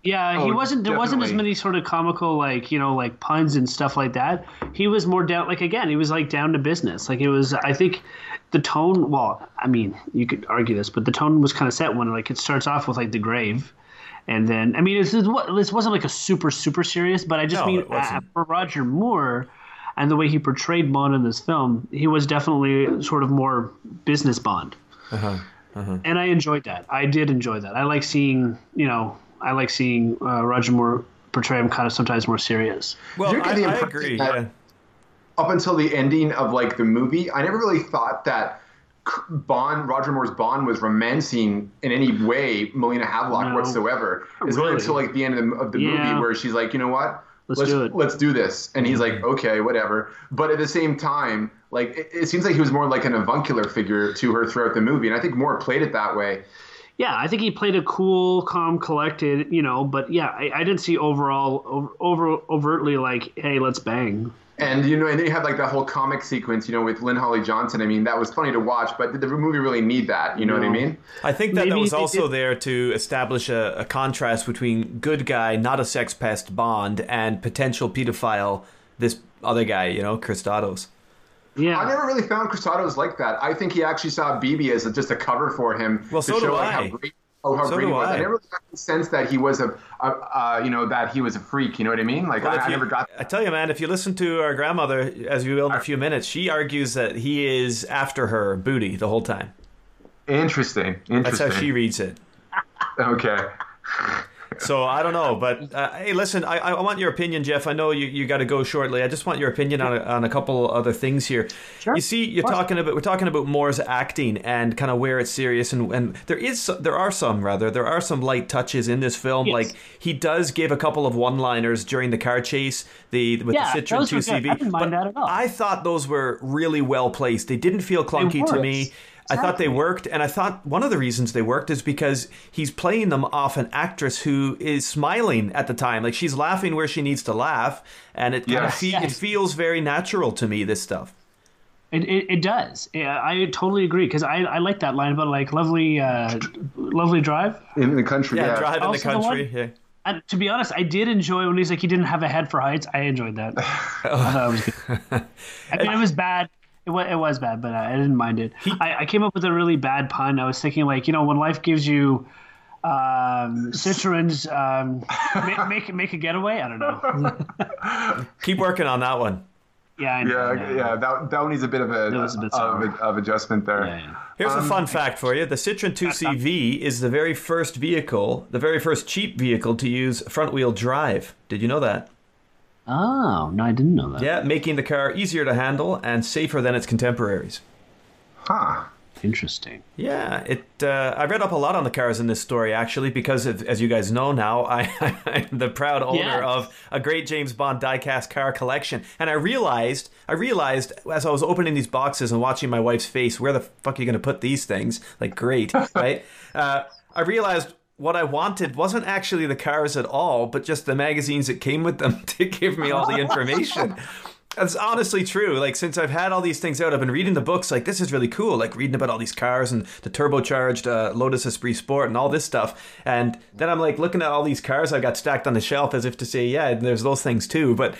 Yeah, he Oh, wasn't. There wasn't as many sort of comical, like you know, like puns and stuff like that. He was more down. Like again, he was like down to business. Like it was. I think the tone. Well, I mean, you could argue this, but the tone was kind of set when like it starts off with like the grave, and then I mean, it's, it's, what- this wasn't like a super super serious, but I just No, mean uh, for Roger Moore. And the way he portrayed Bond in this film, he was definitely sort of more business Bond and I enjoyed that. I did enjoy that. I like seeing, you know, I like seeing uh, Roger Moore portray him kind of sometimes more serious. Well, You get I, the I agree. Yeah. Up until the ending of like the movie, I never really thought that Bond, Roger Moore's Bond, was romancing in any way Melina Havelock No. whatsoever. It's really Really? until like the end of the, of the Yeah. movie where she's like, you know what? Let's do it." Let's do this. And he's like, okay, whatever. But at the same time, like it, it seems like he was more like an avuncular figure to her throughout the movie, and I think Moore played it that way. Yeah, I think he played a cool, calm, collected, you know. But yeah, I, I didn't see overall over, over overtly like, hey, let's bang. And you know, and then you have like that whole comic sequence, you know, with Lynn Holly Johnson. I mean, that was funny to watch, but did the movie really need that? You know what I mean? I think that that was also did- there to establish a, a contrast between good guy, not a sex pest Bond, and potential pedophile, this other guy, you know, Kristatos. Yeah, I never really found Kristatos like that. I think he actually saw Bibi as a, just a cover for him Well, to so show do like, I. how great Oh, how So great he was! I. I never got the sense that he was a, a uh, you know, that he was a freak. You know what I mean? Like Well, I, I you- never got. That. I tell you, man, if you listen to our grandmother, as we will in a few minutes, she argues that he is after her booty the whole time. Interesting. That's how she reads it. (laughs) Okay. So I don't know, but uh, hey, listen, I, I want your opinion, Jeff. I know you, you got to go shortly. I just want your opinion on a, on a couple other things here. Sure. You see, you're talking about we're talking about Moore's acting and kind of where it's serious, and, and there is there are some rather there are some light touches in this film. Yes. Like he does give a couple of one-liners during the car chase, the with Yeah, the Citroen 2CV. good. I didn't mind but that at all. I thought those were really well placed. They didn't feel clunky to me. I thought they worked, and I thought one of the reasons they worked is because he's playing them off an actress who is smiling at the time, like she's laughing where she needs to laugh, and it kind of Yes. it feels very natural to me. This stuff. It, it, it does. Yeah, I totally agree because I, I like that line about like lovely uh, lovely drive. In the country. Yeah, Yeah. drive in the Also the country. one- yeah. And to be honest, I did enjoy when he's like he didn't have a head for heights. I enjoyed that. I thought it was good. I mean, it was bad. It was, it was bad, but I didn't mind it. I, I came up with a really bad pun. I was thinking like you know when life gives you um, Citroens, um, make, make make a getaway. I don't know. (laughs) Keep working on that one. Yeah, I know, Yeah, yeah, that, that one needs a bit of a, a bit of, sour. of adjustment there. Yeah, yeah. Here's Um, a fun fact for you: the Citroen 2CV is the very first vehicle, the very first cheap vehicle to use front-wheel drive. Did you know that? Oh no, I didn't know that. Yeah, making the car easier to handle and safer than its contemporaries. Huh. Interesting. Yeah, it. Uh, I read up a lot on the cars in this story actually because, of, as you guys know now, (laughs) I, I'm the proud owner Yes. of a great James Bond diecast car collection, and I realized, I realized as I was opening these boxes and watching my wife's face, where the fuck are you going to put these things? Like, great, (laughs) right? Uh, I realized what I wanted wasn't actually the cars at all, but just the magazines that came with them (laughs) to give me all the information. (laughs) That's honestly true. Like since I've had all these things out, I've been reading the books. Like this is really cool. Like reading about all these cars and the turbocharged uh, Lotus Esprit Sport and all this stuff. And then I'm like looking at all these cars I got stacked on the shelf as if to say, yeah, there's those things too. But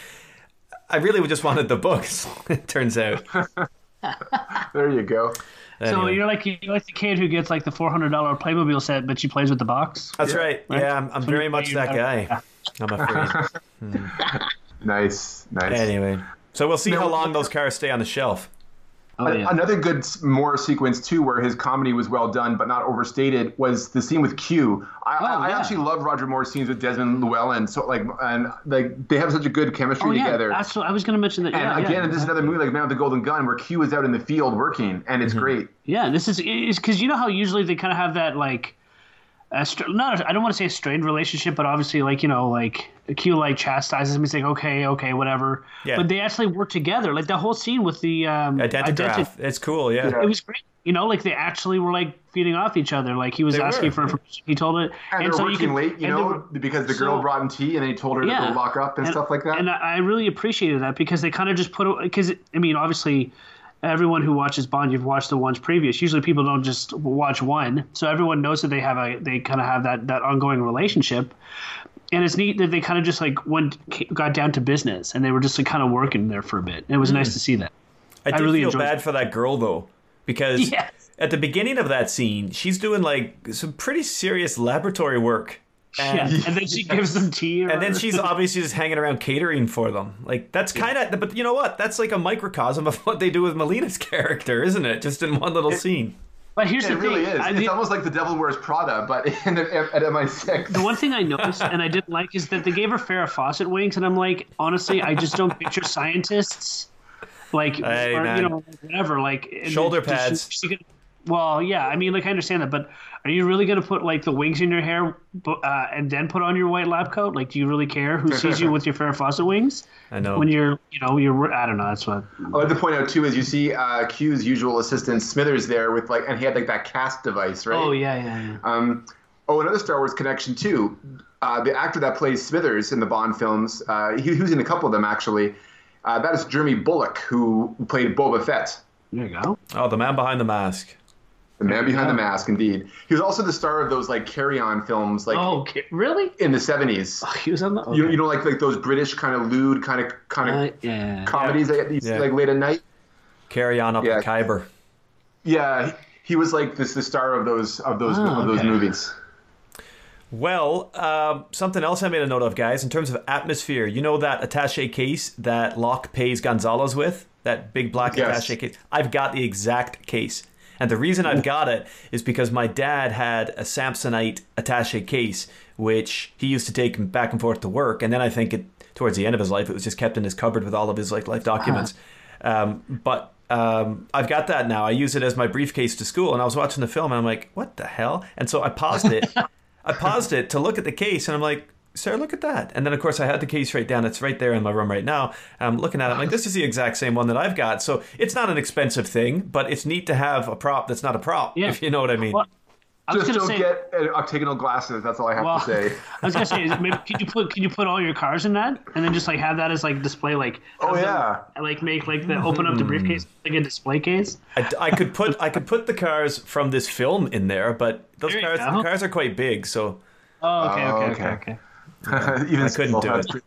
I really just wanted the books. (laughs) it turns out. There you go. So Anyway. you're like you're like the kid who gets like the four hundred dollar Playmobil set, but she plays with the box. That's right. Right. Yeah, I'm, I'm So very much that have- guy. I'm afraid. (laughs) Hmm. Nice, nice. anyway, so we'll see Now- how long those cars stay on the shelf. Oh yeah. Another good more sequence too, where his comedy was well done but not overstated, was the scene with Q. I, Oh, I yeah. actually love Roger Moore's scenes with Desmond Llewellyn. So like, and like they have such a good chemistry Oh yeah. together. What I was going to mention that. and yeah, again, yeah. this is another movie like Man with the Golden Gun, where Q is out in the field working, and Mm-hmm. it's great. Yeah, this is is because you know how usually they kind of have that like, a str- not I don't want to say a strained relationship, but obviously like you know like Q like chastises him, he's like okay, okay, whatever. Yeah. But they actually work together. Like the whole scene with the um, Identigraph. identi- it's cool. Yeah. it was great. You know, like they actually were like feeding off each other. Like he was They asking were. for information. He told it, And, they're so working can- late, you know, were- because the so- girl brought him tea, and they told her to Yeah. go lock up and, stuff like that. And I I really appreciated that because they kind of just put because I mean obviously everyone who watches Bond you've watched the ones previous. Usually people don't just watch one, so everyone knows that they have a they kind of have that that ongoing relationship. And it's neat that they kind of just like went got down to business and they were just like kind of working there for a bit. And it was Hmm. nice to see that. I did really feel bad it. for that girl though, because (laughs) Yes. at the beginning of that scene, she's doing like some pretty serious laboratory work, and yeah. And then she gives them tea. (laughs) And then she's obviously just hanging around catering for them. Like that's kind of, but you know what? That's like a microcosm of (laughs) what they do with Melina's character, isn't it? Just in one little scene. But here's it the really thing. is. I it's did- almost like the Devil Wears Prada, but (laughs) in, at MI6. The one thing I noticed and I didn't like is that they gave her Farrah Fawcett wings, and I'm like, honestly, I just don't picture scientists like, Hey, or, you know, whatever, like and Shoulder does she- pads. she gonna- well, yeah, I mean, like I understand that, but are you really gonna put like the wings in your hair uh, and then put on your white lab coat? Like, do you really care who sees you with your Farrah Fawcett wings I know. when you're, you know, you're? I don't know. That's what. I like to point out too is you see uh, Q's usual assistant Smithers there with like, and he had like that cast device, right? Oh yeah, yeah, yeah. Um, oh, another Star Wars connection too. Uh, the actor that plays Smithers in the Bond films, uh, he, he was in a couple of them actually. Uh, that is Jeremy Bulloch, who played Boba Fett, There you go. oh, the man behind the mask. The man behind the mask. Indeed, he was also the star of those like Carry On films, like Oh, okay. really? in the seventies. He was on the. You, okay. you know, like like those British kind of lewd kind of kind of Uh, yeah. comedies that you see Yeah. like late at night. Carry on up Yeah. the Khyber. Yeah, he, he was like this the star of those of those Oh, of those okay. movies. Well, um, something else I made a note of, guys, in terms of atmosphere. You know that attache case that Locque pays Gonzalez with? That big black Yes. attache case? I've got the exact case. And the reason I've got it is because my dad had a Samsonite attache case, which he used to take back and forth to work. And then I think it, towards the end of his life, it was just kept in his cupboard with all of his like life documents. Um, but um, I've got that now. I use it as my briefcase to school. And I was watching the film and I'm like, what the hell? And so I paused it. (laughs) I paused it to look at the case and I'm like, Sarah, look at that. And then, of course, I had the case right down. It's right there in my room right now. I'm looking at it. I'm like, this is the exact same one that I've got. So it's not an expensive thing, but it's neat to have a prop that's not a prop, Yeah. if you know what I mean. Well, I was Just gonna don't say. get uh, octagonal glasses. That's all I have well, to say. (laughs) I was gonna say, is maybe could you put could you put all your cars in that, and then just like have that as like display, like Oh, have them, yeah. like make like the open up the briefcase like a display case. I, I could put I could put the cars from this film in there, but those There cars the cars are quite big, so Oh, okay, Oh, okay, okay, okay. okay. (laughs) Even I couldn't still, do that's it. Pretty,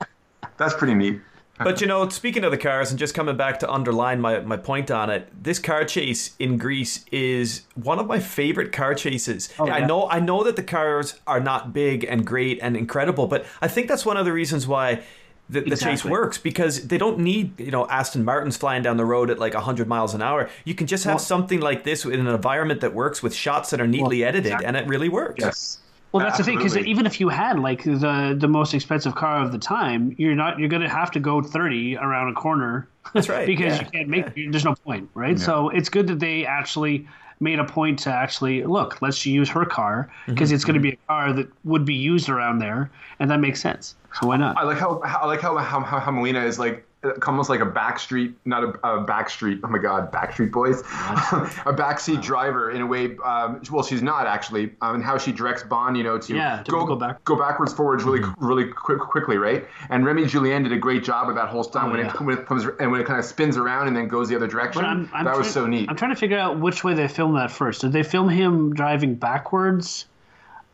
that's pretty neat. (laughs) But you know, speaking of the cars, and just coming back to underline my, my point on it, this car chase in Greece is one of my favorite car chases. Oh, I yeah. know I know that the cars are not big and great and incredible, but I think that's one of the reasons why the, the chase works because they don't need you know Aston Martins flying down the road at like 100 miles an hour. You can just have Well- something like this in an environment that works with shots that are neatly Well, edited, exactly. and it really works. Yes. Well, that's the thing because even if you had like the the most expensive car of the time, you're not you're gonna have to go thirty around a corner. That's right, (laughs) because yeah, you can't make. There's no point, right? So it's good that they actually made a point to actually look. Let's use her car because Mm-hmm, it's going to be a car that would be used around there, and that makes sense. So why not? I like how I like how how, how, how Melina is like almost like a backstreet, not a, a backstreet. Oh my God, Backstreet Boys, (laughs) a backseat driver in a way. Um, well, she's not actually, um, and how she directs Bond, you know, to Yeah, go back. go backwards, forwards, really Mm-hmm. really quick, quickly, right? And Remy Julienne did a great job of that whole stunt Oh, when yeah. it when it comes and when it kind of spins around and then goes the other direction. I'm, I'm that was so neat. I'm trying to figure out which way they filmed that first. Did they film him driving backwards?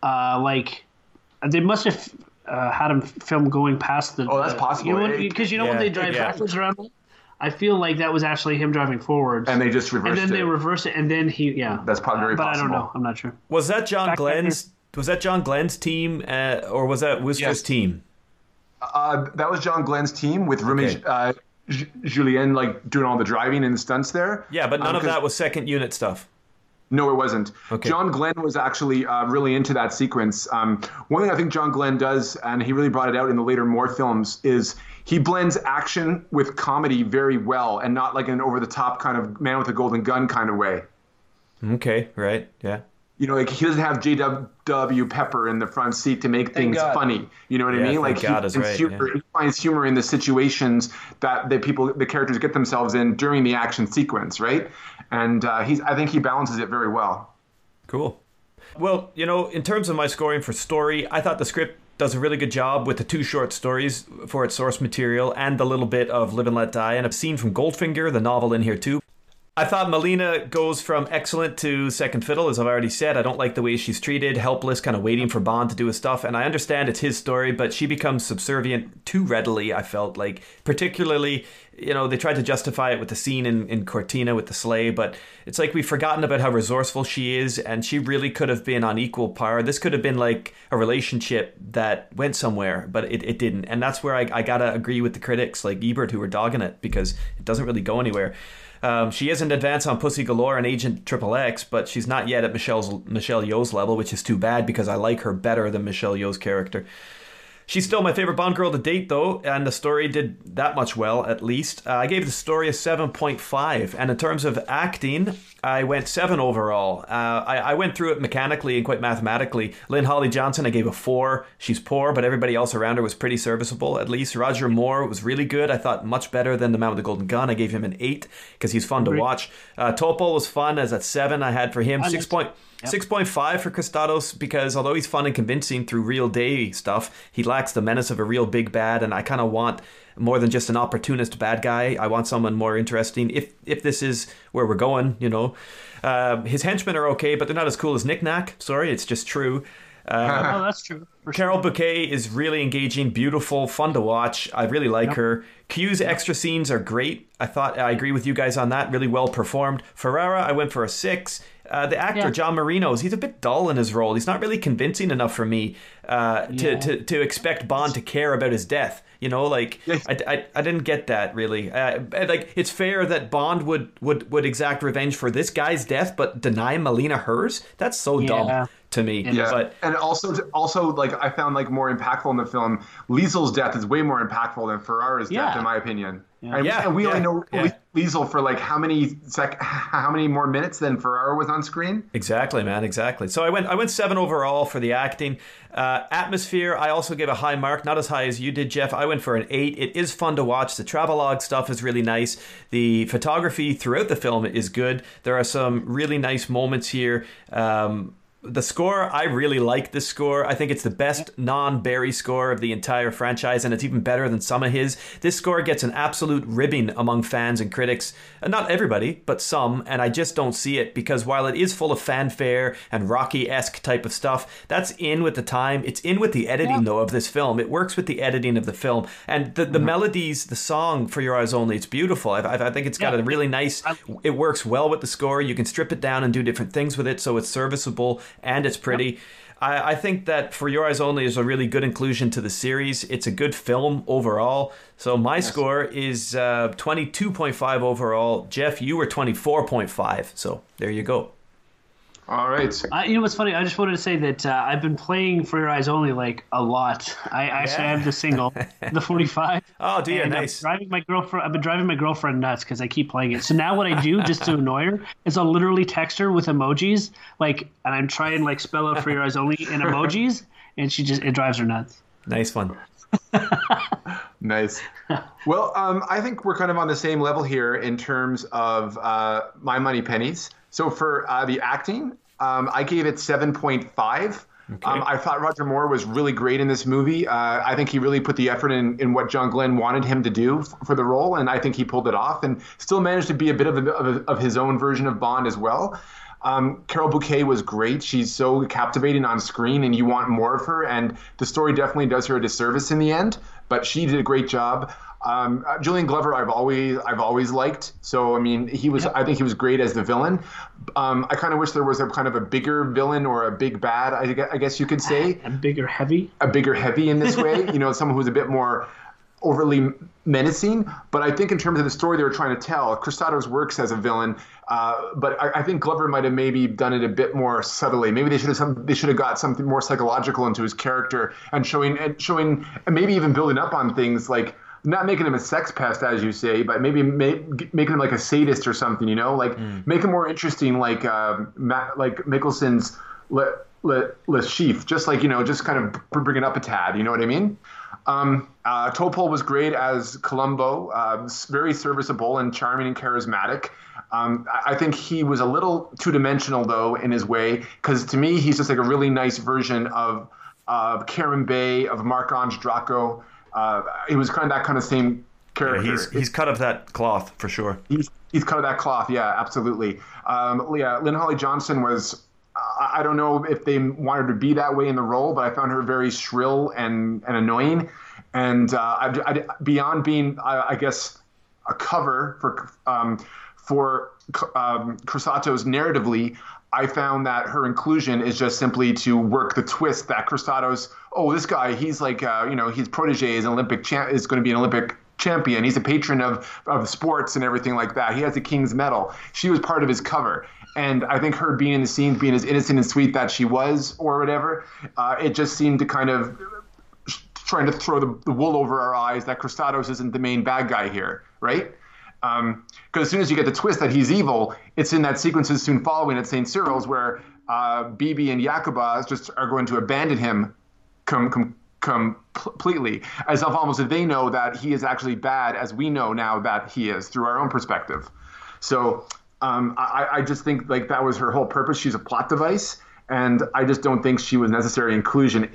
Uh, like they must have uh, had him film going past the. Oh, that's possible. You know, It- because you know when they drive yeah. backwards around. I feel like that was actually him driving forwards, and they just reversed it. and then it. they reverse it, and then he, yeah. That's probably very but I don't know. I'm not sure. Was that John Back then, Glen's? Was that John Glen's team, uh, or was that Wooster's Yes. team? Uh, that was John Glen's team with Remy Okay. uh, J- Julienne like doing all the driving and the stunts there. Yeah, but none Um, of 'cause- that was second unit stuff. No, it wasn't. Okay. John Glen was actually uh, really into that sequence. Um, one thing I think John Glen does, and he really brought it out in the later Moore films, is he blends action with comedy very well, and not like an over-the-top kind of man with a golden gun kind of way. Okay, right, yeah. You know, like he doesn't have J.W. Pepper in the front seat to make things funny. You know what Yeah, I mean? Like he God is finds, right, humor, yeah. he finds humor in the situations that the people, the characters get themselves in during the action sequence, right? And uh, he's, I think he balances it very well. Cool. Well, you know, in terms of my scoring for story, I thought the script does a really good job with the two short stories for its source material and the little bit of Live and Let Die, and a scene from Goldfinger, the novel, in here too. I thought Melina goes from excellent to second fiddle, as I've already said. I don't like the way she's treated, helpless, kind of waiting for Bond to do his stuff. And I understand it's his story, but she becomes subservient too readily, I felt like. Particularly, you know, they tried to justify it with the scene in, in Cortina with the sleigh, but it's like we've forgotten about how resourceful she is, and she really could have been on equal par. This could have been like a relationship that went somewhere, but it, it didn't. And that's where I, I gotta agree with the critics like Ebert who were dogging it because it doesn't really go anywhere. Um, she is in advance on Pussy Galore and Agent Triple X, but she's not yet at Michelle's Michelle Yeoh's level, which is too bad because I like her better than Michelle Yeoh's character. She's still my favorite Bond girl to date, though, and the story did that much well, at least. Uh, I gave the story a 7.5, and in terms of acting, I went 7 overall. Uh, I, I went through it mechanically and quite mathematically. Lynn Holly Johnson, I gave a 4. She's poor, but everybody else around her was pretty serviceable, at least. Roger Moore was really good. I thought much better than The Man with the Golden Gun. I gave him an 8 because he's fun to watch. Uh, Topol was fun as at 7 I had for him. 6 point. 6.5 for Kristatos because although he's fun and convincing through real day stuff, he lacks the menace of a real big bad, and I kind of want more than just an opportunist bad guy. I want someone more interesting. If if this is where we're going, you know, uh, his henchmen are okay, but they're not as cool as Nick Nack. Sorry, it's just true. Uh, (laughs) Oh, that's true. Sure. Carole Bouquet is really engaging, beautiful, fun to watch. I really like her. Q's extra scenes are great. I thought I agree with you guys on that. Really well performed. Ferrara, I went for a six. Uh, the actor Yeah. John Moreno's he's a bit dull in his role. He's not really convincing enough for me uh, to, Yeah. to to expect Bond to care about his death. You know, like Yes. I, I, I didn't get that really. Uh, like it's fair that Bond would, would would exact revenge for this guy's death, but deny Melina hers. That's so Yeah. dumb to me. Yeah, But and also, also like I found like more impactful in the film. Lisl's death is way more impactful than Ferrara's death, in my opinion. Yeah. And, Yeah, and we yeah, only know yeah. Lisl for like how many sec, (laughs) how many more minutes than Ferrara was on screen. Exactly, man. Exactly. So I went. I went seven overall for the acting. Uh, atmosphere. I also gave a high mark, not as high as you did, Jeff. I went for an eight. It is fun to watch. The travelogue stuff is really nice. The photography throughout the film is good. There are some really nice moments here. Um, the score, I really like this score. I think it's the best non Barry score of the entire franchise, and it's even better than some of his. This score gets an absolute ribbing among fans and critics. Uh, Not everybody, but some, and I just don't see it because while it is full of fanfare and Rocky esque type of stuff, that's in with the time. It's in with the editing, Yeah. though, of this film. It works with the editing of the film. And the, the melodies, the song for Your Eyes Only, it's beautiful. I, I I think it's got Yeah. a really nice, it works well with the score. You can strip it down and do different things with it, so it's serviceable and it's pretty. I, I think that For Your Eyes Only is a really good inclusion to the series. It's a good film overall. So my score is uh, 22.5 overall. Jeff, you were 24.5. So there you go. All right. I, you know what's funny? I just wanted to say that uh, I've been playing For Your Eyes Only like a lot. I actually have the single, (laughs) the 45. Oh, dear, and nice. I'm driving my girlfriend. I've been driving my girlfriend nuts because I keep playing it. So now what I do, just to annoy her, is I'll literally text her with emojis, like, and I'm trying like spell out For Your Eyes Only in emojis, and she just it drives her nuts. Nice one. (laughs) Nice. well, um, I think we're kind of on the same level here in terms of uh, my money pennies. So for uh, the acting, um, I gave it 7.5. Um, I thought Roger Moore was really great in this movie. Uh, I think he really put the effort in, in what John Glen wanted him to do f- for the role, and I think he pulled it off and still managed to be a bit of, a, of, a, of his own version of Bond as well. Um, Carole Bouquet was great. She's so captivating on screen, and you want more of her. And the story definitely does her a disservice in the end, but she did a great job. Um, uh, Julian Glover, I've always I've always liked. So I mean, he was I think he was great as the villain. Um, I kind of wish there was a kind of a bigger villain or a big bad. I, I guess you could say And bigger, heavy. a bigger heavy in this way. you know, (laughs) someone who's a bit more overly menacing. But I think in terms of the story they were trying to tell, Kristatos works as a villain. Uh, but I, I think Glover might have maybe done it a bit more subtly. Maybe they should have some, they should have got something more psychological into his character and showing and showing and maybe even building up on things like not making him a sex pest as you say, but maybe make, making him like a sadist or something. You know, like make him more interesting, like uh, Matt, like Mikkelsen's. Le, Le, Le just like you know, just kind of br- bring it up a tad. You know what I mean? Um, uh, Topol was great as Colombo, uh, very serviceable and charming and charismatic. Um, I I think he was a little two dimensional though in his way, because to me he's just like a really nice version of of Kerim Bey, of Marc-Ange Draco. Uh, he was kind of that kind of same character. He's he's cut of that cloth for sure. He's he's cut of that cloth. Yeah, absolutely. Um, yeah, Lynn Holly Johnson was. I I don't know if they wanted to be that way in the role, but I found her very shrill and, and annoying. And uh, I, I, beyond being, I, I guess, a cover for um, for um, Kristatos narratively, I found that her inclusion is just simply to work the twist that Kristatos, oh, this guy, he's like, uh, you know, his protege is an Olympic champ, is going to be an Olympic champion. He's a patron of, of sports and everything like that. He has a King's Medal. She was part of his cover. And I think her being in the scenes, being as innocent and sweet that she was, or whatever, uh, it just seemed to kind of trying to throw the, the wool over our eyes that Kristatos isn't the main bad guy here, right? Because um, as soon as you get the twist that he's evil, it's in that sequences soon following at St. Cyril's where uh, Bibi and Jacoba just are going to abandon him com- com- completely, as if almost if they know that he is actually bad, as we know now that he is through our own perspective. So um, I, I just think like that was her whole purpose. She's a plot device, and I just don't think she was necessary inclusion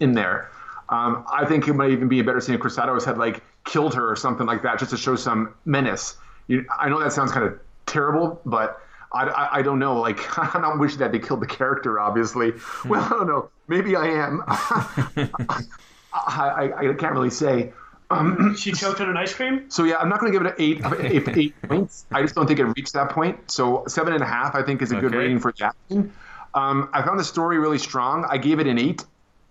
in there. Um, I think it might even be a better scene if Kristatos had like killed her or something like that, just to show some menace. You, I know that sounds kind of terrible, but I, I, I don't know. Like (laughs) I'm not wishing that they killed the character, obviously. Well, I don't know. Maybe I am. (laughs) I, I, I can't really say. (clears throat) she choked on an ice cream. So yeah, I'm not going to give it an eight, eight, (laughs) eight points. I just don't think it reached that point. So seven and a half, I think, is a good rating for the acting. Um, I found the story really strong. I gave it an eight,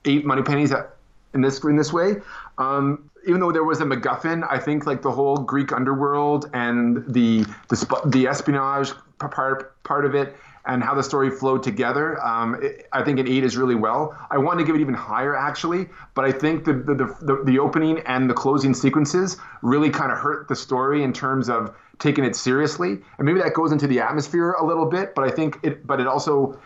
eight money pennies at- in this in this way. Um, even though there was a MacGuffin, I think like the whole Greek underworld and the the, the espionage part part of it and how the story flowed together. Um, it, I think an eight is really well. I want to give it even higher actually, but I think the, the, the, the opening and the closing sequences really kind of hurt the story in terms of taking it seriously, and maybe that goes into the atmosphere a little bit. But I think it, but it also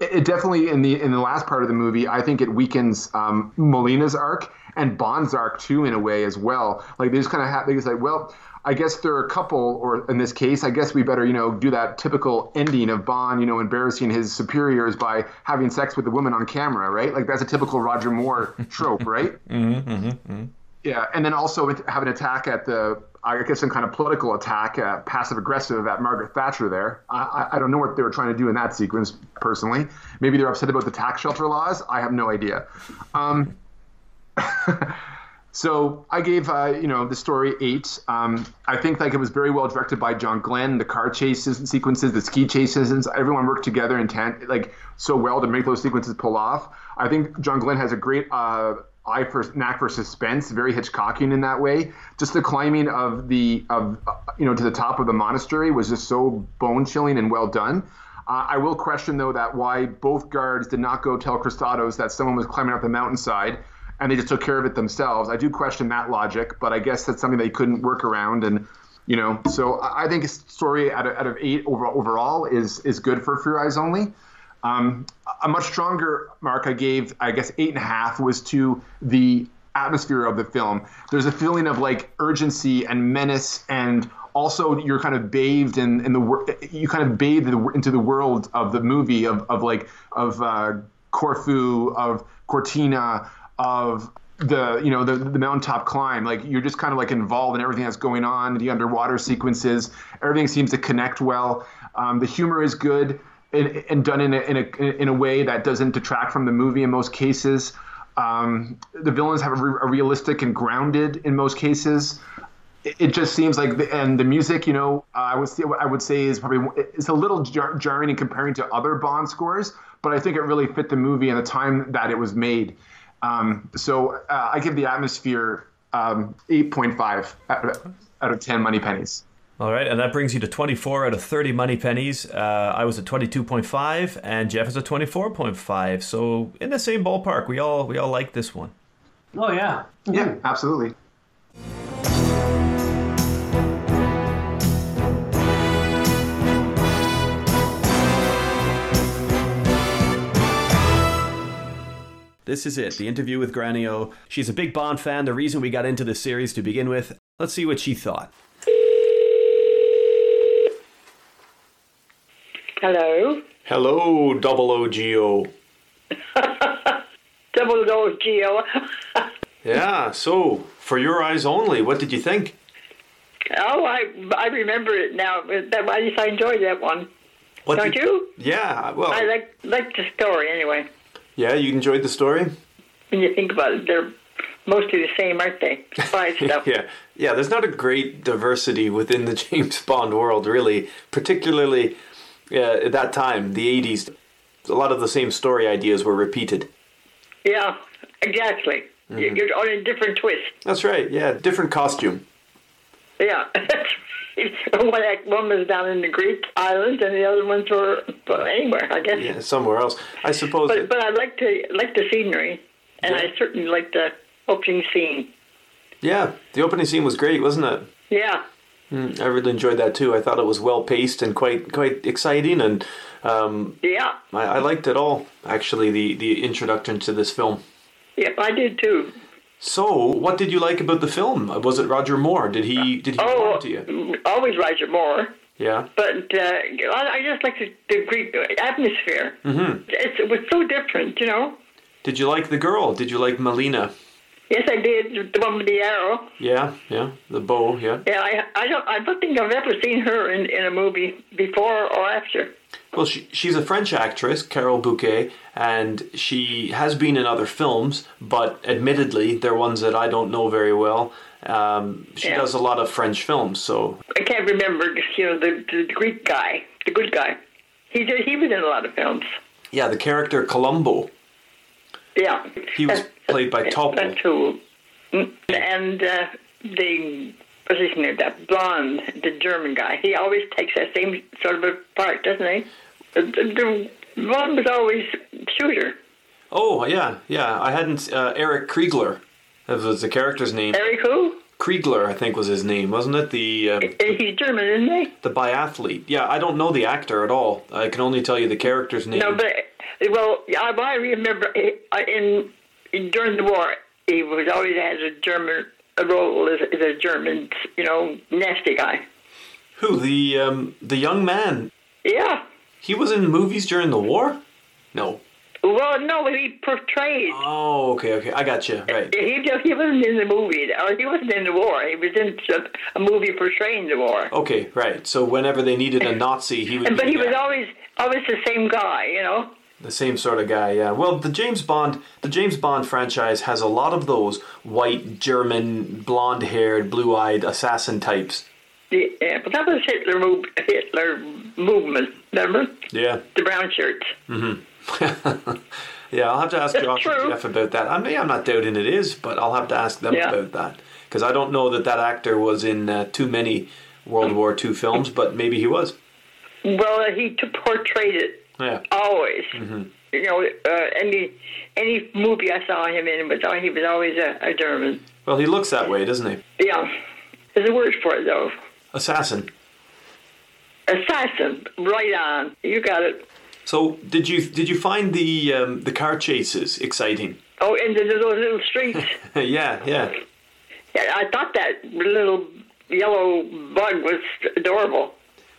it it definitely in the in the last part of the movie, I think it weakens um, Melina's arc and Bond's arc too in a way as well. Like they just kind of have they just like, well, I guess there are a couple, or in this case, I guess we better you know do that typical ending of Bond, you know, embarrassing his superiors by having sex with the woman on camera, right? Like that's a typical Roger Moore trope, right? (laughs) Mm-hmm, mm-hmm, mm-hmm. Yeah, and then also have an attack at the, I guess, some kind of political attack, uh, passive aggressive at Margaret Thatcher there. I, I, don't know what they were trying to do in that sequence, personally. Maybe they're upset about the tax shelter laws. I have no idea. Um, (laughs) so I gave, uh, you know, the story eight. Um, I think like it was very well directed by John Glen. The car chases and sequences, the ski chases, everyone worked together in tan- like so well to make those sequences pull off. I think John Glen has a great uh, eye for knack for suspense, very Hitchcockian in that way. Just the climbing of the of you know to the top of the monastery was just so bone chilling and well done. Uh, I will question though that why both guards did not go tell Kristatos that someone was climbing up the mountainside and they just took care of it themselves. I do question that logic, but I guess that's something they couldn't work around and. You know, so I think a story out of, out of eight over, overall is is good for Your Eyes Only. Um, a much stronger mark I gave, I guess, eight and a half was to the atmosphere of the film. There's a feeling of like urgency and menace, and also you're kind of bathed in, in the you kind of bathe into the world of the movie of, of like of uh, Corfu, of Cortina, of the you know the the mountaintop climb. Like you're just kind of like involved in everything that's going on the underwater sequences. Everything seems to connect well. Um, the humor is good and, and done in a, in a in a way that doesn't detract from the movie in most cases. Um, the villains have a, re- a realistic and grounded in most cases. It, it just seems like the, and the music you know uh, I would say I would say is probably it's a little jar- jarring in comparing to other Bond scores but I think it really fit the movie and the time that it was made. Um, so uh, I give the atmosphere um, 8.5 out of, out of 10 money pennies. All right, and that brings you to 24 out of 30 money pennies. Uh, I was at 22.5, and Jeff is at 24.5. So in the same ballpark. We all we all like this one. Oh yeah. Yeah, absolutely. This is it, the interview with Granio. She's a big Bond fan, the reason we got into this series to begin with. Let's see what she thought. Hello. Hello, Double OGO. (laughs) Double O Geo. (laughs) Yeah, so for your eyes only, what did you think? oh, I I remember it now. That I just I enjoyed that one. What Don't did- you? Yeah, well, I like like the story anyway. yeah, you enjoyed the story. When you think about it, they're mostly the same, aren't they? (laughs) Spy stuff. Yeah, yeah. There's not a great diversity within the James Bond world, really. Particularly uh, at that time, the '80s. A lot of the same story ideas were repeated. Yeah, exactly. Mm-hmm. You- You're on a different twist. That's right. Yeah, different costume. Yeah. (laughs) one, one was down in the Greek islands, and the other ones were anywhere, I guess. Yeah, somewhere else. I suppose. But but I like to like the scenery, and Yeah. I certainly like the opening scene. yeah, the opening scene was great, wasn't it? Yeah. I really enjoyed that too. I thought it was well paced and quite quite exciting, and um, Yeah. I, I liked it all. Actually, the the introduction to this film. Yep, I did too. So, what did you like about the film? Was it Roger Moore? Did he did he Oh, to you? always Roger Moore. Yeah. But uh, I I just like the, the Greek atmosphere. Mm-hmm. It's, it was so different, you know. Did you like the girl? Did you like Melina? Yes, I did. The one with the arrow. Yeah, yeah, the bow, yeah. Yeah, I I don't I don't think I've ever seen her in, in a movie before or after. Well, she, she's a French actress, Carole Bouquet, and she has been in other films, but admittedly, they're ones that I don't know very well. Um, she Yeah. does a lot of French films, so I can't remember, you know, the, the Greek guy, the good guy. He did, he was in a lot of films. yeah, the character Colombo, Yeah. he was played by Topol. who. Mm, And uh, the what's his name? That blonde, the German guy. He always takes that same sort of a part, doesn't he? The, the, one was always shooter. Oh, yeah, yeah, I hadn't. Uh, Erich Kriegler, that was the character's name. Erich who? Kriegler, I think, was his name, wasn't it? The uh, He's German, isn't he? the biathlete. Yeah, I don't know the actor at all. I can only tell you the character's name. No, but well, I, I remember in during the war, he was always has a German a role as, as a German, you know, nasty guy. Who the um, the young man? Yeah. He was in movies during the war. No. Well, no, he portrayed. Oh, okay, okay, I got you. Right. He just, he wasn't in the movie, or he wasn't in the war. He was in some, a movie portraying the war. Okay, right. So whenever they needed a Nazi, he would. But he was always always the same guy, you know. The same sort of guy. Yeah. Well, the James Bond, the James Bond franchise has a lot of those white German, blonde-haired, blue-eyed assassin types. Yeah, but that was Hitler move, Hitler movement. Remember Yeah. the brown shirts? Mm-hmm. (laughs) Yeah, I'll have to ask That's Josh and. Jeff about that. I mean, I'm not doubting it is, but I'll have to ask them Yeah. about that because I don't know that that actor was in uh, too many World War II films, but maybe he was. Well, uh, he portrayed it Yeah. always. Mm-hmm. You know, uh, any any movie I saw him in was he was always a, a German. Well, he looks that way, doesn't he? Yeah, there's a word for it though. Assassin. Assassin, right on. You got it. So, did you did you find the um, the car chases exciting? Oh, and the, those little streets. (laughs) yeah, yeah. yeah, I thought that little yellow bug was adorable.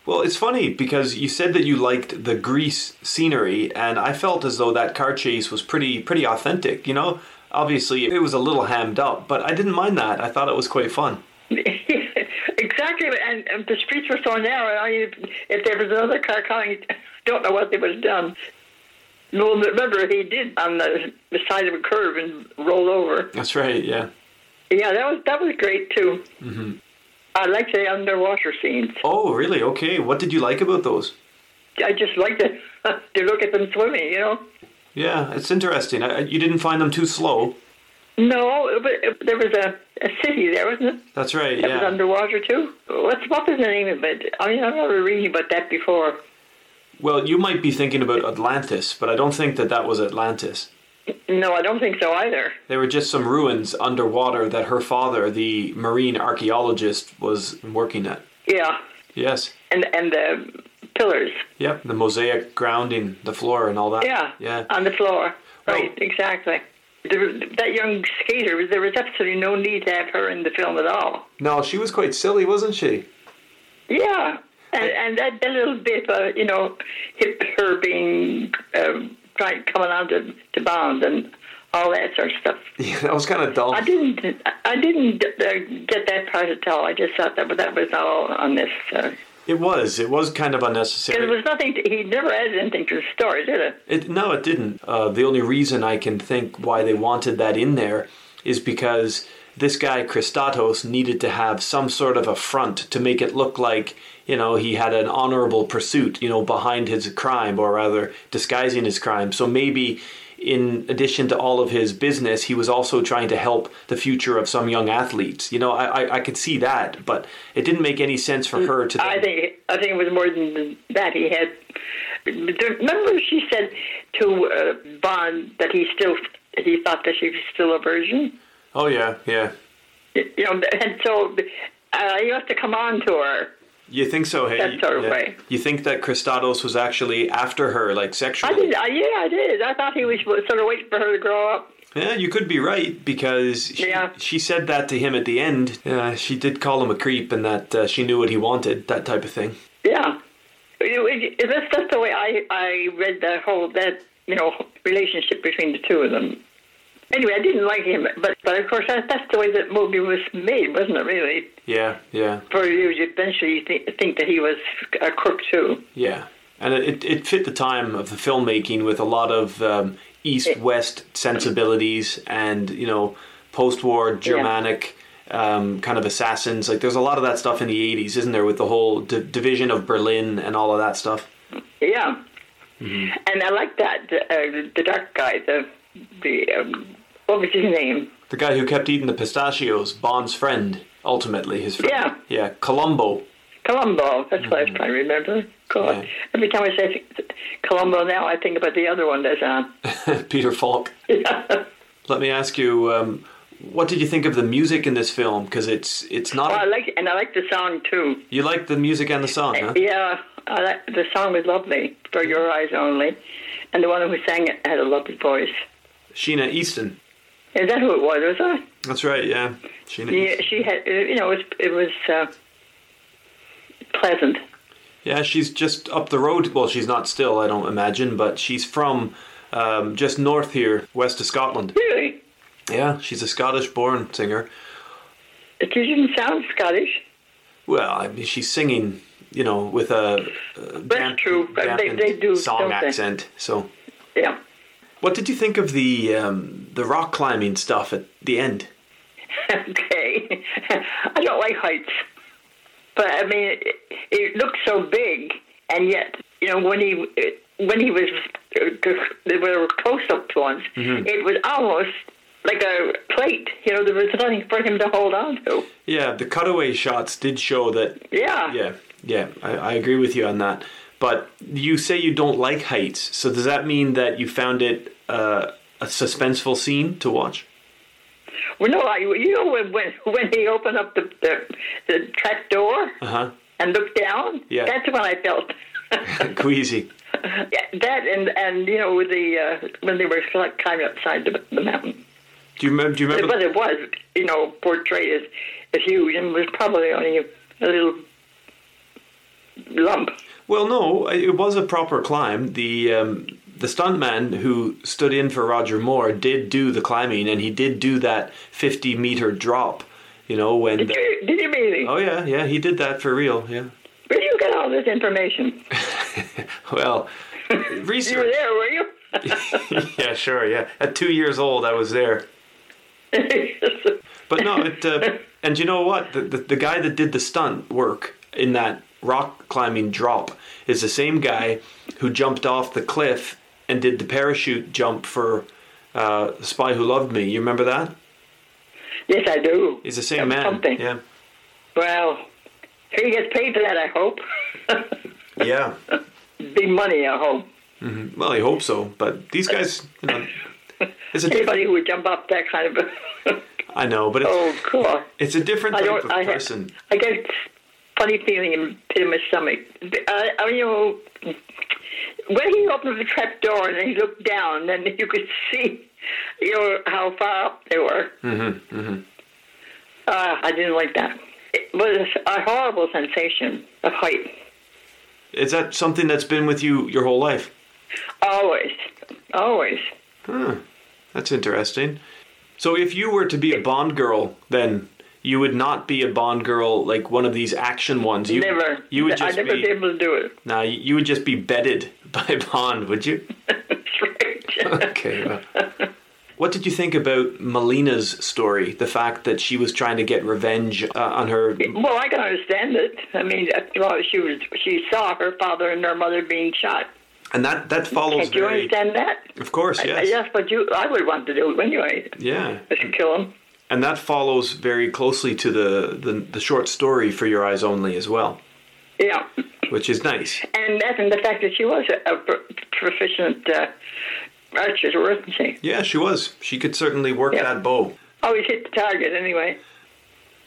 Well, it's funny because you said that you liked the Greece scenery, and I felt as though that car chase was pretty pretty authentic. You know, obviously it was a little hammed up, but I didn't mind that. I thought it was quite fun. (laughs) exactly, and, and the streets were so narrow. I mean, if there was another car coming, don't know what they would have done. No, remember he did on the, the side of a curve and rolled over. That's right. Yeah. Yeah, that was that was great too. Mm-hmm. I like the underwater scenes. Oh, really? Okay. What did you like about those? I just like to (laughs) to look at them swimming. You know. Yeah, it's interesting. I, you didn't find them too slow. No, but there was a, a city there, wasn't it? That's right. That was Yeah. underwater too. What's what was the name of it? I mean, I've never read about that before. Well, you might be thinking about Atlantis, but I don't think that that was Atlantis. No, I don't think so either. There were just some ruins underwater that her father, the marine archaeologist, was working at. Yeah, Yes. and and the pillars. Yep. The mosaic grounding the floor and all that. Yeah, Yeah. on the floor. Oh. Right, exactly. There that young skater, there was absolutely no need to have her in the film at all. No, she was quite silly, wasn't she? Yeah, and, and that, that little bit, uh, you know, her being um, trying coming on to, to Bond and all that sort of stuff. (laughs) Yeah, that was kind of dull. I didn't, I didn't uh, get that part at all. I just thought that that was all unnecessary. It was. It was kind of unnecessary. Because there was nothing. To, he never added anything to the story, did it? It, no, it didn't. Uh, the only reason I can think why they wanted that in there is because this guy Kristatos needed to have some sort of a front to make it look like you know he had an honorable pursuit, you know, behind his crime, or rather disguising his crime. So maybe. In addition to all of his business, he was also trying to help the future of some young athletes. You know, I, I, I could see that, but it didn't make any sense for her to. I think I think it was more than that. He had. Remember, she said to uh, Bond that he still he thought that she was still a virgin. Oh yeah, yeah. You know, and so uh, you have to come on to her. You think so? Hey, That sort of yeah. way. You think that Kristatos was actually after her, like sexually? I did. I, yeah, I did. I thought he was sort of waiting for her to grow up. Yeah, you could be right because she, Yeah. she said that to him at the end. Uh, she did call him a creep and that uh, she knew what he wanted, that type of thing. Yeah, it, it, that's that's the way I I read the whole that you know relationship between the two of them. Anyway, I didn't like him, but but of course that, that's the way that movie was made, wasn't it? Really, Yeah, yeah, for you to eventually think, think that he was a crook too. yeah, and it, it fit the time of the filmmaking with a lot of um, east-west sensibilities and you know post-war Germanic um, kind of assassins. Like there's a lot of that stuff in the '80s, isn't there? With the whole d- division of Berlin and all of that stuff. Yeah. And I like that uh, the dark guy, the the um, what was his name? The guy who kept eating the pistachios, Bond's friend, ultimately his friend. Yeah. Yeah, Colombo. Colombo. That's what I was trying to remember. God, Yeah. every time I say Columbo now, I think about the other one that's on. (laughs) Peter Falk. Let me ask you, um, what did you think of the music in this film? Because it's it's not. Well, I like and I like the song too. you like the music and the song, huh? Yeah, I like, the song was lovely. For Your Eyes Only, and the one who sang it had a lovely voice. Sheena Easton. Is that who it was? Was that? That's right. Yeah, Sheena. Yeah, she had. You know, it was it was uh, pleasant. Yeah, she's just up the road. Well, she's not still, I don't imagine, but she's from um, just north here, west of Scotland. Really, Yeah, she's a Scottish-born singer. she didn't sound Scottish. Well, I mean, she's singing, you know, with a, a That's true. They- they do, song accent. So, Yeah. What did you think of the um, the rock climbing stuff at the end? (laughs) okay. (laughs) I don't like heights, but I mean, it, it looked so big, and yet, you know, when he when he was there were close up ones, it was almost like a plate. You know, there was nothing for him to hold on to. Yeah, the cutaway shots did show that. Yeah. Yeah, yeah, I, I agree with you on that. But you say you don't like heights, so does that mean that you found it uh, a suspenseful scene to watch? Well, no, I, you know when when when he opened up the the, the trap door Uh huh. and looked down. Yeah. That's when I felt. (laughs) (laughs) Queasy. Yeah, that and and you know with the uh, when they were climbing upside the, the mountain. Do you remember? Do you remember? But it was you know portrayed as, as huge and was probably only a little lump. Well, no, it was a proper climb. The um, the stuntman who stood in for Roger Moore did do the climbing, and he did do that fifty meter drop. You know when. Did The, you did you really? oh yeah, yeah, he did that for real. Yeah. Where do you get all this information? (laughs) Well, You were there, were you? (laughs) yeah, sure. Yeah, at two years old, I was there. But no, it. Uh, and you know what? The, the the guy that did the stunt work in that rock climbing drop is the same guy who jumped off the cliff and did the parachute jump for uh, Spy Who Loved Me. You remember that? yes, I do. He's the same That's man. Something. Yeah. Well, he gets paid for that. I hope. (laughs) Yeah. Big money, I hope. Well, I hope so. But these guys, you know, it's a Anybody who would jump off that kind of. I know, but it's oh God. it's a different type of I, person. I get funny feeling in pit of my stomach. I, I, you know, when he opened the trap door and he looked down, then you could see, you know, how far up they were. Mm-hmm. Mm-hmm. Uh, I didn't like that. It was a horrible sensation of height. Is that something that's been with you your whole life? Always, always. Huh. That's interesting. So if you were to be a Bond girl, then you would not be a Bond girl like one of these action ones. You, never. You would I'd never be. be able to do it. Nah, you you would just be bedded (laughs) by Bond, would you? (laughs) That's right. (laughs) Okay. well. What did you think about Melina's story? The fact that she was trying to get revenge uh, on her. Well, I can understand it. I mean, after all, she was she saw her father and her mother being shot. And that, that follows Can't you very. understand that? Of course, yes. Yes, but you, I would want to do it anyway. Yeah. Just kill him. And that follows very closely to the, the, the short story For Your Eyes Only as well, Yeah, which is nice. and that and the fact that she was a, a proficient uh, archer, wasn't she? Yeah, she was. She could certainly work Yeah. that bow. Always hit the target anyway.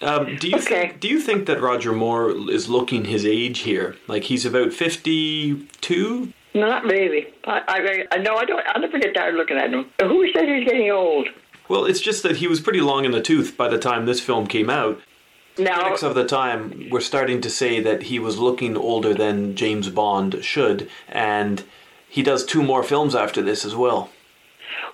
Um, do you Okay. think? Do you think that Roger Moore is looking his age here? Like he's about fifty-two? Not really. I, I, I no, I don't. I'll never get tired looking at him. Who said he's getting old? Well, it's just that he was pretty long in the tooth by the time this film came out. Now, Critics of the time were starting to say that he was looking older than James Bond should, and he does two more films after this as well.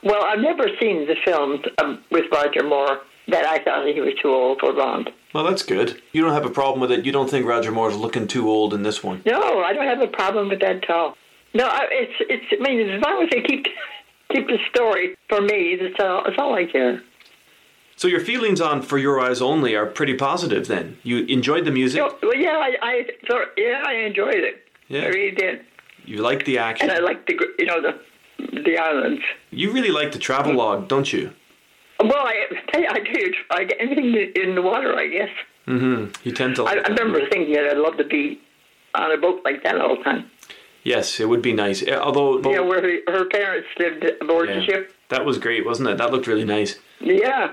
well, I've never seen the films um, with Roger Moore that I thought he was too old for Bond. Well, that's good. You don't have a problem with it. You don't think Roger Moore's looking too old in this one? No, I don't have a problem with that at all. No, I, it's it's. I mean, as long as they keep keep the story for me, that's all. That's all I care. So your feelings on For Your Eyes Only are pretty positive. Then you enjoyed the music. Well, yeah, I, I yeah, I enjoyed it. Yeah. I really did, You liked the action. and I liked the you know the the islands. You really like the travelogue, don't you? Well, I tell you, I do. I get anything in the water, I guess. Mm-hmm. You tend to. I, Like I that. remember thinking that I'd love to be on a boat like that all the time. Yes, it would be nice. Although, know, where her, parents lived aboard Yeah. the ship. that was great, wasn't it? That looked really nice. Yeah.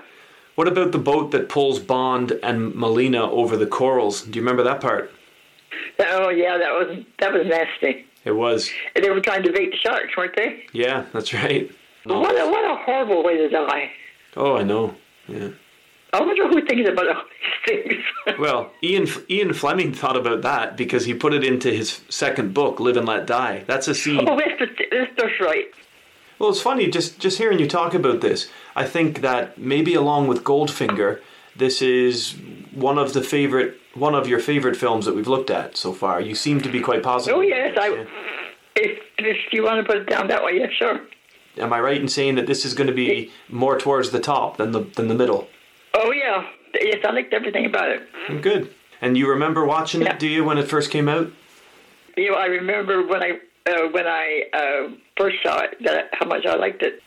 What about the boat that pulls Bond and Melina over the corals? Do you remember that part? Oh, yeah, that was that was nasty. It was. And they were trying to bait the sharks, weren't they? Yeah, that's right. No. What a what a horrible way to die. Oh, I know. Yeah. I wonder who thinks about all these things. (laughs) Well, Ian Ian Fleming thought about that because he put it into his second book, Live and Let Die. That's a scene. oh, that's, that's right. Well, it's funny just just hearing you talk about this. I think that maybe along with Goldfinger, this is one of the favorite one of your favorite films that we've looked at so far. You seem to be quite positive. Oh, yes, I. If, if you want to put it down that way, yeah, sure. Am I right in saying that this is going to be more towards the top than the than the middle? Oh, yeah. Yes, I liked everything about it. Good. And you remember watching Yeah. it, do you, when it first came out? You know, I remember when I uh, when I uh, first saw it that how much I liked it.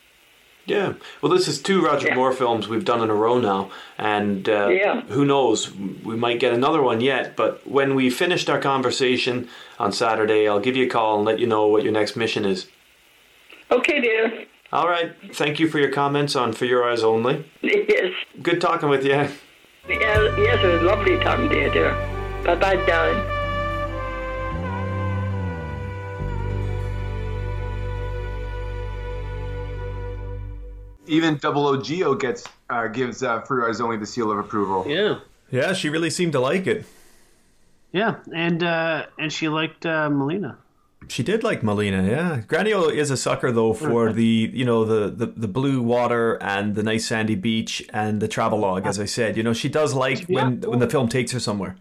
Yeah. Well, this is two Roger Yeah. Moore films we've done in a row now, and uh, Yeah. who knows, we might get another one yet. But when we finished our conversation on Saturday, I'll give you a call and let you know what your next mission is. Okay, dear. All right. Thank you for your comments on For Your Eyes Only. Yes. Good talking with you. Yeah, yes, it was lovely talking to you, dear. Bye bye, darling. Even Double O Geo gets uh, gives uh, For Your Eyes Only the seal of approval. Yeah. Yeah, she really seemed to like it. Yeah, and uh, and she liked uh, Melina. She did like Melina, yeah. Granio is a sucker though for the you know the, the the blue water and the nice sandy beach and the travelogue, as I said. You know, she does like when when the film takes her somewhere.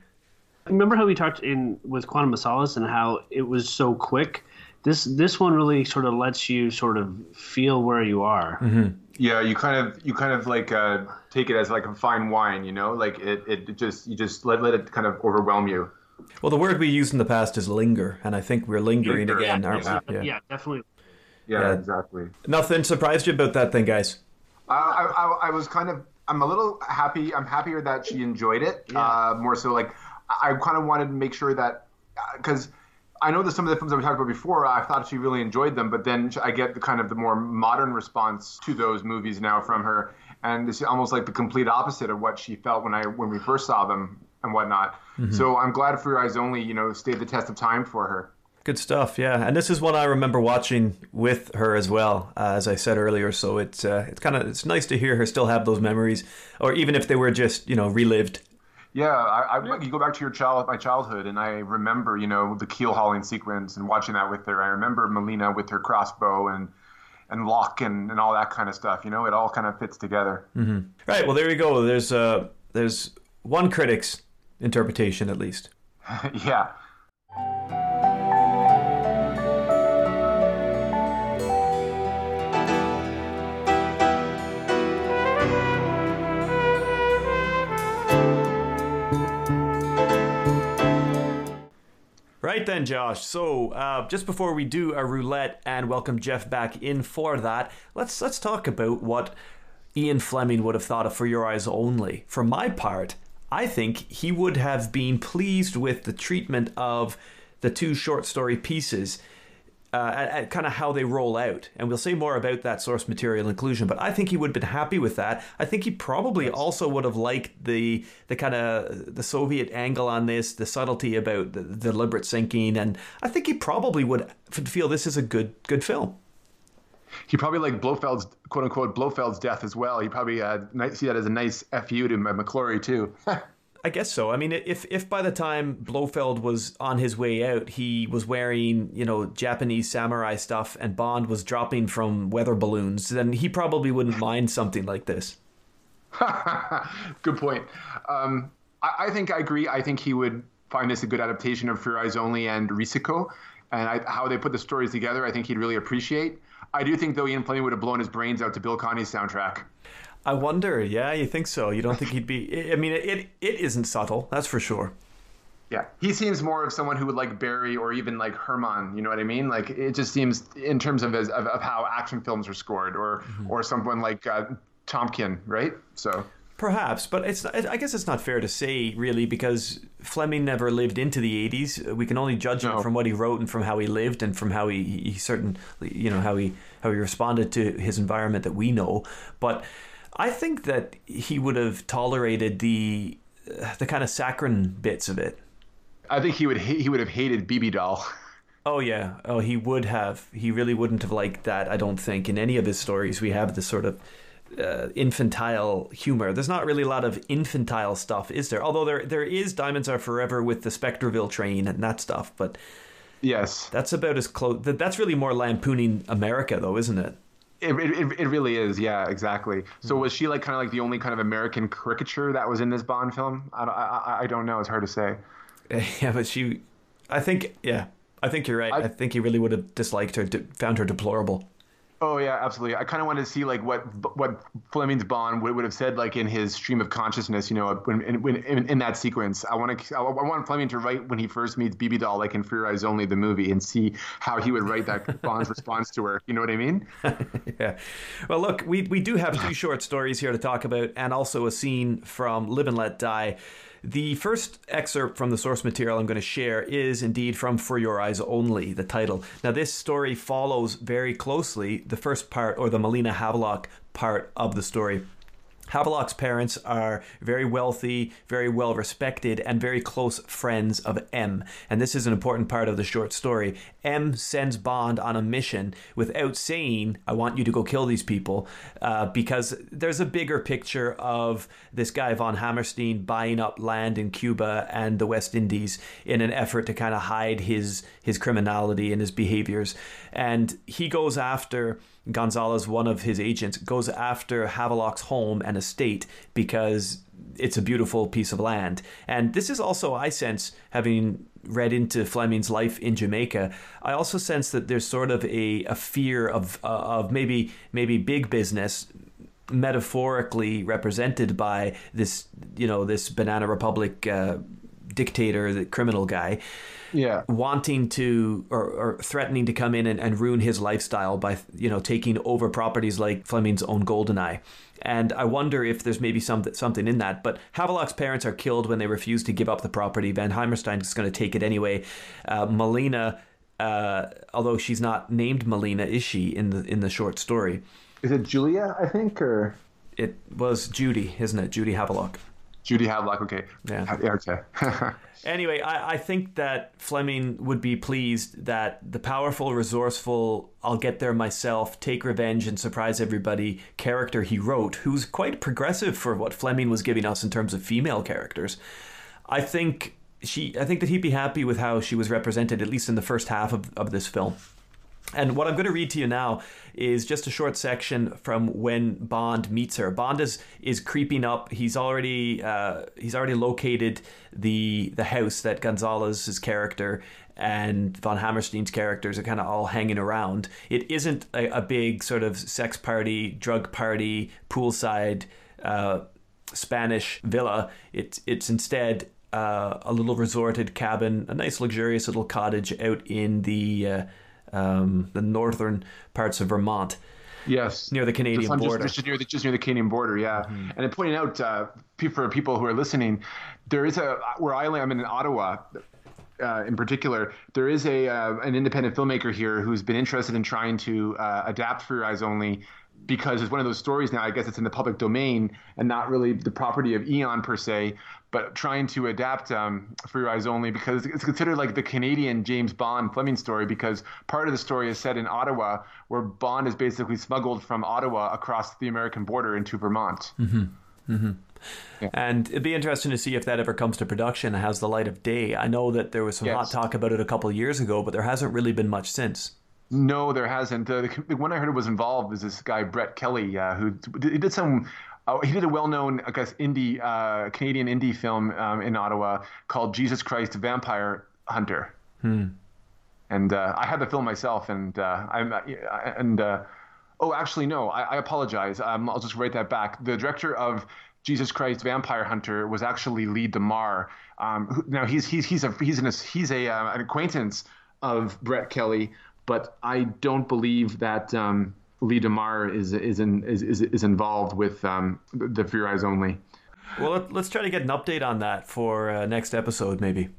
Remember how we talked in with Quantum of Solace and how it was so quick. This this one really sort of lets you sort of feel where you are. Yeah, you kind of you kind of like uh, take it as like a fine wine, you know, like it, it just you just let let it kind of overwhelm you. Well, the word we used in the past is linger, and I think we're lingering Linger, again, aren't yeah. we? Yeah, definitely. Yeah, Yeah. exactly. Nothing surprised you about that thing, guys. I, I, I was kind of I'm a little happy. I'm happier that she enjoyed it. Uh, more so, like I kind of wanted to make sure that because I know that some of the films that we talked about before, I thought she really enjoyed them, but then I get the kind of the more modern response to those movies now from her, and it's almost like the complete opposite of what she felt when I when we first saw them and whatnot. So I'm glad For Your Eyes Only, you know, stayed the test of time for her. Good stuff, yeah. And this is one I remember watching with her as well, uh, as I said earlier. So it's uh, it's kind of it's nice to hear her still have those memories, or even if they were just you know relived. Yeah, I, I you go back to your child, my childhood, and I remember, you know, the keel hauling sequence and watching that with her. I remember Melina with her crossbow and and Locque and, and all that kind of stuff. You know, it all kind of fits together. Right. Well, there you go. There's uh there's one critic's interpretation at least. (laughs) yeah. Right then, Josh. So, uh, just before we do a roulette and welcome Jeff back in for that, let's let's talk about what Ian Fleming would have thought of For Your Eyes Only. For my part, I think he would have been pleased with the treatment of the two short story pieces. Uh, and, and kind of how they roll out, and we'll say more about that source material inclusion. But I think he would have been happy with that. I think he probably also would have liked the the kind of the Soviet angle on this, the subtlety about the, the deliberate sinking, and I think he probably would feel this is a good good film. He probably liked Blofeld's quote unquote Blofeld's death as well. He probably uh, see that as a nice fu to McClory too. (laughs) I guess so. I mean, if if by the time Blofeld was on his way out, he was wearing you know Japanese samurai stuff, and Bond was dropping from weather balloons, then he probably wouldn't mind something like this. (laughs) Good point. Um, I, I think I agree. I think he would find this a good adaptation of Eyes Only and Risico, and I, how they put the stories together. I think he'd really appreciate. I do think though Ian Fleming would have blown his brains out to Bill Conti's soundtrack. I wonder. Yeah, you think so? You don't think he'd be? I mean, it it isn't subtle. That's for sure. Yeah, he seems more of someone who would like Barry or even like Herrmann. You know what I mean? Like it just seems in terms of of, of how action films are scored, or mm-hmm. or someone like uh, Tiomkin, right? So Perhaps, but it's I guess it's not fair to say really because Fleming never lived into the 80s. We can only judge no. him from what he wrote and from how he lived and from how he, he certain you know how he how he responded to his environment that we know. But I think that he would have tolerated the the kind of saccharine bits of it. I think he would he would have hated Bibi Dahl. (laughs) Oh yeah, oh he would have. He really wouldn't have liked that. I don't think in any of his stories we have this sort of uh, infantile humor. There's not really a lot of infantile stuff, is there? Although there there is Diamonds Are Forever with the Spectreville train and that stuff, but yes, that's about as close. That's really more lampooning America, though, isn't it? It, it, it really is, yeah, exactly. So hmm. was she like kind of like the only kind of American caricature that was in this Bond film? I, I, I don't know. It's hard to say. (laughs) Yeah, but she, I think, yeah, I think you're right. I, I think he really would have disliked her, found her deplorable. Oh yeah, absolutely. I kind of wanted to see like what what Fleming's Bond would, would have said like in his stream of consciousness. You know, when, in, in, in that sequence, I want to I want Fleming to write when he first meets Bibi Dahl, like in Your Eyes Only, the movie, and see how he would write that (laughs) Bond's response to her. You know what I mean? (laughs) yeah. Well, look, we we do have two short stories here to talk about, and also a scene from Live and Let Die. The first excerpt from the source material I'm going to share is indeed from For Your Eyes Only, the title. Now, this story follows very closely the first part, or the Melina Havelock part of the story. Havelock's parents are very wealthy, very well respected, and very close friends of M. And this is an important part of the short story. M sends Bond on a mission without saying, I want you to go kill these people, uh, because there's a bigger picture of this guy, von Hammerstein, buying up land in Cuba and the West Indies in an effort to kind of hide his, his criminality and his behaviors. And he goes after Gonzalez, one of his agents, goes after Havelock's home and estate because it's a beautiful piece of land. And this is also, I sense, having read into Fleming's life in Jamaica, I also sense that there's sort of a, a fear of uh, of maybe maybe big business metaphorically represented by this you know this banana republic uh, dictator the criminal guy yeah. wanting to or, or threatening to come in and, and, ruin his lifestyle by you know taking over properties like Fleming's own Goldeneye. And I wonder if there's maybe some, something in that. But Havelock's parents are killed when they refuse to give up the property. Van Hammerstein is going to take it anyway. Uh, Melina, uh, although she's not named Melina, is she in the in the short story? Is it Julia? I think, or it was Judy, isn't it? Judy Havelock. Judy Havelock. Okay. Yeah. yeah okay. (laughs) anyway, I, I think that Fleming would be pleased that the powerful, resourceful, I'll get there myself, take revenge and surprise everybody character he wrote, who's quite progressive for what Fleming was giving us in terms of female characters. I think she I think that he'd be happy with how she was represented, at least in the first half of, of this film. And what I'm going to read to you now is just a short section from when Bond meets her. Bond is is creeping up. He's already uh, he's already located the the house that Gonzalez's character and von Hammerstein's characters are kind of all hanging around. It isn't a, a big sort of sex party, drug party, poolside uh, Spanish villa. It's it's instead uh, a little resorted cabin, a nice luxurious little cottage out in the uh, um, the northern parts of Vermont. Yes, near the Canadian just, border. Just, just, near the, just near the Canadian border, yeah. Mm-hmm. And pointing out uh, for people who are listening, there is a where I am in Ottawa. Uh, in particular, there is a uh, an independent filmmaker here who's been interested in trying to uh, adapt Your Eyes Only because it's one of those stories now. I guess it's in the public domain and not really the property of Eon per se but trying to adapt um, For Your Eyes Only because it's considered like the Canadian James Bond Fleming story because part of the story is set in Ottawa, where Bond is basically smuggled from Ottawa across the American border into Vermont. Mm-hmm. Mm-hmm. Yeah. And it'd be interesting to see if that ever comes to production and has the light of day. I know that there was some yes. hot talk about it a couple of years ago, but there hasn't really been much since. No, there hasn't. Uh, the, the, one I heard was involved was this guy Brett Kelly, uh, who he did some Oh, he did a well-known, I guess, indie uh, Canadian indie film um, in Ottawa called Jesus Christ Vampire Hunter. And uh, I had the film myself, and uh, I'm uh, and uh, oh, actually, no, I, I apologize. Um, I'll just write that back. The director of Jesus Christ Vampire Hunter was actually Lee DeMar. Um, who, now he's he's he's a he's an he's a uh, an acquaintance of Brett Kelly, but I don't believe that um, Lee DeMar is is in, is, is is involved with um, the Your Eyes Only. Well, let, let's try to get an update on that for uh, next episode, maybe.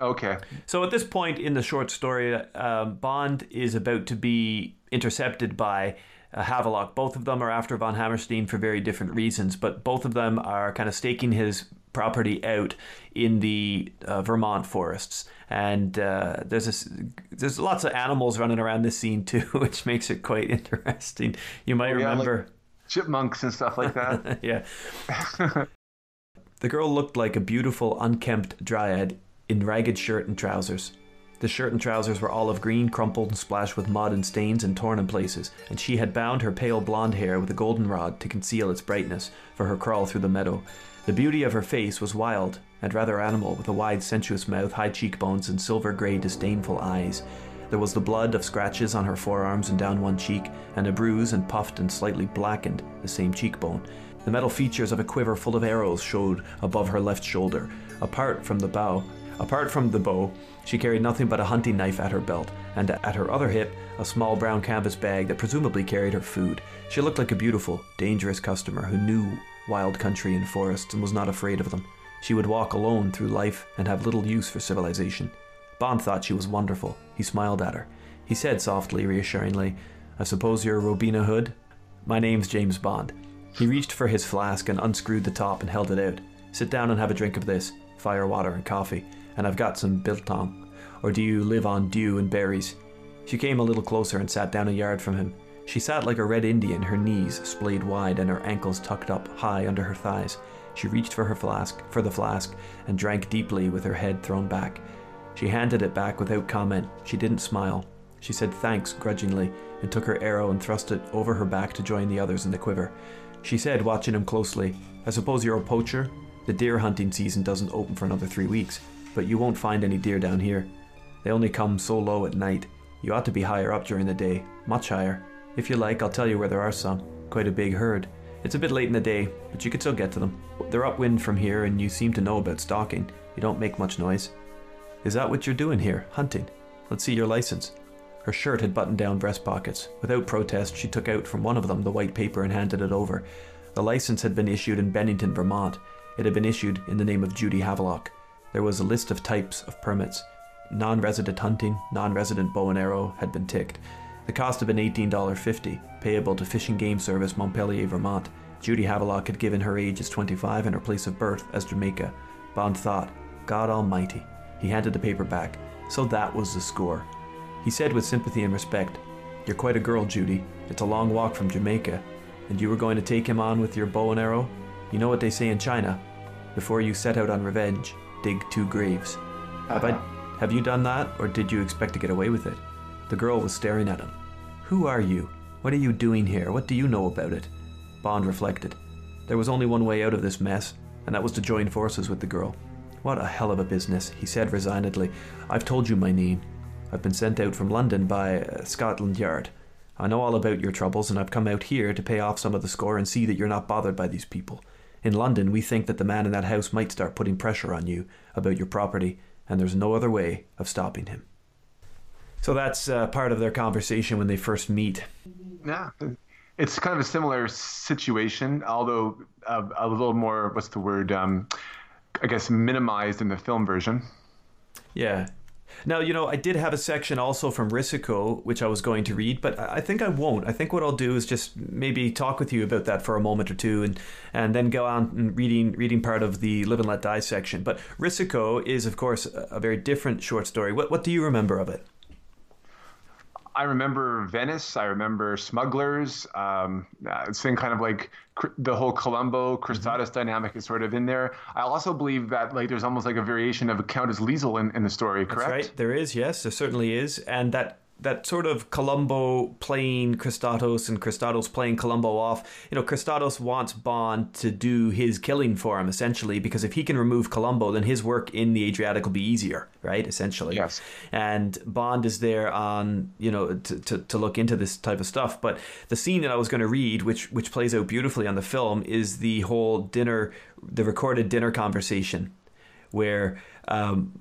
Okay. So at this point in the short story, uh, Bond is about to be intercepted by uh, Havelock. Both of them are after von Hammerstein for very different reasons, but both of them are kind of staking his property out in the uh, Vermont forests. And uh, there's this, there's lots of animals running around this scene too, (laughs) which makes it quite (laughs) interesting. You might yeah, like- remember. Chipmunks and stuff like that. (laughs) yeah. the girl looked like a beautiful, unkempt dryad in ragged shirt and trousers. The shirt and trousers were olive green, crumpled and splashed with mud and stains and torn in places, and she had bound her pale blonde hair with a goldenrod to conceal its brightness for her crawl through the meadow. The beauty of her face was wild and rather animal, with a wide, sensuous mouth, high cheekbones, and silver grey, disdainful eyes. There was the blood of scratches on her forearms and down one cheek, and a bruise and puffed and slightly blackened the same cheekbone. The metal features of a quiver full of arrows showed above her left shoulder. Apart from the bow, apart from the bow, she carried nothing but a hunting knife at her belt, and at her other hip, a small brown canvas bag that presumably carried her food. She looked like a beautiful, dangerous customer who knew wild country and forests and was not afraid of them. She would walk alone through life and have little use for civilization. Bond thought she was wonderful. He smiled at her. He said softly, reassuringly, I suppose you're Robina Hood? My name's James Bond. He reached for his flask and unscrewed the top and held it out. Sit down and have a drink of this fire water and coffee, and I've got some biltong. Or do you live on dew and berries? She came a little closer and sat down a yard from him. She sat like a red Indian, her knees splayed wide and her ankles tucked up high under her thighs. She reached for her flask, for the flask, and drank deeply with her head thrown back. She handed it back without comment. She didn't smile. She said thanks grudgingly and took her arrow and thrust it over her back to join the others in the quiver. She said, watching him closely, I suppose you're a poacher? The deer hunting season doesn't open for another three weeks, but you won't find any deer down here. They only come so low at night. You ought to be higher up during the day, much higher. If you like, I'll tell you where there are some. Quite a big herd. It's a bit late in the day, but you could still get to them. They're upwind from here, and you seem to know about stalking. You don't make much noise. Is that what you're doing here, hunting? Let's see your license. Her shirt had buttoned down breast pockets. Without protest, she took out from one of them the white paper and handed it over. The license had been issued in Bennington, Vermont. It had been issued in the name of Judy Havelock. There was a list of types of permits. Non resident hunting, non resident bow and arrow had been ticked. The cost had been $18.50, payable to Fish and Game Service, Montpelier, Vermont. Judy Havelock had given her age as 25 and her place of birth as Jamaica. Bond thought, God Almighty. He handed the paper back. So that was the score. He said with sympathy and respect, You're quite a girl, Judy. It's a long walk from Jamaica. And you were going to take him on with your bow and arrow? You know what they say in China? Before you set out on revenge, dig two graves. Have, I, have you done that, or did you expect to get away with it? The girl was staring at him. Who are you? What are you doing here? What do you know about it? Bond reflected. There was only one way out of this mess, and that was to join forces with the girl. What a hell of a business, he said resignedly. I've told you my name. I've been sent out from London by uh, Scotland Yard. I know all about your troubles, and I've come out here to pay off some of the score and see that you're not bothered by these people. In London, we think that the man in that house might start putting pressure on you about your property, and there's no other way of stopping him. So that's uh, part of their conversation when they first meet. Yeah, it's kind of a similar situation, although uh, a little more. What's the word? Um, I guess minimized in the film version. Yeah. Now, you know, I did have a section also from Risico, which I was going to read, but I think I won't. I think what I'll do is just maybe talk with you about that for a moment or two and, and then go on and reading, reading part of the Live and Let Die section. But Risico is, of course, a very different short story. What, what do you remember of it? I remember Venice. I remember Smugglers. Um, it's been kind of like the whole Colombo Kristatos mm-hmm. dynamic is sort of in there. I also believe that like there's almost like a variation of a Countess Liesel in, in the story. Correct? That's right. There is. Yes, there certainly is, and that that sort of Colombo playing Kristatos and Kristatos playing Colombo off. You know, Kristatos wants Bond to do his killing for him essentially because if he can remove Colombo, then his work in the Adriatic will be easier, right? Essentially. Yes. And Bond is there on you know to, to, to look into this type of stuff. But the scene that I was going to read, which which plays out beautifully on the film, is the whole dinner, the recorded dinner conversation, where. Um,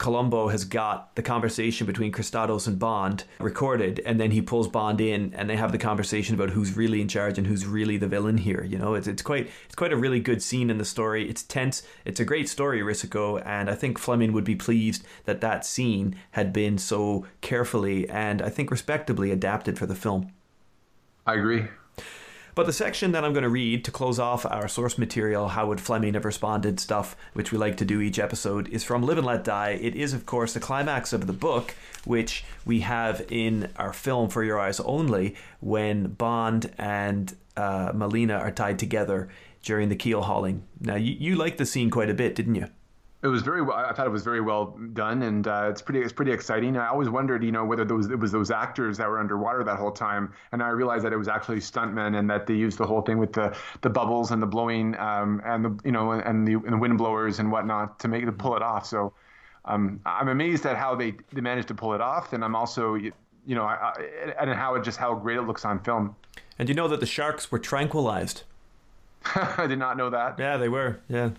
Colombo has got the conversation between Kristatos and Bond recorded, and then he pulls Bond in, and they have the conversation about who's really in charge and who's really the villain here. You know, it's it's quite it's quite a really good scene in the story. It's tense. It's a great story, Risico, and I think Fleming would be pleased that that scene had been so carefully and I think respectably adapted for the film. I agree. But the section that I'm going to read to close off our source material, how would Fleming have responded stuff, which we like to do each episode, is from Live and Let Die. It is, of course, the climax of the book, which we have in our film For Your Eyes Only, when Bond and uh, Melina are tied together during the keel hauling. Now, you, you liked the scene quite a bit, didn't you? It was very well. I thought it was very well done, and uh, it's pretty. It's pretty exciting. I always wondered, you know, whether those it was those actors that were underwater that whole time, and I realized that it was actually stuntmen, and that they used the whole thing with the, the bubbles and the blowing, um, and the you know, and the, and the wind blowers and whatnot to make to pull it off. So, um, I'm amazed at how they they managed to pull it off, and I'm also, you know, I, I, and how it just how great it looks on film. And you know that the sharks were tranquilized. (laughs) I did not know that. Yeah, they were. Yeah.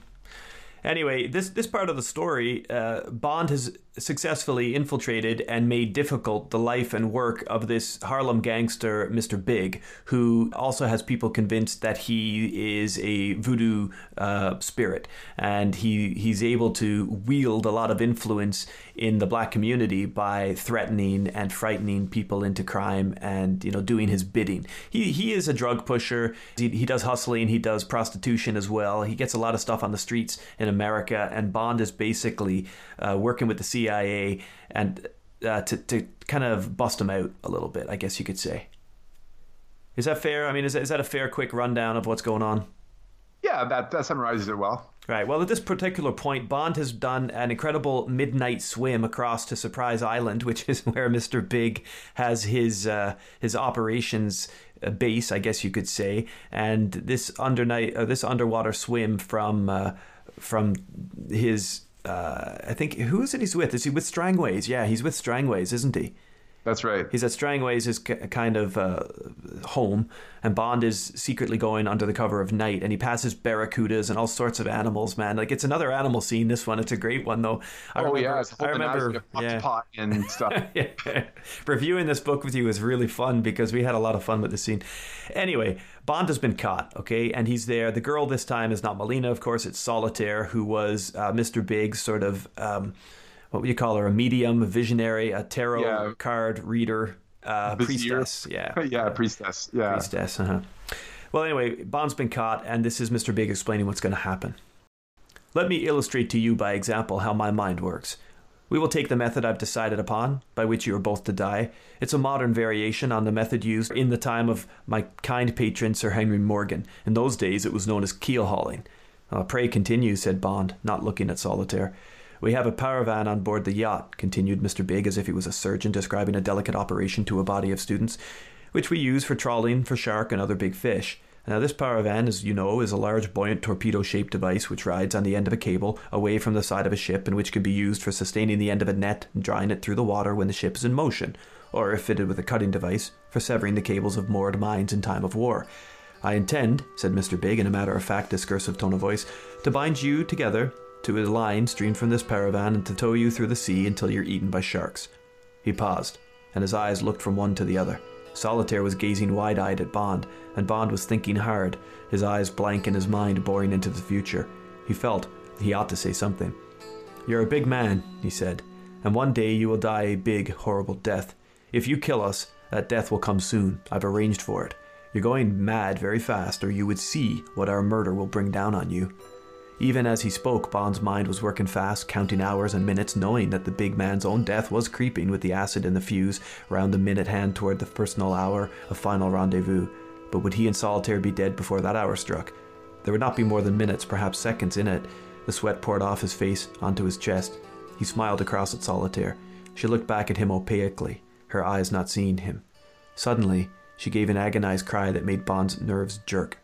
Anyway, this this part of the story, uh, Bond has successfully infiltrated and made difficult the life and work of this Harlem gangster, Mr. Big, who also has people convinced that he is a voodoo uh, spirit, and he he's able to wield a lot of influence in the black community by threatening and frightening people into crime and you know doing his bidding. He he is a drug pusher. He, he does hustling. He does prostitution as well. He gets a lot of stuff on the streets in America, and Bond is basically uh, working with the CIA and uh, to to kind of bust them out a little bit, I guess you could say. Is that fair? I mean, is that, is that a fair, quick rundown of what's going on? Yeah, that that summarizes it well. Right. Well, at this particular point, Bond has done an incredible midnight swim across to Surprise Island, which is (laughs) where Mister Big has his uh, his operations uh, base, I guess you could say. And this under night, uh, this underwater swim from uh, from his uh, I think who is it he's with? Is he with Strangways? Yeah, he's with Strangways, isn't he? That's right. He's at Strangways' his kind of uh, home, and Bond is secretly going under the cover of night, and he passes barracudas and all sorts of animals. Man, like it's another animal scene. This one, it's a great one though. I oh remember, yeah, I remember. Yeah. Pot and (laughs) stuff. yeah. Reviewing this book with you was really fun because we had a lot of fun with the scene. Anyway, Bond has been caught, okay, and he's there. The girl this time is not Melina, of course. It's Solitaire, who was uh, Mr. Big's sort of. Um, what would you call her? A medium, a visionary, a tarot yeah. card reader, uh, priestess. Yeah, (laughs) yeah, priestess. Yeah, priestess. Uh-huh. Well, anyway, Bond's been caught, and this is Mr. Big explaining what's going to happen. Let me illustrate to you by example how my mind works. We will take the method I've decided upon, by which you are both to die. It's a modern variation on the method used in the time of my kind patron Sir Henry Morgan. In those days, it was known as keel hauling. Uh, pray continue, said Bond, not looking at Solitaire. We have a paravane on board the yacht, continued Mr. Big as if he was a surgeon describing a delicate operation to a body of students, which we use for trawling for shark and other big fish. Now, this paravane, as you know, is a large buoyant torpedo shaped device which rides on the end of a cable away from the side of a ship and which can be used for sustaining the end of a net and drawing it through the water when the ship is in motion, or if fitted with a cutting device, for severing the cables of moored mines in time of war. I intend, said Mr. Big in a matter of fact discursive tone of voice, to bind you together to a line streamed from this paravane and to tow you through the sea until you're eaten by sharks. He paused, and his eyes looked from one to the other. Solitaire was gazing wide eyed at Bond, and Bond was thinking hard, his eyes blank and his mind boring into the future. He felt he ought to say something. You're a big man, he said, and one day you will die a big, horrible death. If you kill us, that death will come soon. I've arranged for it. You're going mad very fast, or you would see what our murder will bring down on you. Even as he spoke, Bond's mind was working fast, counting hours and minutes, knowing that the big man's own death was creeping with the acid in the fuse round the minute hand toward the personal hour of final rendezvous. But would he and Solitaire be dead before that hour struck? There would not be more than minutes, perhaps seconds in it. The sweat poured off his face onto his chest. He smiled across at Solitaire. She looked back at him opaquely. her eyes not seeing him. Suddenly, she gave an agonized cry that made Bond's nerves jerk.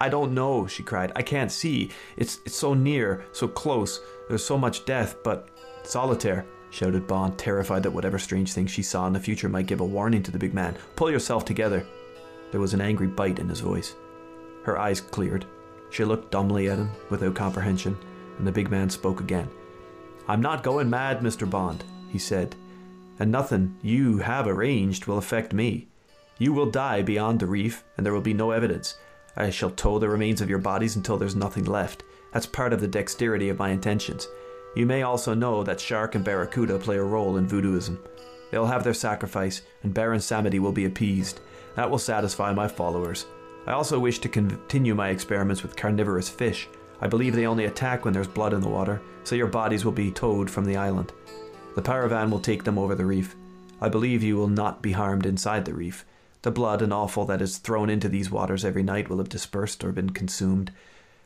I don't know, she cried. I can't see. It's, it's so near, so close. There's so much death, but. Solitaire, shouted Bond, terrified that whatever strange thing she saw in the future might give a warning to the big man. Pull yourself together. There was an angry bite in his voice. Her eyes cleared. She looked dumbly at him, without comprehension, and the big man spoke again. I'm not going mad, Mr. Bond, he said, and nothing you have arranged will affect me. You will die beyond the reef, and there will be no evidence. I shall tow the remains of your bodies until there's nothing left. That's part of the dexterity of my intentions. You may also know that Shark and Barracuda play a role in voodooism. They'll have their sacrifice, and Baron Samedi will be appeased. That will satisfy my followers. I also wish to continue my experiments with carnivorous fish. I believe they only attack when there's blood in the water, so your bodies will be towed from the island. The Paravane will take them over the reef. I believe you will not be harmed inside the reef. The blood and offal that is thrown into these waters every night will have dispersed or been consumed.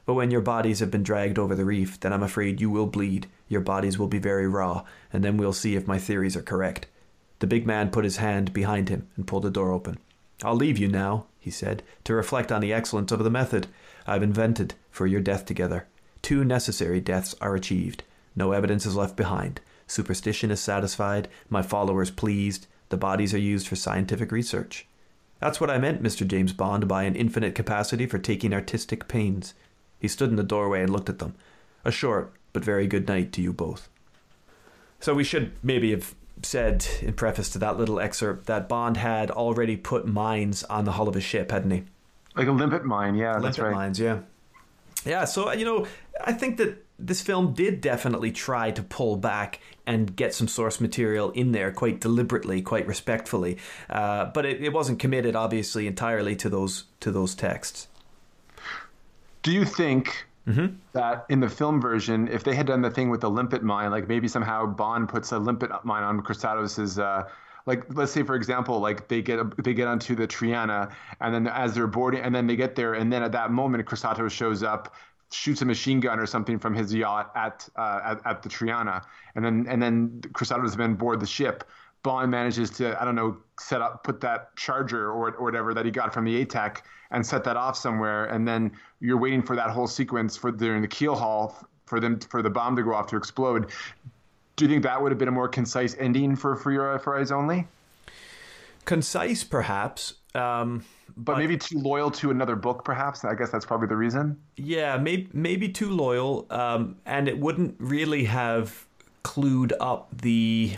But when your bodies have been dragged over the reef, then I'm afraid you will bleed. Your bodies will be very raw, and then we'll see if my theories are correct. The big man put his hand behind him and pulled the door open. I'll leave you now, he said, to reflect on the excellence of the method I've invented for your death together. Two necessary deaths are achieved. No evidence is left behind. Superstition is satisfied, my followers pleased, the bodies are used for scientific research. That's what I meant, Mr. James Bond, by an infinite capacity for taking artistic pains. He stood in the doorway and looked at them. A short but very good night to you both. So we should maybe have said in preface to that little excerpt that Bond had already put mines on the hull of his ship, hadn't he? Like a limpet mine, yeah, limpet that's right. mines, yeah. Yeah, so you know, I think that this film did definitely try to pull back and get some source material in there quite deliberately, quite respectfully, uh, but it, it wasn't committed, obviously, entirely to those to those texts. Do you think mm-hmm. that in the film version, if they had done the thing with the limpet mine, like maybe somehow Bond puts a limpet mine on Kristatos's uh, like let's say for example like they get they get onto the Triana and then as they're boarding and then they get there and then at that moment Kristatos shows up shoots a machine gun or something from his yacht at uh, at, at, the Triana and then and then has been board the ship Bond manages to I don't know set up put that charger or, or whatever that he got from the ATAC and set that off somewhere and then you're waiting for that whole sequence for during the keel haul for them for the bomb to go off to explode do you think that would have been a more concise ending for for your eyes only? Concise, perhaps. Um, but, but, maybe too loyal to another book, perhaps. I guess that's probably the reason. Yeah, maybe maybe too loyal, um, and it wouldn't really have clued up the.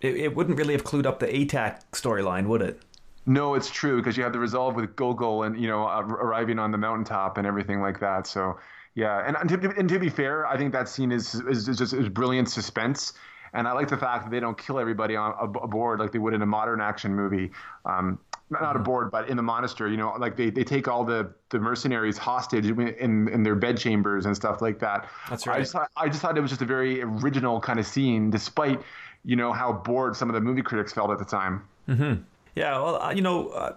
It, it wouldn't really have clued up the ATAC storyline, would it? No, it's true because you have the resolve with Gogol and you know uh, arriving on the mountaintop and everything like that. So yeah, and, and, to, and to be fair, I think that scene is is, is just is brilliant suspense. And I like the fact that they don't kill everybody on aboard like they would in a modern action movie. Um, not mm-hmm. aboard, but in the monastery. You know, like they, they take all the, the mercenaries hostage in in their bed chambers and stuff like that. That's right. I just thought, I just thought it was just a very original kind of scene, despite you know how bored some of the movie critics felt at the time. Mm-hmm. Yeah, well, uh, you know, uh,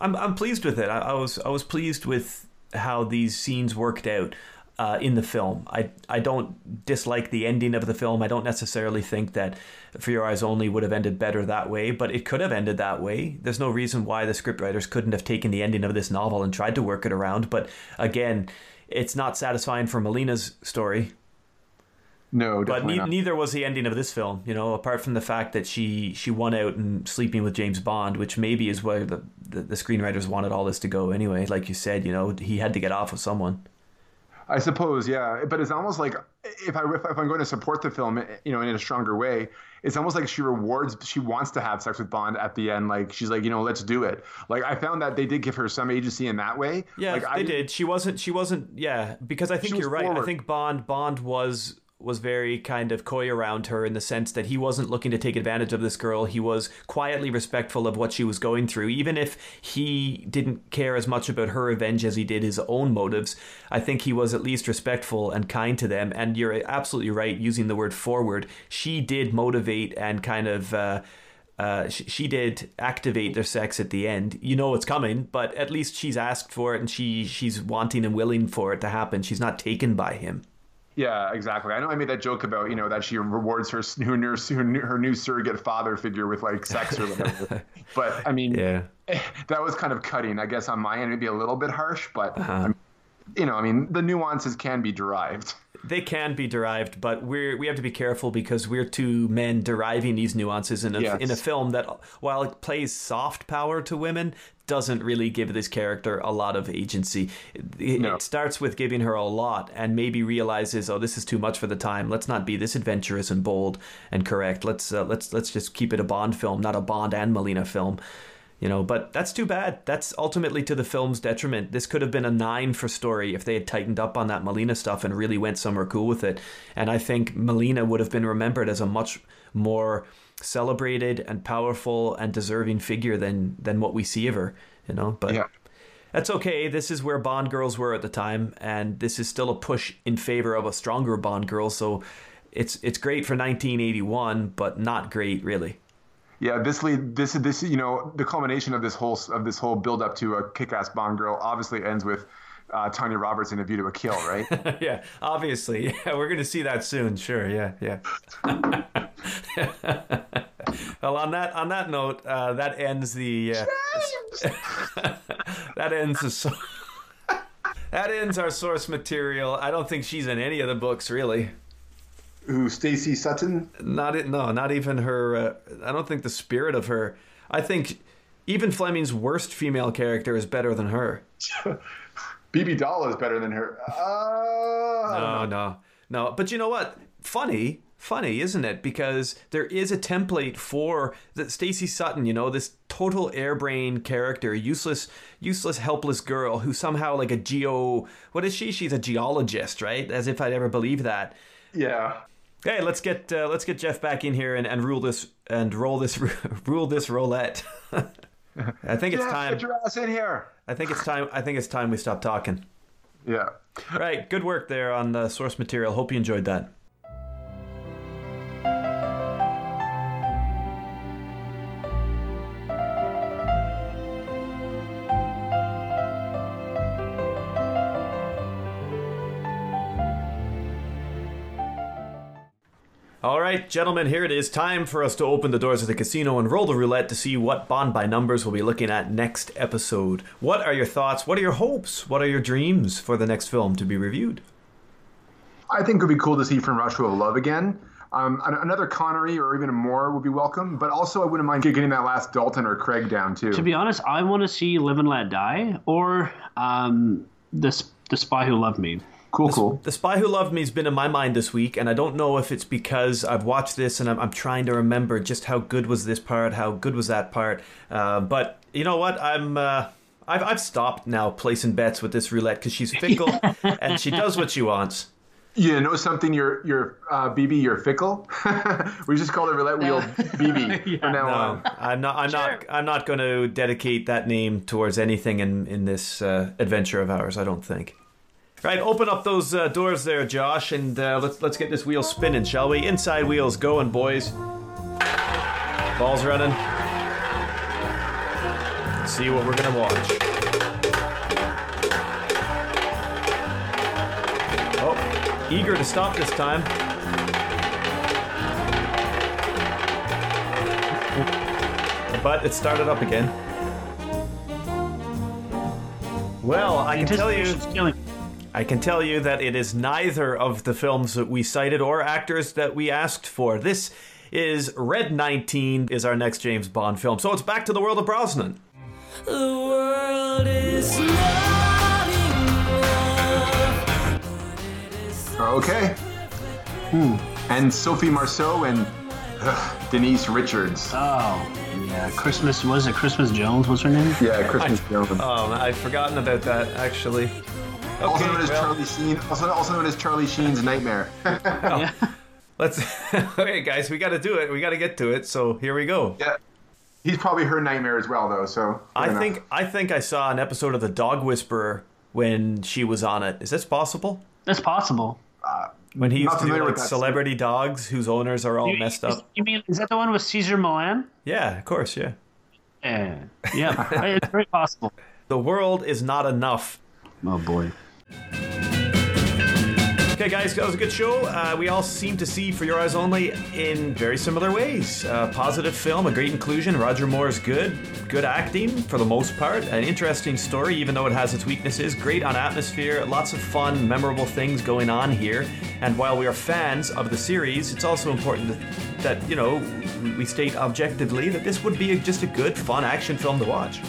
I'm I'm pleased with it. I, I was I was pleased with how these scenes worked out uh, in the film. I I don't dislike the ending of the film. I don't necessarily think that For Your Eyes Only would have ended better that way, but it could have ended that way. There's no reason why the scriptwriters couldn't have taken the ending of this novel and tried to work it around. But again, it's not satisfying for Melina's story. No, but ne- neither was the ending of this film. You know, apart from the fact that she she won out and sleeping with James Bond, which maybe is where the, the, the screenwriters wanted all this to go anyway. Like you said, you know, he had to get off with someone. I suppose, yeah. But it's almost like if I if, I'm going to support the film, eh, you know, in a stronger way, it's almost like she rewards. She wants to have sex with Bond at the end. Like she's like, you know, let's do it. Like I found that they did give her some agency in that way. Yeah, like, they I, did. She wasn't. She wasn't. Yeah, because I think you're right. Forward. I think Bond Bond was was very kind of coy around her in the sense that he wasn't looking to take advantage of this girl. He was quietly respectful of what she was going through, even if he didn't care as much about her revenge as he did his own motives. I think he was at least respectful and kind to them. And you're absolutely right using the word forward. She did motivate and kind of. Uh, uh, she, she, did activate their sex at the end. You know it's coming, but at least she's asked for it and she she's wanting and willing for it to happen. She's not taken by him. Yeah, exactly. I know I made that joke about you know that she rewards her nurse her, new- her new surrogate father figure with like sex or whatever. (laughs) but I mean, Yeah. (laughs) that was kind of cutting, I guess, on my end. Maybe a little bit harsh, but um, you know, I mean, the nuances can be derived. They can be derived, but we're we have to be careful because we're two men deriving these nuances in a Yes. in a film that, while it plays soft power to women, doesn't really give this character a lot of agency. It, No. it starts with giving her a lot, and maybe realizes, oh, this is too much for the time. Let's not be this adventurous and bold and correct. Let's uh, let's let's just keep it a Bond film, not a Bond and Melina film. You know, but that's too bad. That's ultimately to the film's detriment. This could have been a nine for story if they had tightened up on that Melina stuff and really went somewhere cool with it. And I think Melina would have been remembered as a much more celebrated and powerful and deserving figure than than what we see of her. You know, but Yeah. that's okay. This is where Bond girls were at the time, and this is still a push in favor of a stronger Bond girl. So it's it's great for 1981, but not great really. Yeah, this lead, this this you know the culmination of this whole of this whole build up to a kick-ass Bond girl obviously ends with uh, Tanya Roberts in A View to a Kill, right? (laughs) yeah, obviously. (laughs) Yeah, we're going to see that soon. Sure. Yeah, yeah. (laughs) well, on that on that note, uh, that ends the uh, that ends the so- that ends our source material. I don't think she's in any of the books really. Who Stacy Sutton? Not it. No, not even her. Uh, I don't think the spirit of her. I think even Fleming's worst female character is better than her. (laughs) Bibi Dahl is better than her. Uh, No, no, no. But you know what? Funny, funny, isn't it? Because there is a template for the Stacy Sutton. You know, this total airbrain character, useless, useless, helpless girl who somehow like a geo. What is she? She's a geologist, right? As if I'd ever believe that. Yeah. Hey, let's get uh, let's get Jeff back in here and, and rule this and roll this (laughs) rule this roulette. (laughs) I think it's Jeff, time. Get your ass in here. I think it's time. I think it's time we stop talking. Yeah. All right. good work there on the source material. Hope you enjoyed that. All right, gentlemen, here it is. Time for us to open the doors of the casino and roll the roulette to see what Bond by numbers we'll be looking at next episode. What are your thoughts? What are your hopes? What are your dreams for the next film to be reviewed? I think it would be cool to see From Russia of Love again. Um, another Connery or even more would be welcome, but also I wouldn't mind getting that last Dalton or Craig down too. To be honest, I want to see Live and Let Die or um, the the Spy Who Loved Me. Cool, cool. The Spy Who Loved Me has been in my mind this week, and I don't know if it's because I've watched this and I'm, I'm trying to remember just how good was this part, how good was that part. Uh, but you know what? I'm. Uh, I've, I've stopped now placing bets with this roulette because she's fickle (laughs) and she does what she wants. You know something? You're you're uh, Bibi. You're fickle. (laughs) we just call the roulette wheel Bibi (laughs) from now No, on. I'm not. I'm not. I'm not going to dedicate that name towards anything in in this uh, adventure of ours. I don't think. Right, open up those uh, doors there, Josh, and uh, let's let's get this wheel spinning, shall we? Inside wheels going, boys. Balls running. Let's see what we're gonna watch. Oh, eager to stop this time. But it started up again. Well, I can tell you. Anticipation's killing. I can tell you that it is neither of the films that we cited or actors that we asked for. This is Red 19 is our next James Bond film. So it's back to the world of Brosnan. The world is not enough. Okay. Hmm. And Sophie Marceau and ugh, Denise Richards. Oh, yeah. Christmas, was it Christmas Jones? What's her name? Yeah, Christmas Jones. Oh, I'd forgotten about that actually. Also known as well, Charlie Sheen. Also, also known as Charlie Sheen's Nightmare. (laughs) Oh. yeah. Let's. (laughs) okay, guys, we got to do it. We got to get to it. So here we go. yeah. He's probably her nightmare as well, though. So I fair enough. think I think I saw an episode of The Dog Whisperer when she was on it. Is this possible? That's possible. Uh, when he used to do familiar like with that celebrity dogs whose owners are all You- messed up. You mean, is that the one with Cesar Millan? Yeah, of course, yeah. Yeah. Yeah. (laughs) it's very possible. The world is not enough. Oh, boy. Okay, guys, that was a good show. Uh, we all seem to see For Your Eyes Only in very similar ways. Uh, positive film, a great inclusion. Roger Moore is good. Good acting for the most part. An interesting story, even though it has its weaknesses. Great on atmosphere. Lots of fun, memorable things going on here. And while we are fans of the series, it's also important that, you know, we state objectively that this would be just a good, fun action film to watch.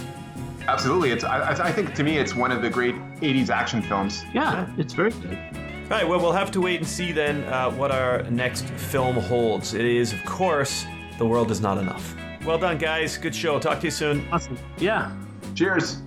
Absolutely. It's. I, I I think to me, it's one of the great '80s action films. Yeah, it's very good. All right, well, we'll have to wait and see then uh, what our next film holds. It is, of course, The World Is Not Enough. Well done, guys. Good show. Talk to you soon. Awesome. Yeah. Cheers.